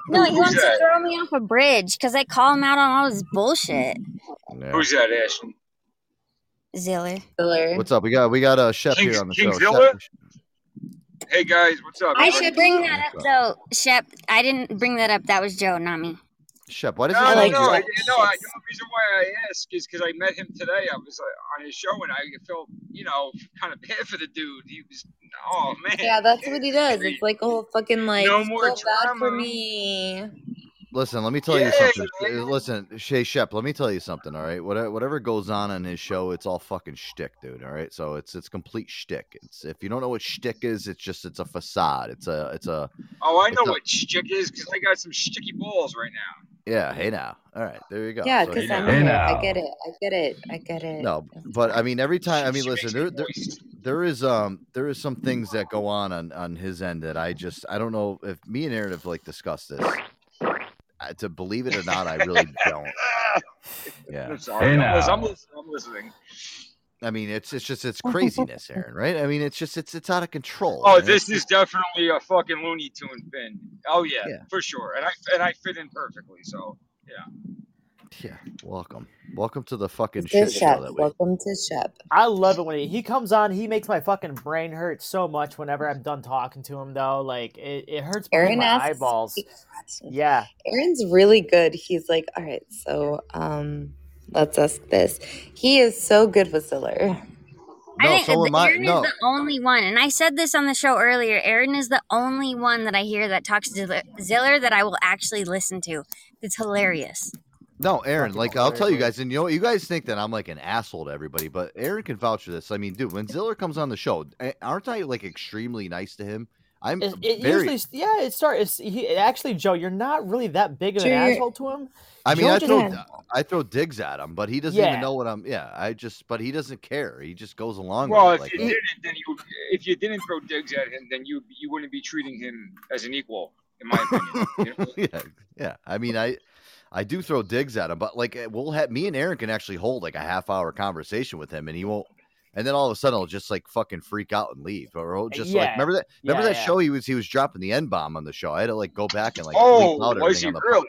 Speaker 16: No, he wants to throw me off a bridge because I call him out on all his bullshit.
Speaker 3: Yeah.
Speaker 28: Who's that, Ashton?
Speaker 16: Ziller.
Speaker 17: Ziller.
Speaker 3: What's up? We got we got a chef
Speaker 28: King-
Speaker 3: here on the
Speaker 28: King
Speaker 3: show.
Speaker 28: Zilla?
Speaker 3: Shep-
Speaker 28: Hey guys, what's up?
Speaker 16: I should bring that up though, Shep. I didn't bring that up. That was Joe, not me.
Speaker 3: Shep, what is does
Speaker 28: No,
Speaker 3: it
Speaker 28: no,
Speaker 3: sound
Speaker 28: no, I,
Speaker 3: like
Speaker 28: no. I, the reason why I ask is because I met him today. I was uh, on his show and I felt, you know, kind of bad for the dude. He was, oh man.
Speaker 17: Yeah, that's what he does. It's like a whole fucking like
Speaker 28: No more
Speaker 17: feel bad for
Speaker 28: drama.
Speaker 17: me.
Speaker 3: Listen, let me tell you something. Listen, Shay Shep, let me tell you something. All right, whatever, whatever goes on on his show, it's all fucking shtick, dude. All right, so it's it's complete shtick. It's if you don't know what shtick is, it's just it's a facade. It's a it's a
Speaker 28: Oh, I know
Speaker 3: a-
Speaker 28: what stick is because I got some sticky balls right now.
Speaker 3: yeah. Hey now, all right, there you go.
Speaker 17: Yeah, because
Speaker 3: you
Speaker 17: I'm
Speaker 3: know.
Speaker 17: here. I get it. I get it. I get it.
Speaker 3: No, but I mean, every time. I mean, listen, there, there, there is um, there is some things that go on on on his end that I just I don't know if me and Aaron have like discussed this. Uh, to believe it or not, I really don't. Yeah.
Speaker 28: I'm sorry.
Speaker 3: Hey,
Speaker 28: I'm, I'm listening. I'm listening.
Speaker 3: I mean, it's it's just it's craziness, Aaron. Right? I mean, it's just it's it's out of control.
Speaker 28: Oh, this is definitely a fucking Looney Tune Finn. Oh yeah,
Speaker 3: Yeah.
Speaker 28: for sure. And I and I fit in perfectly. So yeah.
Speaker 3: Yeah. Welcome, welcome to the fucking
Speaker 17: To
Speaker 3: shit show
Speaker 17: Shep.
Speaker 3: that.
Speaker 17: Welcome to Shep.
Speaker 4: I love it when he, he comes on. He makes my fucking brain hurt so much whenever I'm done talking to him. Though, like it, it hurts
Speaker 17: Aaron
Speaker 4: my
Speaker 17: asks
Speaker 4: eyeballs. Yeah,
Speaker 17: Aaron's really good. He's like, all right, so um, let's ask this. He is so good with Ziller.
Speaker 16: I
Speaker 3: No,
Speaker 16: think
Speaker 3: so
Speaker 16: the-
Speaker 3: am I.
Speaker 16: Aaron
Speaker 3: No,
Speaker 16: is the only one, and I said this on the show earlier. Aaron is the only one that I hear that talks to Ziller- Ziller that I will actually listen to. It's hilarious.
Speaker 3: No, Aaron. Like I'll tell you guys, and you know, you guys think that I'm like an asshole to everybody, but Aaron can vouch for this. I mean, dude, when Ziller comes on the show, aren't I like extremely nice to him? I'm
Speaker 4: it, it
Speaker 3: very.
Speaker 4: usually yeah. It starts. He, actually, Joe, you're not really that big of an
Speaker 17: Joe,
Speaker 4: asshole to him.
Speaker 3: I mean,
Speaker 4: Joe
Speaker 3: I throw
Speaker 17: Yeah.
Speaker 3: I throw digs at him, but he doesn't even know what I'm. Yeah, I just, but he doesn't care. He just goes along
Speaker 28: Well,
Speaker 3: with
Speaker 28: if
Speaker 3: it.
Speaker 28: you
Speaker 3: Like,
Speaker 28: didn't, then you if you didn't throw digs at him, then you you wouldn't be treating him as an equal, in my opinion. You know?
Speaker 3: yeah, yeah. I mean, I, I do throw digs at him, but like eh, we'll have me and Aaron can actually hold like a half hour conversation with him, and he won't. And then all of a sudden, he'll just like fucking freak out and leave, or he'll just like remember that remember
Speaker 4: Yeah,
Speaker 3: that
Speaker 4: yeah.
Speaker 3: show he was he was dropping the n bomb on the show. I had to like go back and like
Speaker 28: Oh,
Speaker 3: out
Speaker 28: was he
Speaker 3: on the
Speaker 28: really?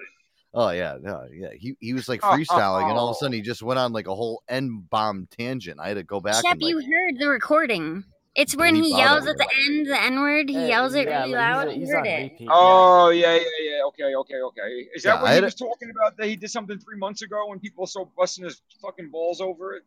Speaker 3: Oh yeah, yeah, yeah. He he was like freestyling, and all of a sudden he just went on like a whole n bomb tangent. I had to go back
Speaker 16: Shep,
Speaker 3: and like
Speaker 16: you heard the recording. It's when he yells at the end, the N word. He yells it
Speaker 4: yeah,
Speaker 16: really
Speaker 4: like,
Speaker 16: loud.
Speaker 4: he's
Speaker 16: you heard it.
Speaker 4: repeat.
Speaker 28: Oh yeah, yeah, yeah. Okay, okay, okay. Is that
Speaker 3: Yeah,
Speaker 28: what
Speaker 3: I
Speaker 28: he
Speaker 3: had
Speaker 28: was talking about? That he did something three months ago when people were so busting his fucking balls over it.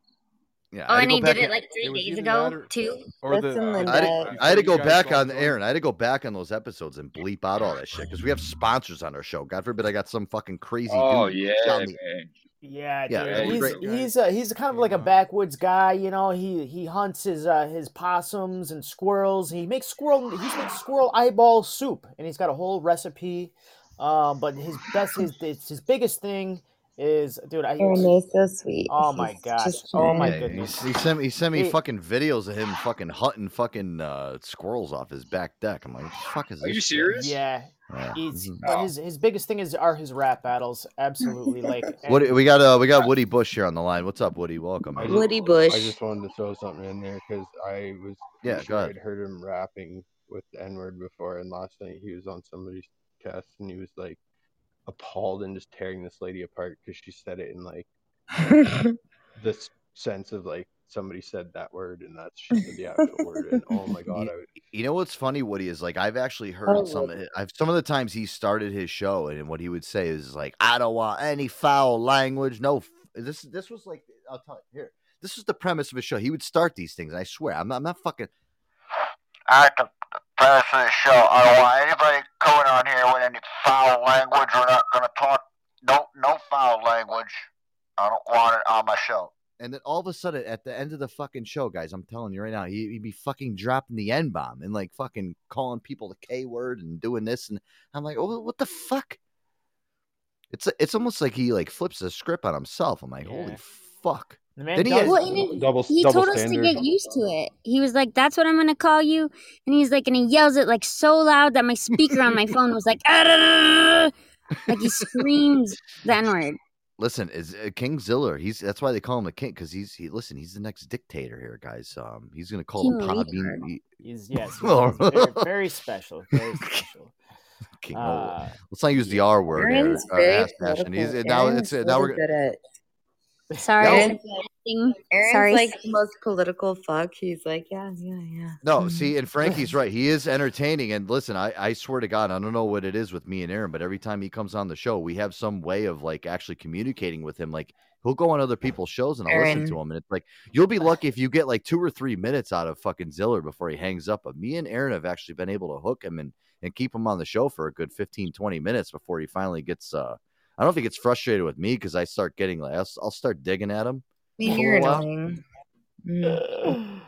Speaker 3: Yeah,
Speaker 16: Oh, and he did it like three
Speaker 19: It
Speaker 16: days ago
Speaker 19: or-
Speaker 16: too.
Speaker 19: Or the, uh,
Speaker 3: I had, to, I had to go back
Speaker 19: got
Speaker 3: on
Speaker 19: going-
Speaker 3: Aaron. I had to go back on those episodes and bleep out all that shit because we have sponsors on our show. God forbid I got some fucking crazy
Speaker 28: Oh yeah,
Speaker 3: telling me-
Speaker 28: man.
Speaker 4: Yeah,
Speaker 3: Yeah,
Speaker 4: dude.
Speaker 3: that'd
Speaker 4: he's
Speaker 3: great.
Speaker 4: he's uh, he's kind of like a backwoods guy, you know. He he hunts his uh, his possums and squirrels. He makes squirrel he makes squirrel eyeball soup, and he's got a whole recipe. Um, but his best his his, his biggest thing is, dude. I
Speaker 17: Aaron is so sweet.
Speaker 4: oh my
Speaker 17: He's
Speaker 4: gosh, oh my goodness.
Speaker 3: He, he sent me he sent me
Speaker 4: He-
Speaker 3: fucking videos of him fucking hunting fucking uh, squirrels off his back deck. I'm like, what the fuck is
Speaker 28: Are
Speaker 3: this?
Speaker 28: you
Speaker 3: shit?"
Speaker 28: serious?
Speaker 4: Yeah,
Speaker 3: Yeah.
Speaker 4: he's but his his biggest thing is are his rap battles. Absolutely, like
Speaker 3: What we got? Uh, we got Woody Bush here on the line. What's up, Woody? Welcome.
Speaker 19: I just-
Speaker 17: Woody Bush.
Speaker 19: I just wanted to throw something in there because I was
Speaker 3: Yeah,
Speaker 19: sure. I'd heard him rapping with the N word before, and last night he was on somebody's cast and he was like appalled and just tearing this lady apart because she said it in like this sense of like somebody said that word and that's just the actual word and oh my god I was
Speaker 3: You know what's funny, Woody, is like I've actually heard
Speaker 17: Oh,
Speaker 3: some.
Speaker 17: Woody.
Speaker 3: I've some of the times he started his show, and what he would say is like, "I don't want any foul language." No, f-" this this was like I'll tell you here. This was the premise of his show. He would start these things. And I swear, I'm not, I'm not fucking.
Speaker 18: At the the premise of the show, I don't want anybody coming on here with any foul language. We're not gonna talk. No, no foul language. I don't want it on my show.
Speaker 3: And then all of a sudden, at the end of the fucking show, guys, I'm telling you right now, he, he'd be fucking dropping the N bomb and like fucking calling people the K word and doing this. And I'm like, oh, what the fuck? It's it's almost like he like flips the script on himself. I'm like, holy fuck.
Speaker 4: the man
Speaker 3: Then he
Speaker 4: does
Speaker 3: has-
Speaker 16: Well, and he,
Speaker 19: double
Speaker 16: he
Speaker 19: double
Speaker 16: told us to get used to it. He was like, "That's what I'm gonna call you," and he's like, and he yells it like so loud that my speaker on my phone was like, like he screams the N word.
Speaker 3: Listen, is uh, King Ziller? He's that's why they call him a king because he's he. Listen, he's the next dictator here, guys. Um, he's gonna call
Speaker 16: King
Speaker 3: the Podbean. he-
Speaker 4: He's yes, he's, he's very, very special, very special.
Speaker 3: King.
Speaker 4: Uh,
Speaker 3: let's not use the R word.
Speaker 17: Aaron's
Speaker 3: uh,
Speaker 17: very
Speaker 3: ass fashion. He's now it's now we're
Speaker 17: good at
Speaker 16: Sorry,
Speaker 17: Aaron's,
Speaker 16: Sorry.
Speaker 17: Aaron's
Speaker 16: Sorry.
Speaker 17: like the most political fuck. He's like, yeah, yeah, yeah.
Speaker 3: No, see, and Frankie's right. He is entertaining. And listen, I, I swear to God, I don't know what it is with me and Aaron, but every time he comes on the show, we have some way of like actually communicating with him. Like he'll go on other people's shows and I'll listen to
Speaker 17: Aaron.
Speaker 3: him. And it's like, you'll be lucky if you get like two or three minutes out of fucking Ziller before he hangs up. But me and Aaron have actually been able to hook him and, and keep him on the show for a good 15, 20 minutes before he finally gets, uh, I don't think it's frustrated with me because I start getting like, I'll, I'll start digging at him.
Speaker 17: I mean,
Speaker 3: for a
Speaker 17: you're annoying. Mm.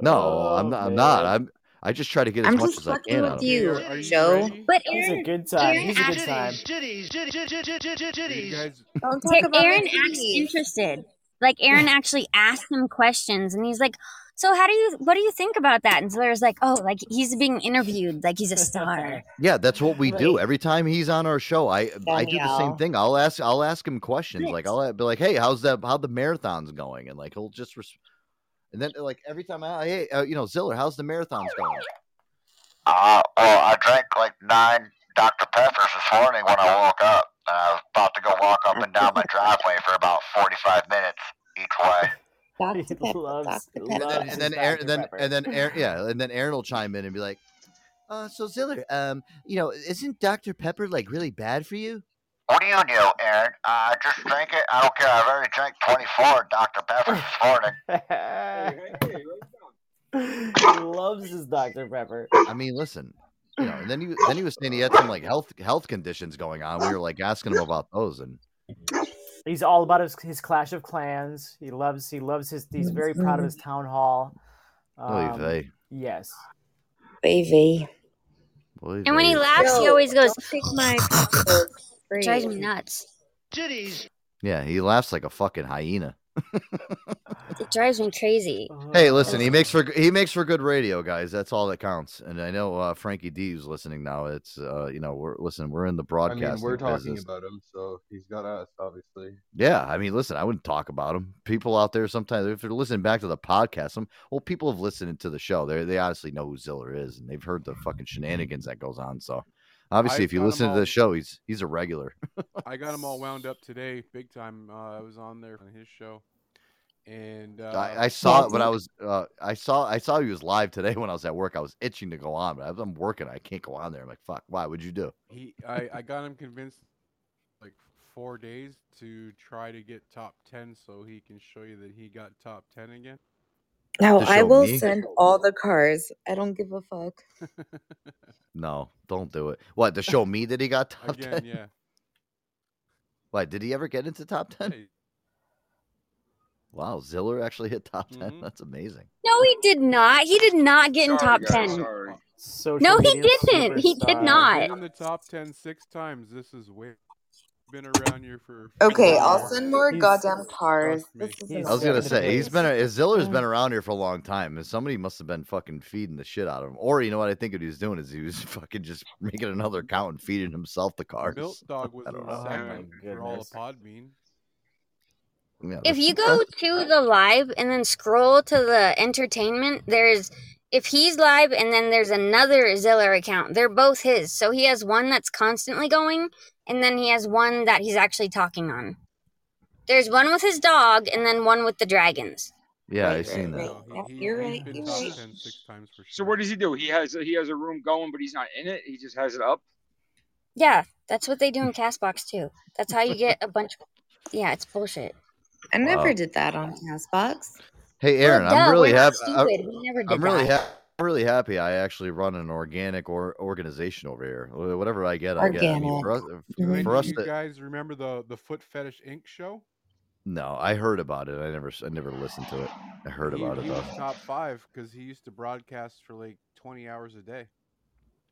Speaker 3: No, I'm
Speaker 4: Oh,
Speaker 3: not. I'm not. I'm. I just try to get as
Speaker 17: I'm
Speaker 3: much as I can
Speaker 17: with
Speaker 3: out of him.
Speaker 17: you,
Speaker 19: Are you
Speaker 17: Joe.
Speaker 19: ready?
Speaker 16: But
Speaker 4: He's a
Speaker 16: Aaron,
Speaker 4: good time.
Speaker 16: Aaron
Speaker 4: He's a good time.
Speaker 15: Titties, titties, titties, titties,
Speaker 19: you
Speaker 15: titties.
Speaker 19: guys
Speaker 17: Don't talk about
Speaker 16: Aaron acts interested. Like Aaron actually asked him questions, and he's like, So how do you what do you think about that? And Ziller's like, oh, like he's being interviewed, like he's a star.
Speaker 3: Yeah, that's what we do. Every time he's on our show, I I do the same thing. I'll ask I'll ask him questions. Like I'll be like, "Hey, how's that? How the marathons going?" And like he'll just, res- and then like every time I, hey, uh, you know, Ziller, how's the marathons going?
Speaker 18: Uh, well, I drank like nine Dr. Peppers this morning when I woke up. And I was about to go walk up and down my driveway for about 45 minutes each way.
Speaker 4: He loves,
Speaker 3: And then and then Aaron, then and then Aaron, yeah, and then Aaron will chime in and be like, "Uh, so Ziller, um, you know, isn't Dr. Pepper like really bad for you?"
Speaker 18: What do you do, Aaron? Uh, I just drink it. I don't care. I've already drank 24 Dr. Peppers this morning.
Speaker 4: he loves his Dr. Pepper.
Speaker 3: I mean, listen, you know, and then he then he was saying he had some like health health conditions going on. We were like asking him about those, and
Speaker 4: He's all about his, his Clash of Clans. He loves he loves his. He's very proud of his town hall.
Speaker 3: Oy
Speaker 4: Um,
Speaker 3: vey.
Speaker 4: yes.
Speaker 17: Baby.
Speaker 16: And when he
Speaker 3: vey.
Speaker 16: laughs, he always goes,
Speaker 17: don't my
Speaker 16: drives me nuts.
Speaker 15: Titties.
Speaker 3: yeah, he laughs like a fucking hyena.
Speaker 16: It drives me crazy.
Speaker 3: Hey, listen, he makes for he makes for good radio, guys. That's all that counts. And I know uh, Frankie D is listening now. It's uh, you know, we're listen, we're in the
Speaker 29: I
Speaker 3: broadcasting
Speaker 29: mean, we're talking
Speaker 3: business.
Speaker 29: about him, so he's got us, obviously.
Speaker 3: Yeah, I mean, listen, I wouldn't talk about him. People out there sometimes, if they're listening back to the podcast, some well, people have listened to the show. They they honestly know who Ziller is, and they've heard the fucking shenanigans that goes on. So, obviously,
Speaker 19: I
Speaker 3: if you listen to the show, he's he's a regular.
Speaker 19: I got him all wound up today, big time. Uh, I was on there on his show, and uh,
Speaker 3: I, I saw it when I was uh, I saw I saw he was live today when I was at work. I was itching to go on, but I'm working, I can't go on there. I'm like, fuck, why would you do?
Speaker 19: He, I, I got him convinced like four days to try to get top ten, so he can show you that he got top ten again.
Speaker 17: Now
Speaker 3: To
Speaker 17: I
Speaker 3: show
Speaker 17: will
Speaker 3: me?
Speaker 17: send all the cars. I don't give a fuck.
Speaker 3: No, don't do it. What to show me that he got top
Speaker 19: Again,
Speaker 3: ten?
Speaker 19: yeah.
Speaker 3: What did he ever get into top ten? Wow, Ziller actually hit top 10
Speaker 19: Mm-hmm.
Speaker 3: That's amazing.
Speaker 16: No, he did not. He did not get in
Speaker 28: Sorry,
Speaker 16: top
Speaker 28: guys,
Speaker 16: 10.
Speaker 28: sorry.
Speaker 4: Social
Speaker 16: No, he
Speaker 4: media
Speaker 16: didn't. He did
Speaker 4: superstar.
Speaker 16: not.
Speaker 19: Been in the top ten six times. This is way been around here for.
Speaker 17: Okay, I'll
Speaker 19: years.
Speaker 17: send more
Speaker 19: He's-
Speaker 17: goddamn cars. This is
Speaker 3: I was gonna say he's been a, Ziller's been around here for a long time, and somebody must have been fucking feeding the shit out of him. Or you know what I think what he was doing is he was fucking just making another account and feeding himself the cars.
Speaker 19: Milt Dog was
Speaker 3: I
Speaker 19: in
Speaker 3: don't know.
Speaker 19: second for all
Speaker 4: goodness.
Speaker 19: of Podbean.
Speaker 3: Yeah,
Speaker 16: If you go to the live and then scroll to the entertainment, there's if he's live and then there's another Ziller account. They're both his. So he has one that's constantly going and then he has one that he's actually talking on. There's one with his dog and then one with the dragons.
Speaker 3: yeah,
Speaker 17: Right,
Speaker 3: I've seen
Speaker 17: right,
Speaker 3: that.
Speaker 17: right.
Speaker 19: No, he,
Speaker 17: you're right, you're right.
Speaker 19: ten six times for
Speaker 28: So what does he do? He has he has a room going, but he's not in it. He just has it up.
Speaker 16: Yeah, that's what they do in Castbox too. That's how you get a bunch Yeah, it's bullshit.
Speaker 17: I never
Speaker 3: Wow.
Speaker 17: did that on Castbox.
Speaker 3: Hey, Aaron,
Speaker 16: Well,
Speaker 3: I'm really happy. I'm, uh, uh,
Speaker 16: stupid. We never did
Speaker 3: I'm really
Speaker 16: that.
Speaker 3: happy. I'm really happy. I actually run an organic or organization over here. Whatever I get, I get. I mean, for us, uh,
Speaker 19: When
Speaker 3: for us
Speaker 19: you
Speaker 3: to,
Speaker 19: guys remember the the Foot Fetish Inc. show?
Speaker 3: no, I heard about it. I never, I never listened to it. I heard
Speaker 19: he,
Speaker 3: about it though.
Speaker 19: was top five because he used to broadcast for like twenty hours a day.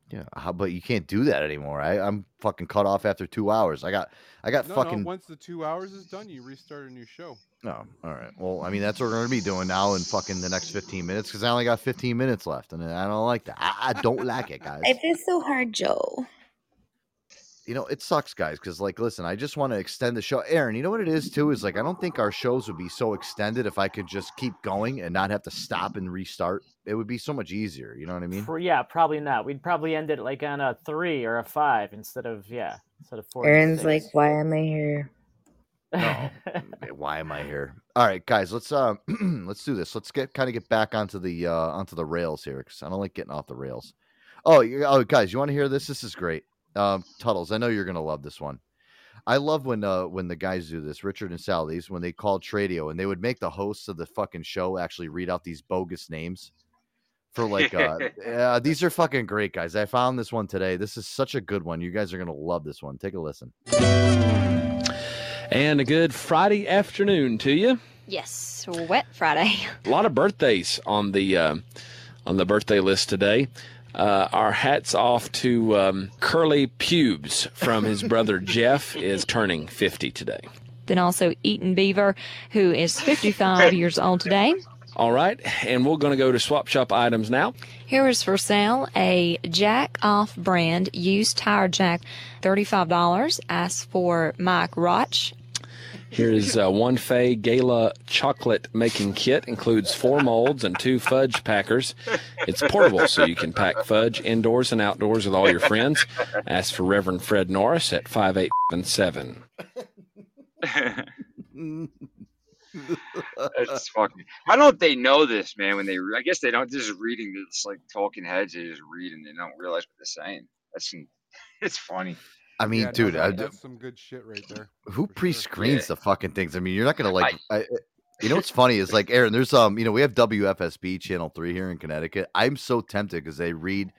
Speaker 3: Yeah, how, but you can't do that anymore. I, I'm fucking cut off after two hours. I got, I got
Speaker 19: No,
Speaker 3: fucking.
Speaker 19: no. Once the two hours is done, you restart a new show.
Speaker 3: Oh, all right. Well, I mean, that's what we're gonna be doing now in fucking the next 15 minutes because I only got 15 minutes left, and I don't like that. I, I don't like it, guys.
Speaker 17: Life is so hard, Joe.
Speaker 3: You know, it sucks, guys. Because like, listen, I just want to extend the show. Aaron, you know what it is too? Is like, I don't think our shows would be so extended if I could just keep going and not have to stop and restart. It would be so much easier. You know what I mean?
Speaker 4: For, yeah, probably not. We'd probably end it like on a three or a five instead of yeah, instead of four.
Speaker 17: Aaron's like, why am I here?
Speaker 3: No. Why am I here? All right, guys, let's uh let's do this. Let's get kind of get back onto the uh onto the rails here because I don't like getting off the rails. Oh, you, oh, guys, you want to hear this? This is great. Um, Tuttles, I know you're gonna love this one. I love when uh when the guys do this, Richard and Sally's, when they called Tradio and they would make the hosts of the fucking show actually read out these bogus names for like uh yeah, these are fucking great guys. I found this one today. This is such a good one. You guys are gonna love this one. Take a listen.
Speaker 30: And a good Friday afternoon to you.
Speaker 31: Yes, wet Friday.
Speaker 30: A lot of birthdays on the uh, on the birthday list today. Uh, our hats off to um, Curly Pubes from his brother Jeff is turning 50 today.
Speaker 31: Then also Eaton Beaver, who is 55 years old today.
Speaker 30: All right, and we're going to go to swap shop items now.
Speaker 31: Here is for sale a Jack Off brand used tire jack, $35. Ask for Mike Roch.
Speaker 30: Here's uh, one Fay Gala chocolate making kit. Includes four molds and two fudge packers. It's portable, so you can pack fudge indoors and outdoors with all your friends. Ask for Reverend Fred Norris at five eight seven.
Speaker 28: That's fucking. How don't they know this, man? When they, re- I guess they don't. Just reading this like talking heads, they just read and they don't realize what they're saying. That's, it's funny.
Speaker 3: I mean,
Speaker 19: Yeah,
Speaker 3: dude,
Speaker 19: that-
Speaker 3: I,
Speaker 19: that's some good shit right there.
Speaker 3: who pre-screens
Speaker 28: Yeah.
Speaker 3: the fucking things? I mean, you're not gonna like. I, you know what's funny is like Aaron. There's um, you know, we have WFSB Channel Three here in Connecticut. I'm so tempted because they read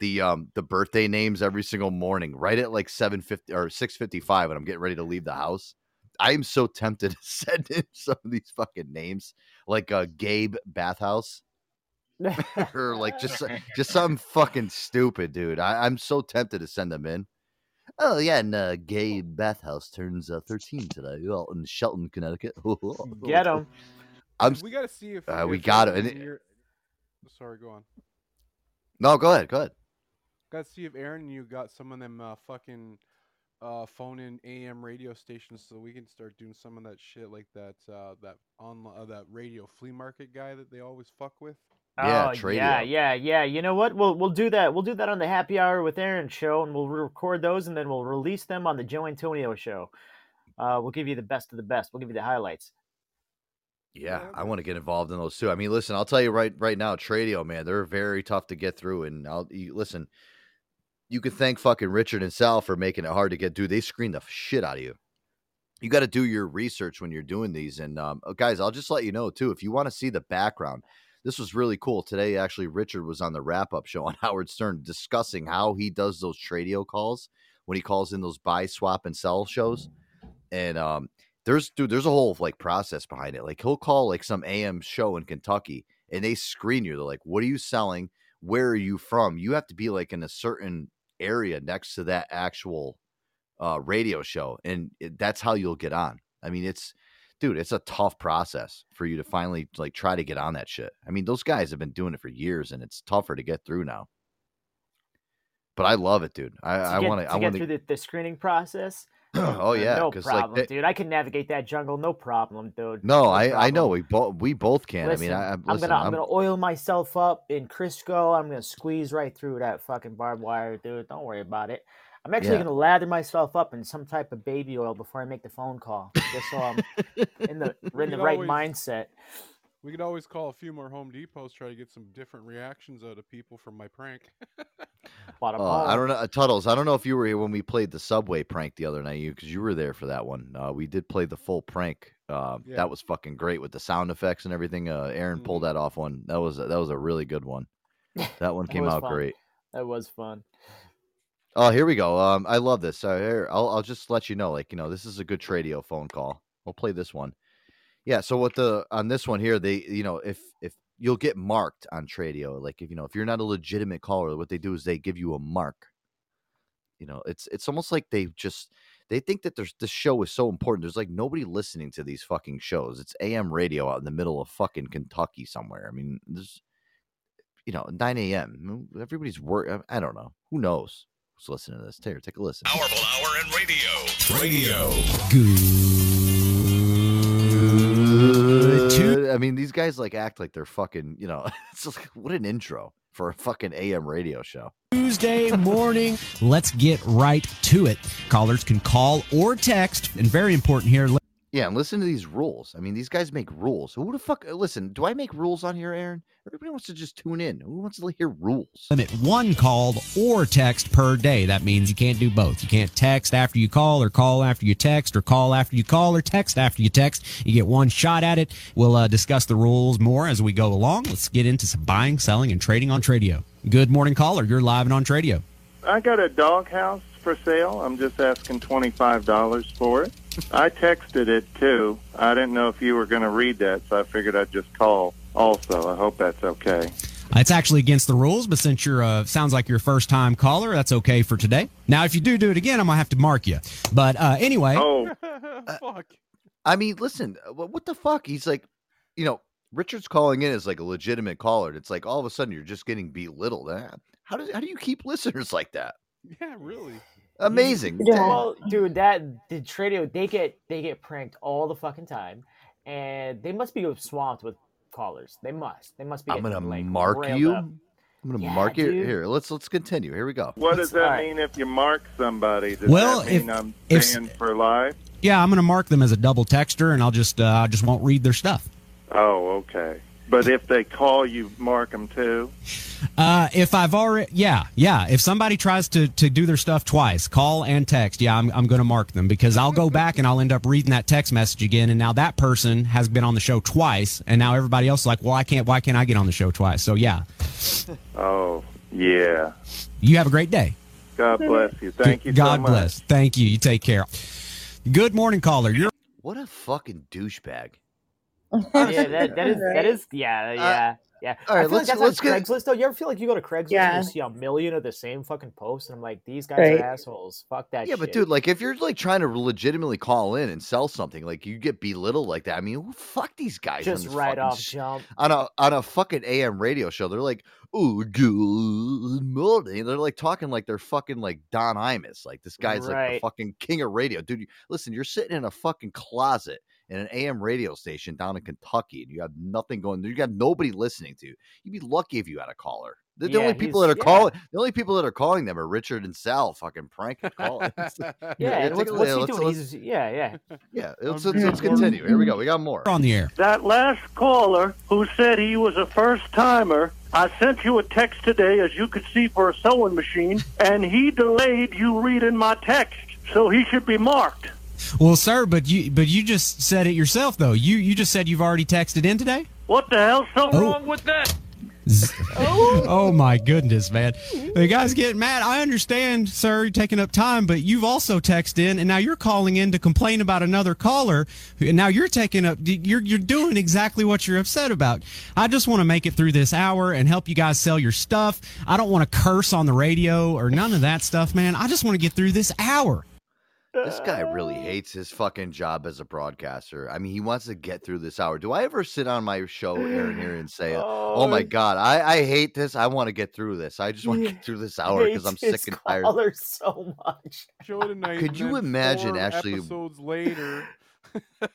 Speaker 3: the um the birthday names every single morning, right at like seven fifty or six fifty five, and I'm getting ready to leave the house. I am so tempted to send in some of these fucking names, like uh, Gabe Bathhouse, or like just just something fucking stupid, dude. I, I'm so tempted to send them in. Oh yeah, and uh, Gabe Bathhouse turns uh, 13 today. Well, in Shelton, Connecticut.
Speaker 4: Get 'em.
Speaker 3: I'm.
Speaker 19: we got to see if
Speaker 3: Uh,
Speaker 19: if
Speaker 3: we got it.
Speaker 19: Aaron
Speaker 3: and
Speaker 19: and your- Sorry, go on.
Speaker 3: No, go ahead. Go ahead.
Speaker 19: Got to see if Aaron and you got some of them uh, fucking uh, phone in AM radio stations, so we can start doing some of that shit like that uh, that on uh, that radio flea market guy that they always fuck with.
Speaker 4: Oh, yeah, yeah, yeah. You know what? We'll we'll do that. We'll do that on the Happy Hour with Aaron show, and we'll record those, and then we'll release them on the Joe Antonio show. Uh, we'll give you the best of the best. We'll give you the highlights.
Speaker 3: Yeah, I want to get involved in those too. I mean, listen, I'll tell you right right now, Tradio, man, they're very tough to get through. And I'll you, listen. You can thank fucking Richard and Sal for making it hard to get. Dude, they screen the shit out of you. You got to do your research when you're doing these. And um, uh, guys, I'll just let you know too. If you want to see the background, this was really cool today. Actually, Richard was on the wrap up show on Howard Stern discussing how he does those Tradio calls when he calls in those buy, swap, and sell shows. And um, there's dude, there's a whole like process behind it. Like he'll call like some AM show in Kentucky and they screen you. They're like, "What are you selling? Where are you from?" You have to be like in a certain area next to that actual uh, radio show, and it, that's how you'll get on. I mean, it's dude, it's a tough process for you to finally like try to get on that shit. I mean, those guys have been doing it for years, and it's tougher to get through now. But I love it, dude. I,
Speaker 4: To
Speaker 3: I want
Speaker 4: to get
Speaker 3: want
Speaker 4: through the, the screening process.
Speaker 3: oh, oh yeah,
Speaker 4: no problem,
Speaker 3: like they-
Speaker 4: dude. I can navigate that jungle, no problem, dude.
Speaker 3: no,
Speaker 4: No
Speaker 3: I I know we both we both can.
Speaker 4: Listen,
Speaker 3: I mean, I,
Speaker 4: am gonna I'm, gonna oil myself up in Crisco. I'm gonna squeeze right through that fucking barbed wire, dude. Don't worry about it. I'm actually
Speaker 3: Yeah.
Speaker 4: gonna lather myself up in some type of baby oil before I make the phone call, just so I'm in the in the right
Speaker 19: always-
Speaker 4: mindset.
Speaker 19: We could always call a few more Home Depots, try to get some different reactions out of people from my prank.
Speaker 4: Bada
Speaker 3: Uh, I don't know, Tuttles. I don't know if you were here when we played the subway prank the other night, you because you were there for that one. Uh, we did play the full prank. Uh,
Speaker 19: Yeah.
Speaker 3: That was fucking great with the sound effects and everything. Uh, Aaron pulled
Speaker 4: Mm-hmm.
Speaker 3: that off one. That was a, that was a really good one. That one
Speaker 4: That
Speaker 3: came out
Speaker 4: fun.
Speaker 3: great.
Speaker 4: That was fun.
Speaker 3: Oh, here we go. Um, I love this. Uh, here, I'll I'll just let you know, like you know, this is a good Tradio phone call. We'll play this one. Yeah. So what the on this one here, they you know if if you'll get marked on Tradio, like if you know if you're not a legitimate caller, what they do is they give you a mark. You know, it's it's almost like they just they think that there's this show is so important. There's like nobody listening to these fucking shows. It's AM radio out in the middle of fucking Kentucky somewhere. I mean, there's you know 9 a.m. Everybody's work. I don't know. Who knows who's listening to this? Taylor, take a listen.
Speaker 32: Powerful Hour and Radio. Radio.
Speaker 3: Good. I mean, these guys like act like they're fucking. You know, it's just like, what an intro for a fucking AM radio show.
Speaker 33: Tuesday morning. Let's get right to it. Callers can call or text, and very important here.
Speaker 3: Yeah, and listen to these rules. I mean, these guys make rules. Who the fuck? Listen, do I make rules on here, Aaron? Everybody wants to just tune in. Who wants to hear rules?
Speaker 33: Limit one call or text per day. That means you can't do both. You can't text after you call, or call after you text, or call after you call, or text after you text. You get one shot at it. We'll uh, discuss the rules more as we go along. Let's get into some buying, selling, and trading on Tradio. Good morning, caller. You're live and on Tradio.
Speaker 34: I got a doghouse for sale. I'm just asking $25 for it. I texted it too. I didn't know if you were going to read that, so I figured I'd just call also. I hope that's okay.
Speaker 33: It's actually against the rules, but since you're uh, sounds like you're first time caller, that's okay for today. Now, if you do do it again, I'm gonna have to mark you. But uh, anyway,
Speaker 34: Oh,
Speaker 19: Fuck.
Speaker 3: I mean, listen, uh, what, what the fuck? He's like, you know, Richard's calling in as like a legitimate caller. and It's like all of a sudden you're just getting belittled. How does how do you keep listeners like that?
Speaker 19: Yeah, really.
Speaker 3: Amazing.
Speaker 4: Well, dude, that the Tradio they get they get pranked all the fucking time, and they must be swamped with callers. They must. They must be.
Speaker 3: I'm gonna
Speaker 4: like,
Speaker 3: mark you.
Speaker 4: up.
Speaker 3: I'm gonna
Speaker 4: Yeah,
Speaker 3: mark you
Speaker 4: dude.
Speaker 3: here. Let's let's continue. Here we go.
Speaker 34: What does that
Speaker 4: Alright.
Speaker 34: mean if you mark somebody? Does
Speaker 33: Well,
Speaker 34: that mean
Speaker 33: if-
Speaker 34: I'm
Speaker 33: if-
Speaker 34: for life?
Speaker 33: Yeah, I'm going to mark them as a double texter, and I'll just uh, I just won't read their stuff.
Speaker 34: Oh, okay. But if they call you, mark them too.
Speaker 33: Uh, if I've already, yeah, yeah. If somebody tries to, to do their stuff twice, call and text, yeah, I'm, I'm going to mark them because I'll go back and I'll end up reading that text message again. And now that person has been on the show twice. And now everybody else is like, well, I can't, why can't I get on the show twice? So, yeah,
Speaker 34: Oh, yeah.
Speaker 33: you have a great day.
Speaker 34: God bless you. Thank you.
Speaker 33: God
Speaker 34: so much.
Speaker 33: bless. Thank you. You take care. Good morning, caller. You're
Speaker 3: What a fucking douchebag.
Speaker 4: Yeah, that, that is that is yeah uh, yeah yeah.
Speaker 3: all right,
Speaker 4: I feel
Speaker 3: let's-
Speaker 4: like that's
Speaker 3: let's
Speaker 4: like
Speaker 3: get-
Speaker 4: Craigslist though. You ever feel like you go to Craigslist
Speaker 3: Yeah.
Speaker 4: and you see a million of the same fucking posts, and I'm like, these guys
Speaker 3: Right.
Speaker 4: are assholes. Fuck that.
Speaker 3: Yeah, but dude, like if you're like trying to legitimately call in and sell something, like you get belittled like that. I mean, fuck these guys. on
Speaker 4: Just right
Speaker 3: fucking
Speaker 4: off
Speaker 3: sh-
Speaker 4: jump.
Speaker 3: on a on a fucking AM radio show. They're like, "Oh, good morning." They're like talking like they're fucking like Don Imus. Like this guy's like the fucking king of radio, dude. you- Listen, you're sitting in a fucking closet in an AM radio station down in Kentucky, and you have nothing going. You got nobody listening to. you. You'd be lucky if you had a caller. The, the
Speaker 4: Yeah,
Speaker 3: only people that are
Speaker 4: yeah.
Speaker 3: calling, the only people that are calling them are Richard and Sal, fucking prank calling.
Speaker 4: Uh, yeah, and what's, what's he
Speaker 3: let's-
Speaker 4: doing?
Speaker 3: let's-
Speaker 4: He's, yeah, yeah.
Speaker 3: yeah, oh, let's, let's, let's continue. Here we go. We got more.
Speaker 33: on the air.
Speaker 15: That last caller who said he was a first timer, I sent you a text today, as you could see, for a sewing machine, and he delayed you reading my text, so he should be marked.
Speaker 33: Well, sir, but you but you just said it yourself though. You you just said you've already texted in today.
Speaker 15: What the hell's so
Speaker 33: Oh.
Speaker 15: wrong with that?
Speaker 33: Oh my goodness, man. The guy's getting mad. I understand, sir, you're taking up time, but you've also texted in and now you're calling in to complain about another caller. And now you're taking up you're you're doing exactly what you're upset about. I just want to make it through this hour and help you guys sell your stuff. I don't want to curse on the radio or none of that stuff, man. I just want to get through this hour.
Speaker 3: This guy really hates his fucking job as a broadcaster. I mean, he wants to get through this hour. Do I ever sit on my show, Aaron, here and say, "Oh my
Speaker 4: Oh.
Speaker 3: god, I, I hate this. I want to get through this. I just want to get through this hour because I'm sick and
Speaker 4: his
Speaker 3: tired."
Speaker 4: caller so much.
Speaker 19: Show tonight.
Speaker 3: Could you imagine
Speaker 19: four
Speaker 3: actually-
Speaker 19: episodes later?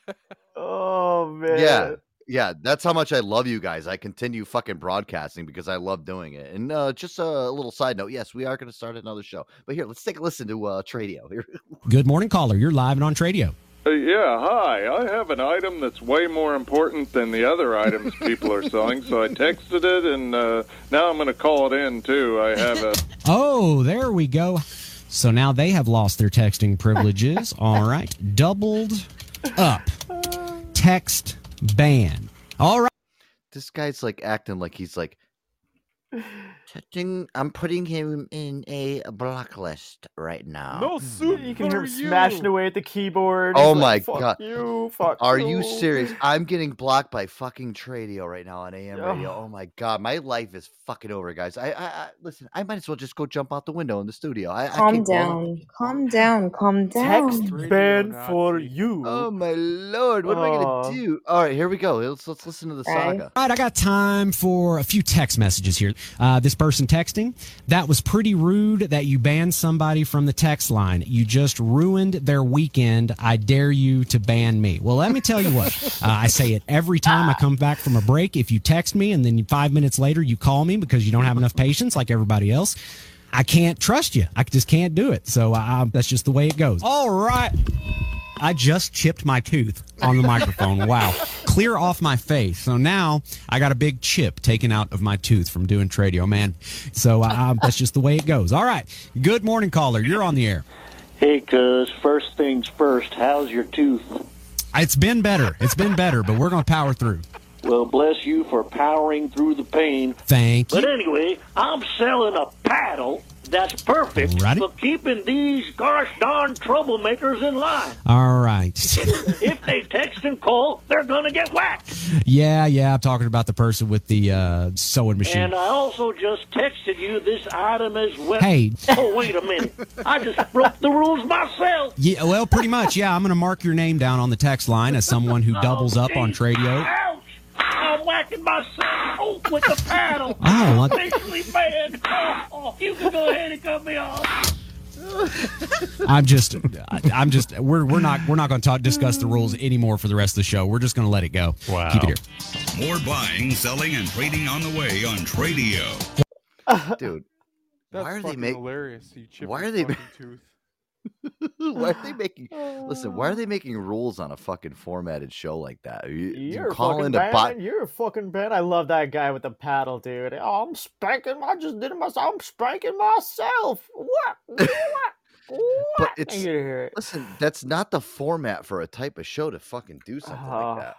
Speaker 4: Oh man.
Speaker 3: Yeah, yeah, that's how much I love you guys. I continue fucking broadcasting because I love doing it. And uh, just a little side note: yes, we are going to start another show. But here, let's take a listen to uh, Tradio. Here,
Speaker 33: Good morning, caller. You're live and on Tradio.
Speaker 29: Uh, yeah, hi. I have an item that's way more important than the other items people are selling, so I texted it, and uh, now I'm going to call it in too. I have a.
Speaker 33: Oh, there we go. So now they have lost their texting privileges. All right. Doubled up. Text ban. All right.
Speaker 3: this guy's like acting like he's like. Touching, I'm putting him in a blacklist right now.
Speaker 19: No soup
Speaker 4: You can hear him
Speaker 19: you.
Speaker 4: smashing away at the keyboard.
Speaker 3: Oh
Speaker 4: He's
Speaker 3: my
Speaker 4: like, fuck
Speaker 3: god!
Speaker 4: You fuck.
Speaker 3: Are you serious? I'm getting blocked by fucking Tradio right now on AM radio. Oh my god, my life is fucking over, guys. I, I, I listen. I might as well just go jump out the window in the studio. I, I
Speaker 17: Calm
Speaker 3: can't go on.
Speaker 17: down. Calm down. Calm down.
Speaker 4: Text ban for you.
Speaker 3: Oh my lord, what am I gonna do? All right, here we go. Let's let's listen to the
Speaker 17: Right.
Speaker 3: saga.
Speaker 33: All right, I got time for a few text messages here. Uh, this person texting, that was pretty rude that you banned somebody from the text line. You just ruined their weekend. I dare you to ban me. Well, let me tell you what. Uh, I say it every time I come back from a break. If you text me and then five minutes later you call me because you don't have enough patience like everybody else, I can't trust you. I just can't do it. So that's just the way it goes. All right. I just chipped my tooth on the microphone. Wow. Clear off my face. So now I got a big chip taken out of my tooth from doing Tradio, man. So uh, that's just the way it goes. All right. Good morning, caller. You're on the air.
Speaker 15: Hey, cuz, first things first, how's your tooth?
Speaker 33: It's been better. It's been better, but we're going to power through.
Speaker 15: Well, bless you for powering through the pain.
Speaker 33: Thank you.
Speaker 15: But anyway, I'm selling a paddle that's perfect for keeping these gosh darn troublemakers in line.
Speaker 33: All right.
Speaker 15: if they text and call, they're gonna get whacked.
Speaker 33: yeah, yeah. I'm talking about the person with the uh, sewing machine.
Speaker 15: And I also just texted you this item as well.
Speaker 33: Hey.
Speaker 15: Oh, wait a minute. I just broke the rules myself.
Speaker 33: Yeah, well, pretty much. Yeah, I'm going to mark your name down on the text line as someone who doubles up on Tradio.
Speaker 15: I'm whacking myself with the paddle.
Speaker 33: Oh, what-
Speaker 15: Officially banned. Oh, oh, you can go ahead and cut me off.
Speaker 33: I'm just, I- I'm just, we're we're not we're not going to talk discuss the rules anymore for the rest of the show. We're just going to let it go.
Speaker 32: Wow.
Speaker 33: Keep it here.
Speaker 32: More buying, selling, and trading on the way on Tradio.
Speaker 3: Dude,
Speaker 19: That's
Speaker 3: why are they
Speaker 19: making
Speaker 3: make?
Speaker 19: hilarious. You chip
Speaker 3: Why are they?
Speaker 19: fucking tooth.
Speaker 3: why are they making? Listen, why are they making rules on a fucking formatted show like that? You, you
Speaker 4: You're
Speaker 3: call
Speaker 4: fucking
Speaker 3: into
Speaker 4: bad.
Speaker 3: bot?
Speaker 4: You're a fucking bad. I love that guy with the paddle, dude. Oh, I'm spanking. I just did it myself. I'm spanking myself. What? What?
Speaker 3: But
Speaker 4: what?
Speaker 3: it's
Speaker 4: I get it.
Speaker 3: listen. That's not the format for a type of show to fucking do something
Speaker 4: Ah.
Speaker 3: like that.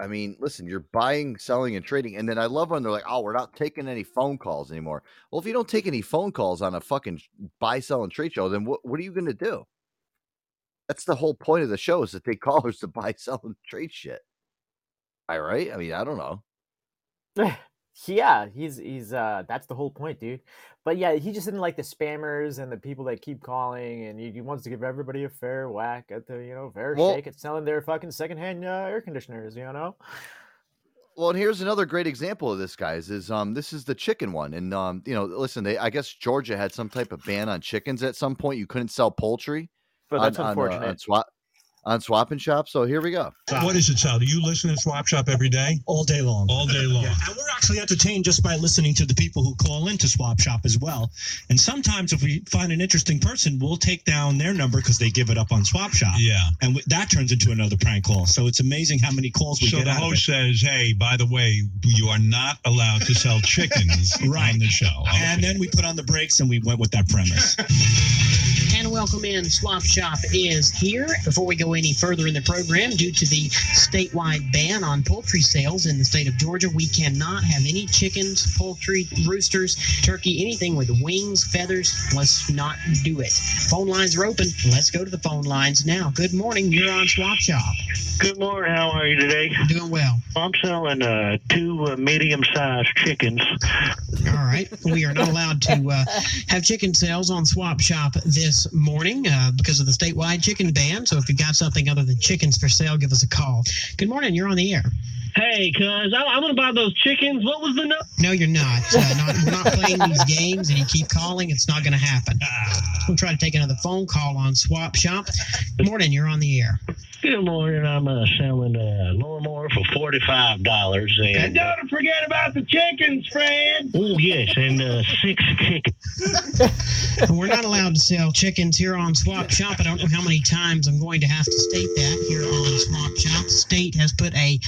Speaker 3: I mean, listen, you're buying, selling, and trading, and then I love when they're like, "Oh, we're not taking any phone calls anymore." Well, if you don't take any phone calls on a fucking buy, sell, and trade show, then what what are you going to do? That's the whole point of the show is to take callers to buy, sell, and trade shit. All right. I mean, I don't know.
Speaker 4: yeah, he's he's uh that's the whole point, dude. But yeah, he just didn't like the spammers and the people that keep calling, and he, he wants to give everybody a fair whack at the you know fair
Speaker 3: Well-
Speaker 4: shake at selling their fucking secondhand uh, air conditioners, you know.
Speaker 3: Well, and here's another great example of this, guys. Is um, this is the chicken one, and um, you know, listen, they I guess Georgia had some type of ban on chickens at some point. You couldn't sell poultry.
Speaker 4: But that's
Speaker 3: on, on, uh,
Speaker 4: unfortunate.
Speaker 3: on swap on swap and shop. So here we go.
Speaker 35: What is it, Sal? Do you listen to Swap Shop every day? All day long. All day long. Yeah. And we're actually entertained just by listening to the people who call into Swap Shop as well. And sometimes, if we find an interesting person, we'll take down their number because they give it up on Swap Shop. Yeah. And w- that turns into another prank call. So it's amazing how many calls we
Speaker 36: So
Speaker 35: get
Speaker 36: the
Speaker 35: out of
Speaker 36: host
Speaker 35: it.
Speaker 36: says, "Hey, by the way, you are not allowed to sell chickens
Speaker 35: Right.
Speaker 36: on the show."
Speaker 35: And then we put on the brakes and we went with that premise.
Speaker 37: And welcome in. Swap Shop is here. Before we go any further in the program, due to the statewide ban on poultry sales in the state of Georgia, we cannot have any chickens, poultry, roosters, turkey, anything with wings, feathers. Let's not do it. Phone lines are open. Let's go to the phone lines now. Good morning. You're on Swap Shop.
Speaker 15: Good morning. How are you today?
Speaker 37: Doing well.
Speaker 15: I'm selling uh, two uh, medium-sized chickens.
Speaker 37: All right. We are not allowed to uh, have chicken sales on Swap Shop this morning uh, because of the statewide chicken ban. So if you've got something other than chickens for sale, give us a call. Good morning. You're on the air.
Speaker 15: Hey, cuz I, I'm gonna buy those chickens. What was the no?
Speaker 37: No, you're not. Uh, not we're not playing these games, and you keep calling. It's not going to happen. We'll try to take another phone call on Swap Shop. Good morning. You're on the air.
Speaker 15: Good morning. I'm uh, selling a lawnmower for forty-five dollars. And don't forget about the chickens, Fred. Oh yes, and uh, six chickens.
Speaker 37: We're not allowed to sell chickens here on Swap Shop. I don't know how many times I'm going to have to state that here on Swap Shop. The state has put a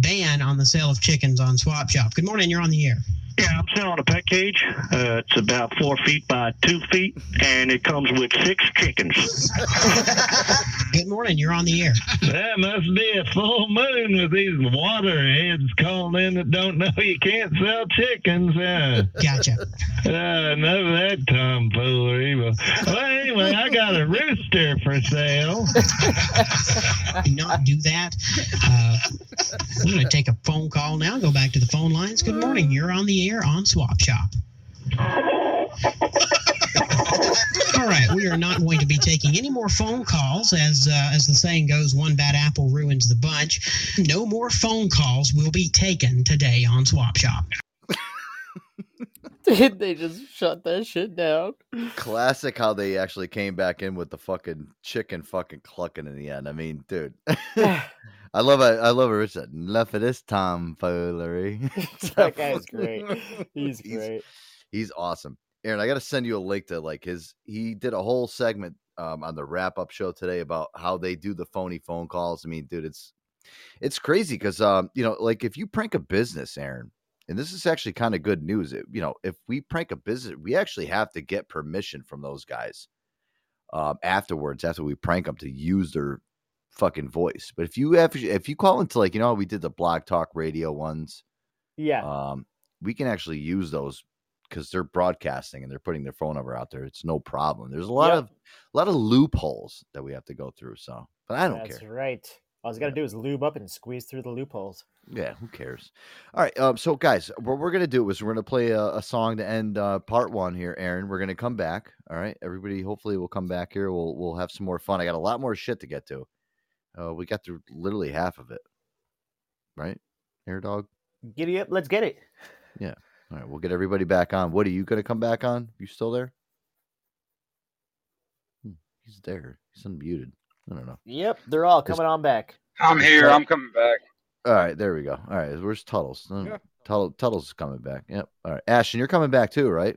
Speaker 37: ban on the sale of chickens on Swap Shop. Good morning. You're on the air.
Speaker 15: Yeah, I'm selling a pet cage. Uh, it's about four feet by two feet, and it comes with six chickens.
Speaker 37: Good morning. You're on the air.
Speaker 15: That must be a full moon with these waterheads calling in that don't know you can't sell chickens. Uh,
Speaker 37: Gotcha.
Speaker 15: Uh, no, that tomfoolery. But, well, anyway, I got a rooster for sale.
Speaker 37: Do not do that. Uh, we're going to take a phone call now. Go back to the phone lines. Good morning. You're on the air on Swap Shop. All right, we are not going to be taking any more phone calls, as uh, as the saying goes, one bad apple ruins the bunch. No more phone calls will be taken today on Swap Shop.
Speaker 4: Did they just shut that shit down.
Speaker 3: Classic how they actually came back in with the fucking chicken fucking clucking in the end. I mean, dude. I love it. I love it. Richard. Enough of this tomfoolery.
Speaker 4: that guy's great. He's great.
Speaker 3: He's awesome. Aaron, I got to send you a link to like his. He did a whole segment um, on the wrap up show today about how they do the phony phone calls. I mean, dude, it's it's crazy because um, you know, like if you prank a business, Aaron, and this is actually kind of good news. It, you know, if we prank a business, we actually have to get permission from those guys um, afterwards after we prank them to use their fucking voice. But if you have, if you call into like you know, we did the Blog Talk Radio ones.
Speaker 4: Yeah.
Speaker 3: Um, we can actually use those because they're broadcasting and they're putting their phone number out there. It's no problem. There's a lot
Speaker 4: Yep.
Speaker 3: of a lot of loopholes that we have to go through. So, but I don't
Speaker 4: That's
Speaker 3: care.
Speaker 4: right. All he's got to do is lube up and squeeze through the loopholes.
Speaker 3: Yeah, who cares? All right. Um, so guys, what we're gonna do is we're gonna play a, a song to end uh, part one here, Aaron. We're gonna come back. All right, everybody. Hopefully, we'll come back here. We'll we'll have some more fun. I got a lot more shit to get to. Uh, we got through literally half of it. Right, Air Dog.
Speaker 4: Giddy up, let's get it.
Speaker 3: Yeah. All right, we'll get everybody back on. What are you going to come back on? You still there? Hmm, He's there. He's unmuted. I don't know.
Speaker 4: Yep, they're all coming on back.
Speaker 28: I'm here. I'm coming back.
Speaker 3: All right, there we go. All right, where's Tuttles? Oh,
Speaker 28: Yeah.
Speaker 3: Tuttle, Tuttles is coming back. Yep. All right, Ashton, you're coming back too, right?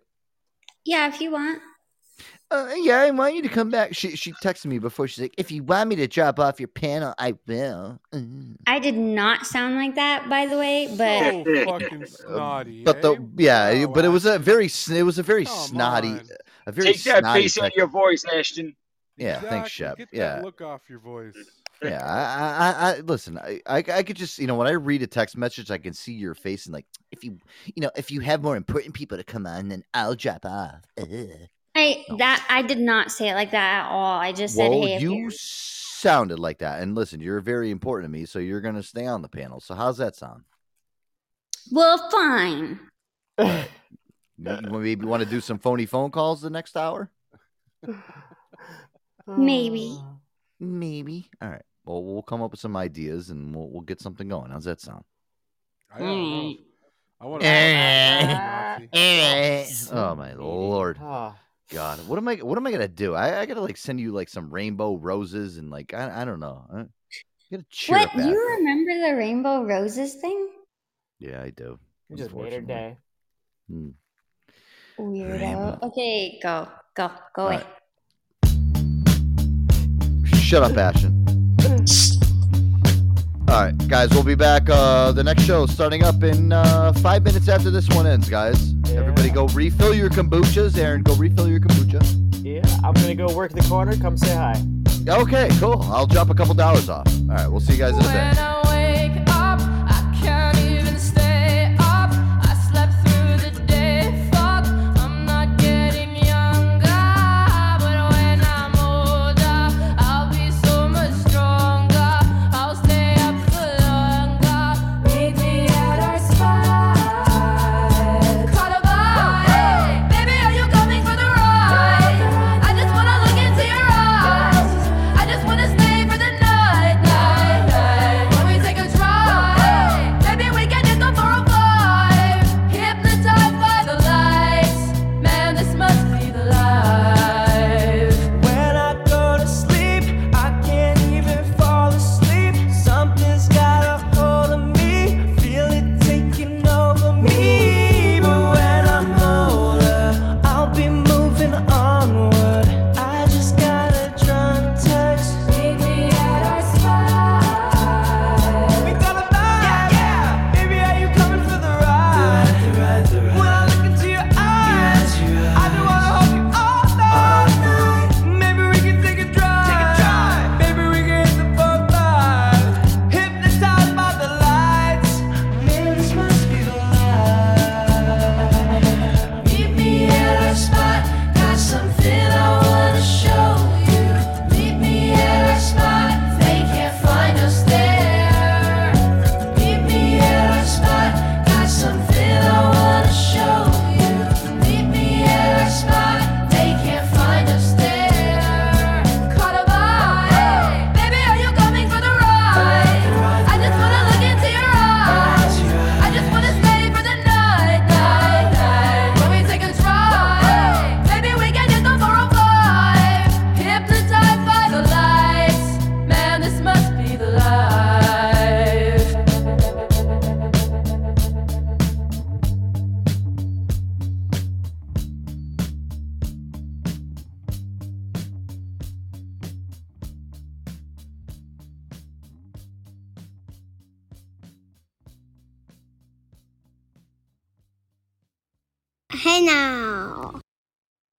Speaker 16: Yeah, if you want.
Speaker 3: Uh, yeah, I want you to come back. She she texted me before. She's like, if you want me to drop off your panel, I will. Mm.
Speaker 16: I did not sound like that, by the way, but
Speaker 19: So fucking snotty.
Speaker 3: But
Speaker 19: eh?
Speaker 3: the yeah, but it was a very it was a very snotty, a very
Speaker 28: Take that face out of your voice, Ashton.
Speaker 3: Yeah, thanks, Shep.
Speaker 19: Get
Speaker 3: Yeah,
Speaker 19: that look off your voice.
Speaker 3: yeah. I, I, I, I listen. I, I, I could just, you know, when I read a text message, I can see your face and like, if you, you know, if you have more important people to come on, then I'll drop off. Ugh.
Speaker 16: I that I did not say it like that at all. I just said,
Speaker 3: Well,
Speaker 16: "Hey,
Speaker 3: you
Speaker 16: you
Speaker 3: sounded like that, and listen, you're very important to me, so you're gonna stay on the panel. So how's that sound?
Speaker 16: well, fine."
Speaker 3: You, you maybe want to do some phony phone calls the next hour?
Speaker 16: Maybe.
Speaker 3: Uh, maybe. All right. Well, we'll come up with some ideas and we'll we'll get something going. How's that sound?
Speaker 19: I don't know. I want eh. eh.
Speaker 3: oh my lord.
Speaker 4: Ah.
Speaker 3: God, what am I? What am I gonna do? I, I gotta like send you like some rainbow roses and like I, I don't know. I gotta cheer
Speaker 16: What
Speaker 3: up that.
Speaker 16: you remember the rainbow roses thing?
Speaker 3: Yeah, I do.
Speaker 4: You just made her day.
Speaker 3: Hmm.
Speaker 16: Weirdo. Okay, go, go, go
Speaker 3: All
Speaker 16: away.
Speaker 3: Shut up, Ashton. All right, guys, we'll be back. Uh, the next show starting up in uh, five minutes after this one ends, guys. Everybody go refill your kombuchas. Aaron, go refill your kombucha.
Speaker 4: Yeah, I'm gonna go work the corner. Come say hi.
Speaker 3: Okay, cool. I'll drop a couple dollars off. All right, we'll see you guys in a bit.